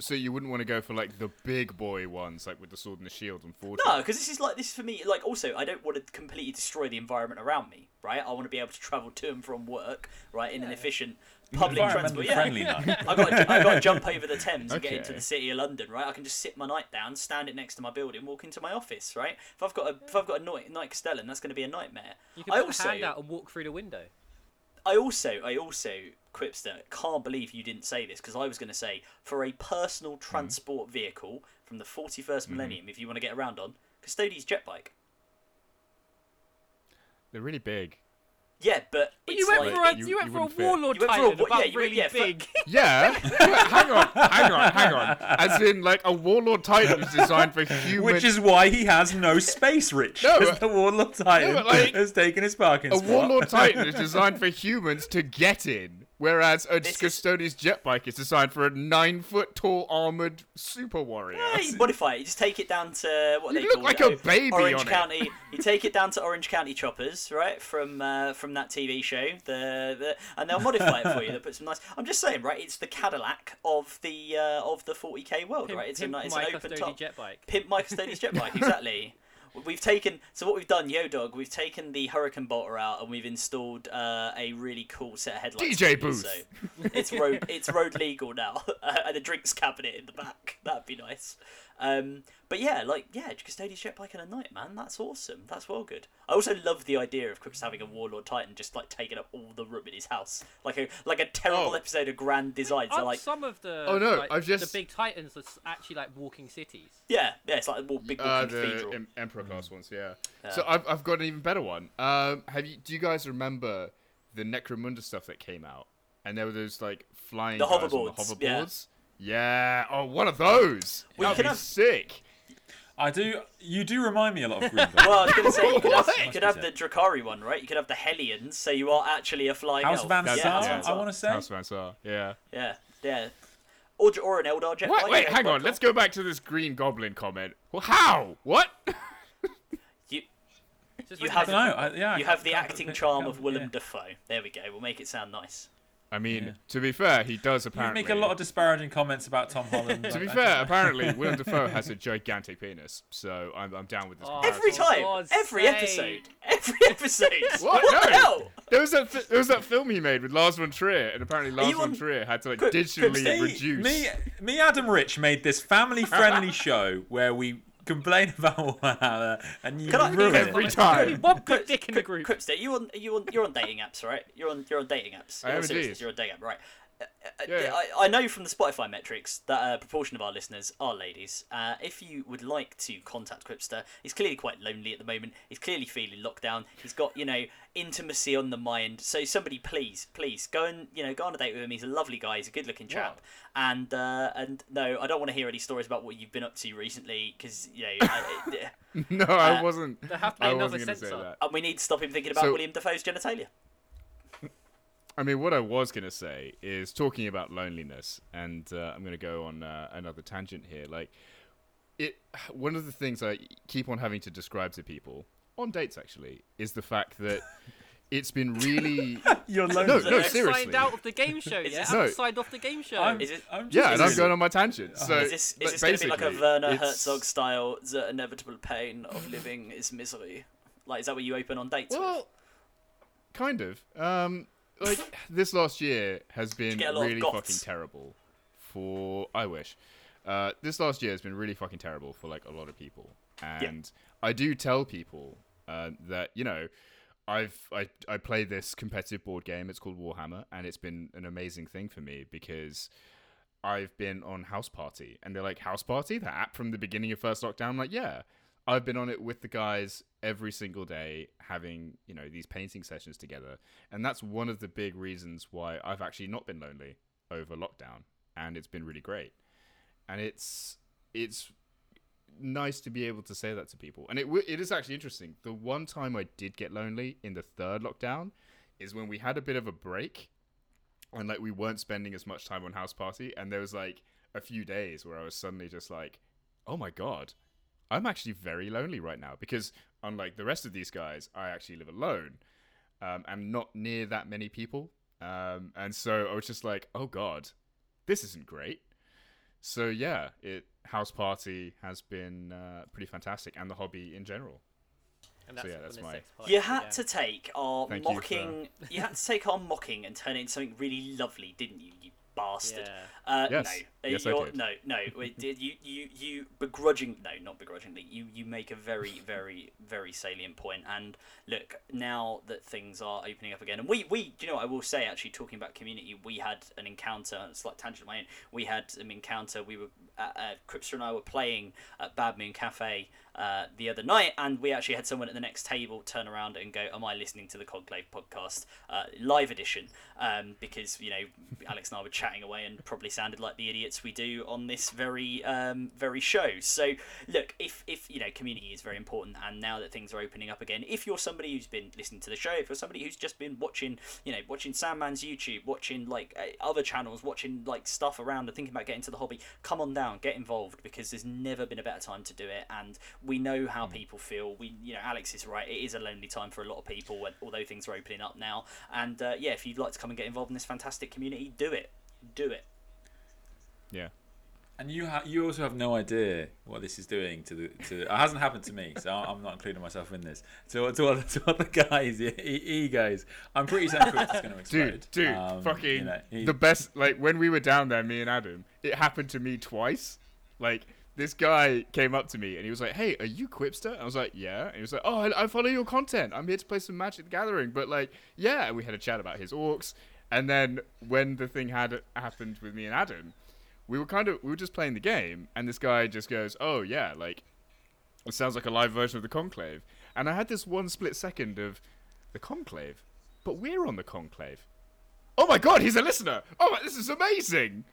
So you wouldn't want to go for like the big boy ones, like with the sword and the shield and forge. No, because this is like this is for me. Like also, I don't want to completely destroy the environment around me, right? I want to be able to travel to and from work, right, in an efficient public transport. Environmentally Yeah, friendly knight. *laughs* I got I got to jump over the Thames and get into the city of London, right? I can just sit my night down, stand it next to my building, walk into my office, right? If I've got a if I've got a night night Castellan, that's going to be a nightmare. You can I put also a hand out and walk through the window. I also, I also, Quipster, can't believe you didn't say this because I was going to say for a personal Mm-hmm. transport vehicle from the 41st millennium, if you want to get around on, Custodes jet bike. They're really big. Yeah, but But it's you went like for a you- you, you went for a wouldn't fit. warlord You went for a titan wa- about yeah, you really yeah, for- big. *laughs* Yeah. *laughs* hang on, hang on, hang on. As in, like a warlord titan is designed for human. Which is why he has no space, Rich. No, Because but- the Warlord Titan but, like, has taken his parking a spot. warlord titan is *laughs* designed for humans to get in, whereas a This is- Custodes jet bike is designed for a nine foot tall armored super warrior. Yeah, you modify it. You just take it down to what You they look call like it, a baby Orange on it. County. You take it down to Orange County Choppers, right? From uh, from that TV show, the, the and they'll modify it for you. They'll put some nice. I'm just saying, right? It's the Cadillac of the uh, of the 40k world, Pimp, right? It's pimp a it's my an open Custodes top. jet bike. Pimp my Custodes jet bike, *laughs* exactly. We've taken so what we've done, Yo Dog. We've taken the Hurricane bolter out and we've installed uh, a really cool set of headlights. DJ booth. So it's road it's road legal now, uh, *laughs* and a drinks cabinet in the back. That'd be nice. Um, but yeah, like yeah, Custodes jet bike in a night, man. That's awesome. That's well good. I also love the idea of Quips having a Warlord Titan just like taking up all the room in his house, like a like a terrible Oh. episode of Grand Design. So like some of the Oh, no, like, I've just- the big titans are actually like walking cities. yeah, yeah, it's like a more big Uh, the cathedral. em- emperor class ones, yeah. Yeah. So I've I've got an even better one. Um, have you? Do you guys remember the Necromunda stuff that came out? And there were those like flying The guys on the hoverboards, yeah. Hoverboards. Yeah. Oh, one of those. Well, you That'd could be have- sick. I do. You do remind me a lot of Greenville. *laughs* Well, I was gonna say you could have, you could have the Drukhari one, right? You could have the Hellions, so you are actually a flying House elf. Van yeah, Sar, House yeah. Van I want to say. House Van Saar. Yeah. Yeah, yeah. Or, or an Eldar jet What? bike, Wait, hang on. Let's go back to this Green Goblin comment. Well, how? What? *laughs* You, You I have- don't know. I, yeah, I you have the can't acting put it charm of Willem yeah. Dafoe. There we go. We'll make it sound nice. I mean, Yeah. to be fair, he does You apparently. make a lot of disparaging comments about Tom *laughs* Holland. to be I- I fair, apparently *laughs* Willem Dafoe has a gigantic penis, so I'm, I'm down with this. Oh. Every time, God's every sake. episode, every episode. *laughs* What? What the No. hell? There was that fi- there was that film he made with Lars von Trier, and apparently Lars you von on- Trier had to like Quick- quick, digitally Steve, reduce. Me, me, Adam Rich made this family-friendly show where we complain about Warhammer, and you Can I- ruin Every it. time. One good dick in the group. Quipster, you on you on you're on dating apps, right? You're on you're on dating apps. I am In all. You're on dating app, right? Yeah. I, I know from the Spotify metrics that a proportion of our listeners are ladies. Uh, if you would like to contact Quipster, he's clearly quite lonely at the moment. He's clearly feeling locked down. He's got you know intimacy on the mind. So somebody, please, please go and you know go on a date with him. He's a lovely guy. He's a good-looking chap. And uh, and no, I don't want to hear any stories about what you've been up to recently because you know. I, *laughs* no, Uh, I wasn't. There have to be I another wasn't going to say censor. that. and we need to stop him thinking about So- William Dafoe's genitalia. I mean, what I was going to say is talking about loneliness, and uh, I'm going to go on uh, another tangent here. Like, it. One of the things I keep on having to describe to people on dates, actually, is the fact that *laughs* it's been really. *laughs* You're no, lonely. no, Next seriously. Signed out of the game show, Is yeah? this- No. Haven't signed off the game show. I'm, Is it- I'm just Yeah, and I'm going on my tangent. So Is this, is like, this going to be like a Werner it's- Herzog style? The inevitable pain of living is misery. Like, is that what you open on dates with? Well, kind of. Um, like this last year has been get a lot of really fucking terrible for. I wish. Uh, this last year has been really fucking terrible for like a lot of people, and I do tell people uh, that you know. I've I, I play this competitive board game. It's called Warhammer, and it's been an amazing thing for me because I've been on House Party, and they're like House Party, the app from the beginning of first lockdown. I'm like, yeah, I've been on it with the guys every single day, having you know these painting sessions together, and that's one of the big reasons why I've actually not been lonely over lockdown, and it's been really great, and it's it's nice to be able to say that to people, and it it is actually interesting. The one time I did get lonely in the third lockdown is when we had a bit of a break and like we weren't spending as much time on house party. And there was like a few days where i was suddenly just like oh my god i'm actually very lonely right now. Because unlike the rest of these guys i actually live alone um, and not near that many people um, and so i was just like oh god this isn't great so yeah it house party has been uh, pretty fantastic and the hobby in general So, yeah, that's my- sex You had began. to take our Thank you for- mocking. You, had to take our mocking and turn it into something really lovely, didn't you? You bastard. Yeah. Uh, Yes. No. Uh, Yes, I you're- did. No, no. *laughs* It did you, you, you begrudging? No, not begrudgingly. You, you make a very, very, very salient point. And look, now that things are opening up again, and we, we, you know, what I will say actually, talking about community, we had an encounter. It's like tangent of my own. We had an encounter. We were, uh, uh, Quipster and I were playing at Bad Moon Cafe uh, the other night, and we actually had someone at the next table turn around and go, "Am I listening to the Conclave podcast uh, live edition?" Um, because you know, Alex and I were chatting away and probably sounded like the idiots we do on this very um, very show. So look, if if you know, community is very important, and now that things are opening up again, if you're somebody who's been listening to the show, if you're somebody who's just been watching, you know, watching Sandman's YouTube, watching like uh, other channels, watching like stuff around and thinking about getting to the hobby, come on down, get involved because there's never been a better time to do it, and we know how people feel. We, you know, Alex is right. It is a lonely time for a lot of people, when, although things are opening up now. And uh, yeah, if you'd like to come and get involved in this fantastic community, do it. Do it. yeah And you ha- you also have no idea what this is doing to the to. It hasn't happened to me, so I'm not including myself in this. To to other, to other guys, e- e- egos. I'm pretty certain Chris is going to explode. dude, dude, Um, fucking you know, he- the best. Like when we were down there, me and Adam, it happened to me twice. Like this guy came up to me and he was like, "Hey, are you Quipster?" I was like, "Yeah." And he was like, "Oh, I, I follow your content. I'm here to play some Magic the Gathering." But like, yeah, and we had a chat about his orcs. And then when the thing had happened with me and Adam, we were kind of we were just playing the game, and this guy just goes, "Oh yeah, like it sounds like a live version of the Conclave." And I had this one split second of the Conclave, but we're on the Conclave. Oh my god, he's a listener! Oh, this is amazing.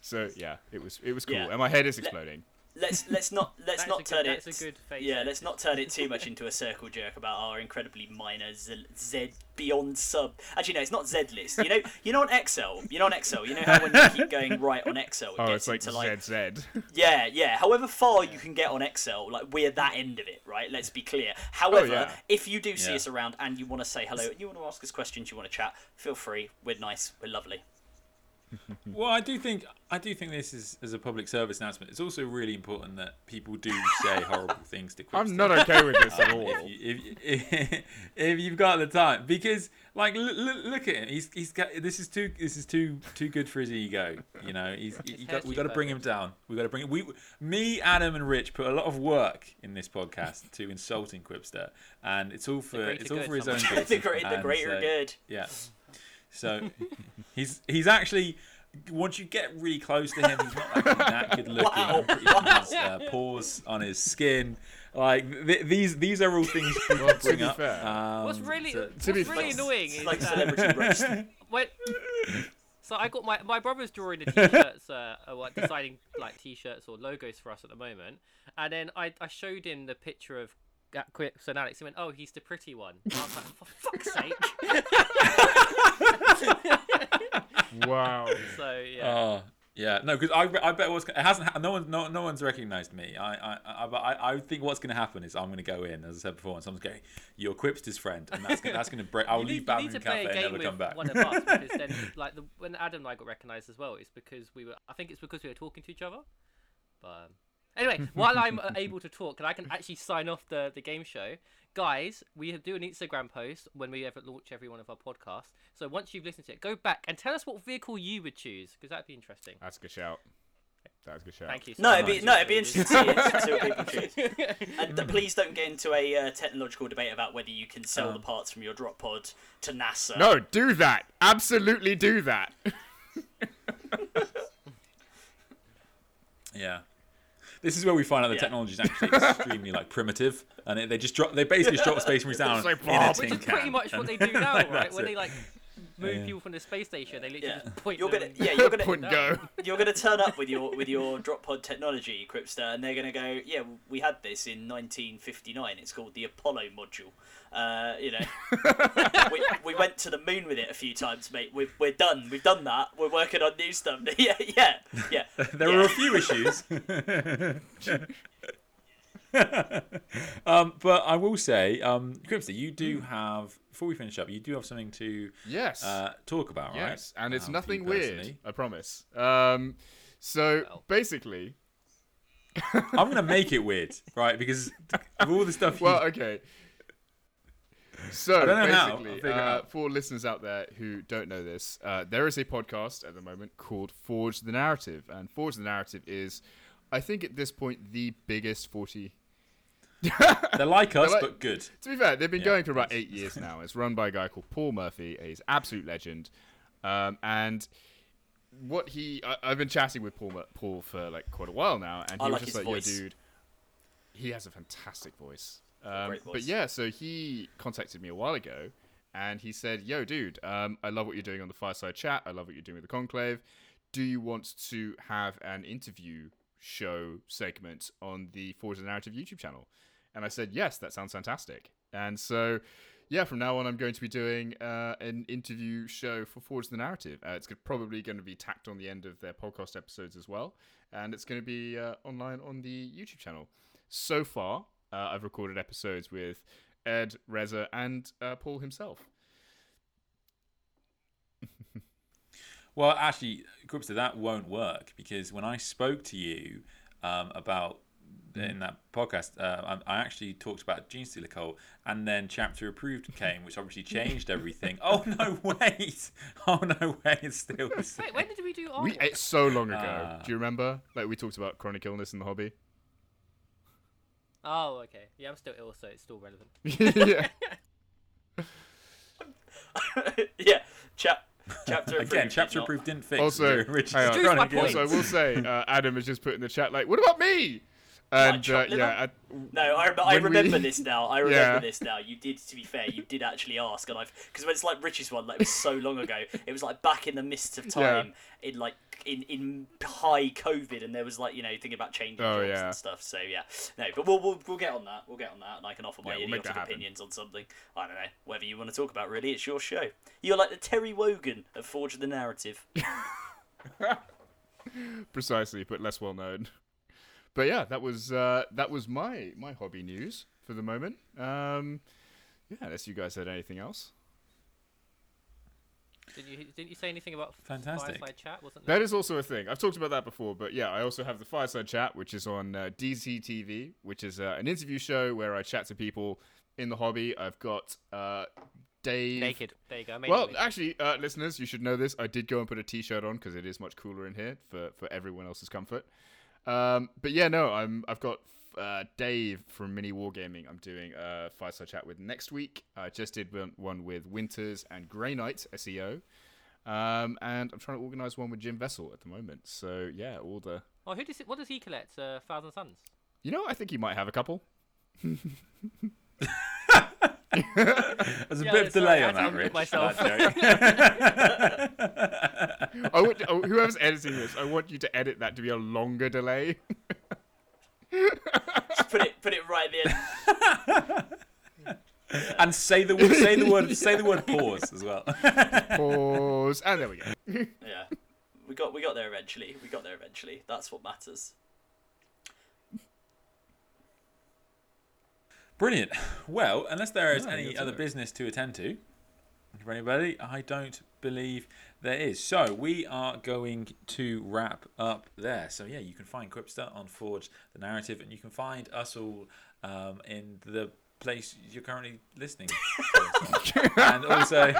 So yeah, it was it was cool, Yeah. and my head is Let- exploding. Let's *laughs* let's not let's not turn good, it. That's a good face. Yeah, let's not turn it too much *laughs* into a circle jerk about our incredibly minor Z, Z beyond sub. Actually, no, it's not Z list. You know, you know on Excel, you know on Excel, you know how when you keep going right on Excel, it Oh, gets it's like into like ZZ. yeah, yeah. However far you can get on Excel, like we're that end of it, right? Let's be clear. Oh, however, yeah. if you do see Yeah. us around and you want to say hello, you want to ask us questions, you want to chat, feel free. We're nice, we're lovely. Well, I do think I do think this is as a public service announcement. It's also really important that people do say horrible things to. *laughs* I'm not okay with this at *laughs* all. if, you, if, *laughs* if you've got the time, because like look, look at him, he's he's got this is too this is too too good for his ego. You know, he's he got, we got to bring him down. We got to bring we me Adam and Rich put a lot of work in this podcast to insulting Quipster, and it's all for it's all good, for his own good. the, great, the greater so- good. Yeah. So *laughs* he's he's actually once you get really close to him, he's not actually that good *laughs* looking. Wow. I'm pretty sure there's, uh, pores on his skin. Like th- these these are all things people Well, to bring be up. fair- Um, What's really so- to be what's really fair- annoying It's is like celebrity *laughs* roast. when so I got my my brother's drawing the t-shirts, uh, uh, what designing like t-shirts or logos for us at the moment, and then I I showed him the picture of. Gat Quips and Alex, he went, "Oh, he's the pretty one." And I was like, "For fuck's sake!" *laughs* Wow. so yeah, Oh yeah, no, because I, I bet what's it hasn't ha- no one no no one's recognized me. I I I, I, I think what's going to happen is I'm going to go in as I said before, and someone's going, "You're Quip's his friend," and that's gonna, that's going to break. *laughs* I'll you leave need, you need Badminton to play Cafe a and never come back. one of us because then, *laughs* like, the, when Adam and I got recognised as well, it's because we were. I think it's because we were talking to each other. But um, anyway, *laughs* while I'm uh, able to talk and I can actually sign off the the game show, guys, we do an Instagram post when we ever launch every one of our podcasts. So once you've listened to it, go back and tell us what vehicle you would choose because that'd be interesting. That's a good shout. That's a good shout. Thank you. So No, it'd be no, it'd be interesting to see, it, to see what people *laughs* choose. And th- please don't get into a uh, technological debate about whether you can sell the parts from your drop pod to NASA. No, do that. Absolutely do that. *laughs* Yeah. This is where we find out the Yeah. technology is actually *laughs* extremely like primitive, and it, they just drop. They basically just drop Space Marines *laughs* down It's like in a tin Which is can. pretty much what they do *laughs* now, right? that's When it. they like move Yeah. people from the space station, they literally Yeah. just point You're gonna, yeah, *laughs* you're gonna, Point and go. *laughs* you're gonna turn up with your with your drop pod technology, Quipster, and they're gonna go, yeah, we had this in 1959. It's called the Apollo module. Uh, you know, *laughs* we, we went to the moon with it a few times, mate. We're, we're done. We've done that. We're working on new stuff. yeah, yeah, yeah. there yeah. were a few issues. *laughs* um, but I will say, um, you do Hmm. have before we finish up, you do have something to Yes. uh, talk about, right? yes, and it's Um, nothing weird. I promise. Um, so Well. basically, *laughs* I'm gonna make it weird, right? Because of all the stuff. *laughs* well, you, okay. So I don't know how. Basically, uh, for listeners out there who don't know this, uh, there is a podcast at the moment called Forge the Narrative, and Forge the Narrative is, I think, at this point, the biggest forty. *laughs* they're like us, like- but good. To be fair, they've been Yeah, going for about eight years now. It's run by a guy called Paul Murphy. He's an absolute legend. Um, and what he, I, I've been chatting with Paul, Paul for like quite a while now, and he I was like just like, voice. "Yo, dude, he has a fantastic voice." Um, Great But yeah, so he contacted me a while ago, and he said, "Yo, dude, um, I love what you're doing on the Fireside Chat. I love what you're doing with the Conclave. Do you want to have an interview show segment on the Forge the Narrative YouTube channel?" And I said, "Yes, that sounds fantastic." And so, yeah, from now on, I'm going to be doing uh, an interview show for Forge the Narrative. Uh, it's probably going to be tacked on the end of their podcast episodes as well, and it's going to be uh, online on the YouTube channel. So far, uh, I've recorded episodes with Ed, Rezza, and uh, Paul himself. *laughs* Well, actually, Quipster, that won't work because when I spoke to you um, about in that podcast, uh, I, I actually talked about Genestealer Cult, and then Chapter Approved came, which obviously changed everything. *laughs* oh no, wait! Oh no, wait! It's still the same. Wait, when did we do our We one? it's so long ago. Ah. Do you remember? Like we talked about chronic illness in the hobby. Oh, okay. Yeah, I'm still ill, so it's still relevant. *laughs* yeah. *laughs* yeah, chap, chapter Again, Chapter not- Approved didn't fix Also, the original hang on. Choose my Chronic point. Illness. Also, I will say, uh, Adam has just put in the chat like, "What about me?" And uh, yeah. I, No, I, rem- I when we- remember this now. I *laughs* remember Yeah. this now. You did, to be fair, you did actually ask, and I've because when it's like Rich's one, like it was so long ago. It was like back in the midst of time, in like in in high COVID, and there was like you know thinking about changing Oh, jobs yeah. and stuff. So yeah, no, but we'll we'll, we'll get on that. We'll get on that, and I can offer my Yeah, we'll idiotic opinions on something. I don't know whatever you want to talk about. Really, it's your show. You're like the Terry Wogan of Forge of the Narrative. *laughs* precisely, but less well known. But yeah, that was uh, that was my my hobby news for the moment. Um, yeah, unless you guys had anything else. Did you didn't you say anything about Fantastic. Fireside Chat? Wasn't there? That is also a thing. I've talked about that before, but yeah, I also have the Fireside Chat, which is on uh, DCTV, which is uh, an interview show where I chat to people in the hobby. I've got uh, Dave. Naked. There you go. Made Well, it. actually, uh, listeners, you should know this. I did go and put a T-shirt on because it is much cooler in here for, for everyone else's comfort. Um, but yeah, no, I'm I've got uh, Dave from Mini Wargaming. I'm doing a fireside chat with next week. I just did one- with Winters and Grey Knight SEO, um, and I'm trying to organise one with Jim Vesal at the moment. So yeah, all the Oh, who does it, what does he collect? Uh, Thousand Sons. you know I think he might have a couple. *laughs* There's a Yeah, bit of delay I on had that, unmute Rich. myself. That. *laughs* I want, oh, whoever's editing this, I want you to edit that to be a longer delay. Just put it put it right at the end. and say the word, say the word, say the word pause as well. Pause, and there we go. Yeah, we got we got there eventually. We got there eventually. That's what matters. Brilliant. *sighs* Well, unless there is No, any other it. business to attend to for anybody, I don't believe there is. So we are going to wrap up there. So yeah, you can find Quipster on Forge the Narrative, and you can find us all um, in the place you're currently listening. to us on. *laughs* and also, *laughs* *laughs* and,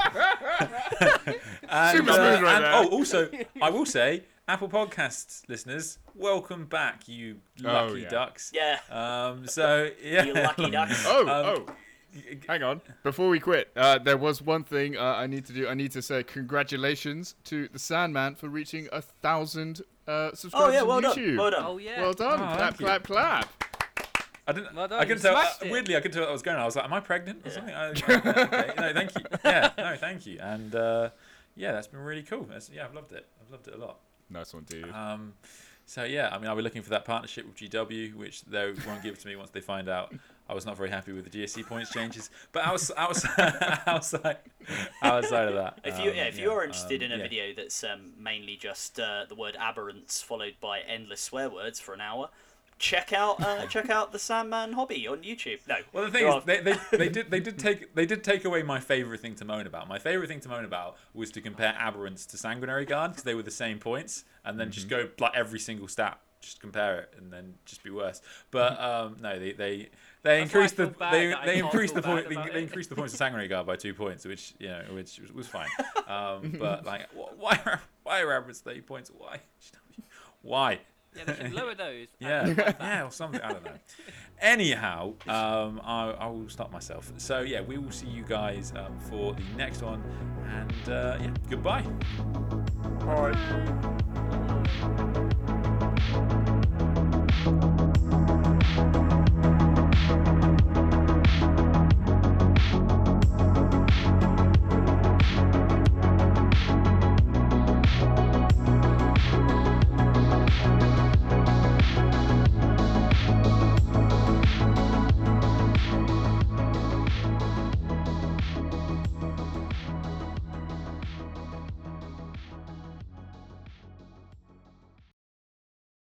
uh, right and- oh, also, I will say, Apple Podcasts listeners, welcome back, you lucky Oh, yeah. ducks. Yeah, Um, so *laughs* yeah, you lucky ducks. *laughs* Oh, Um, oh. Hang on. Before we quit, uh, there was one thing uh, I need to do. I need to say congratulations to the Sandman for reaching a thousand uh, Oh subscribers yeah, well on done. YouTube. Well done. Oh yeah. Well done. Oh, clap, thank clap, clap. I didn't. Well done, I you couldn't tell. Uh, smashed weirdly, I couldn't tell what I was going. on. I was like, "Am I pregnant or something?" I, okay. *laughs* No, thank you. Yeah, no, thank you. And uh, yeah, that's been really cool. That's, yeah, I've loved it. I've loved it a lot. Nice one, dude. Um, so yeah, I mean, I'll be looking for that partnership with GW, which they won't give to me once they find out. I was not very happy with the GSC points changes, but outside, outside, *laughs* outside, outside of that, If you um, yeah, if you yeah, are interested um, in a yeah. video that's um, mainly just uh, the word Aberrants followed by endless swear words for an hour, check out uh, *laughs* check out the Sandman hobby on YouTube. No, Well, the thing there is, they, they, they *laughs* did they did take they did take away my favorite thing to moan about. My favorite thing to moan about was to compare Aberrants to Sanguinary Guard because they were the same points, and then just go like every single stat, just compare it, and then just be worse. But um, no, they they they That's increased the feel bad they, that I they increased the point they, they increased the points of Sanguinary Guard by two points, which you know which was, was fine. *laughs* Um, but like, wh- why are, why are Aberrants thirty points? Why why? Yeah, they should *laughs* lower those. Yeah, yeah, or something. I don't know. Anyhow, um, I, I will stop myself. So yeah, we will see you guys um, for the next one, and uh, yeah, goodbye. Bye.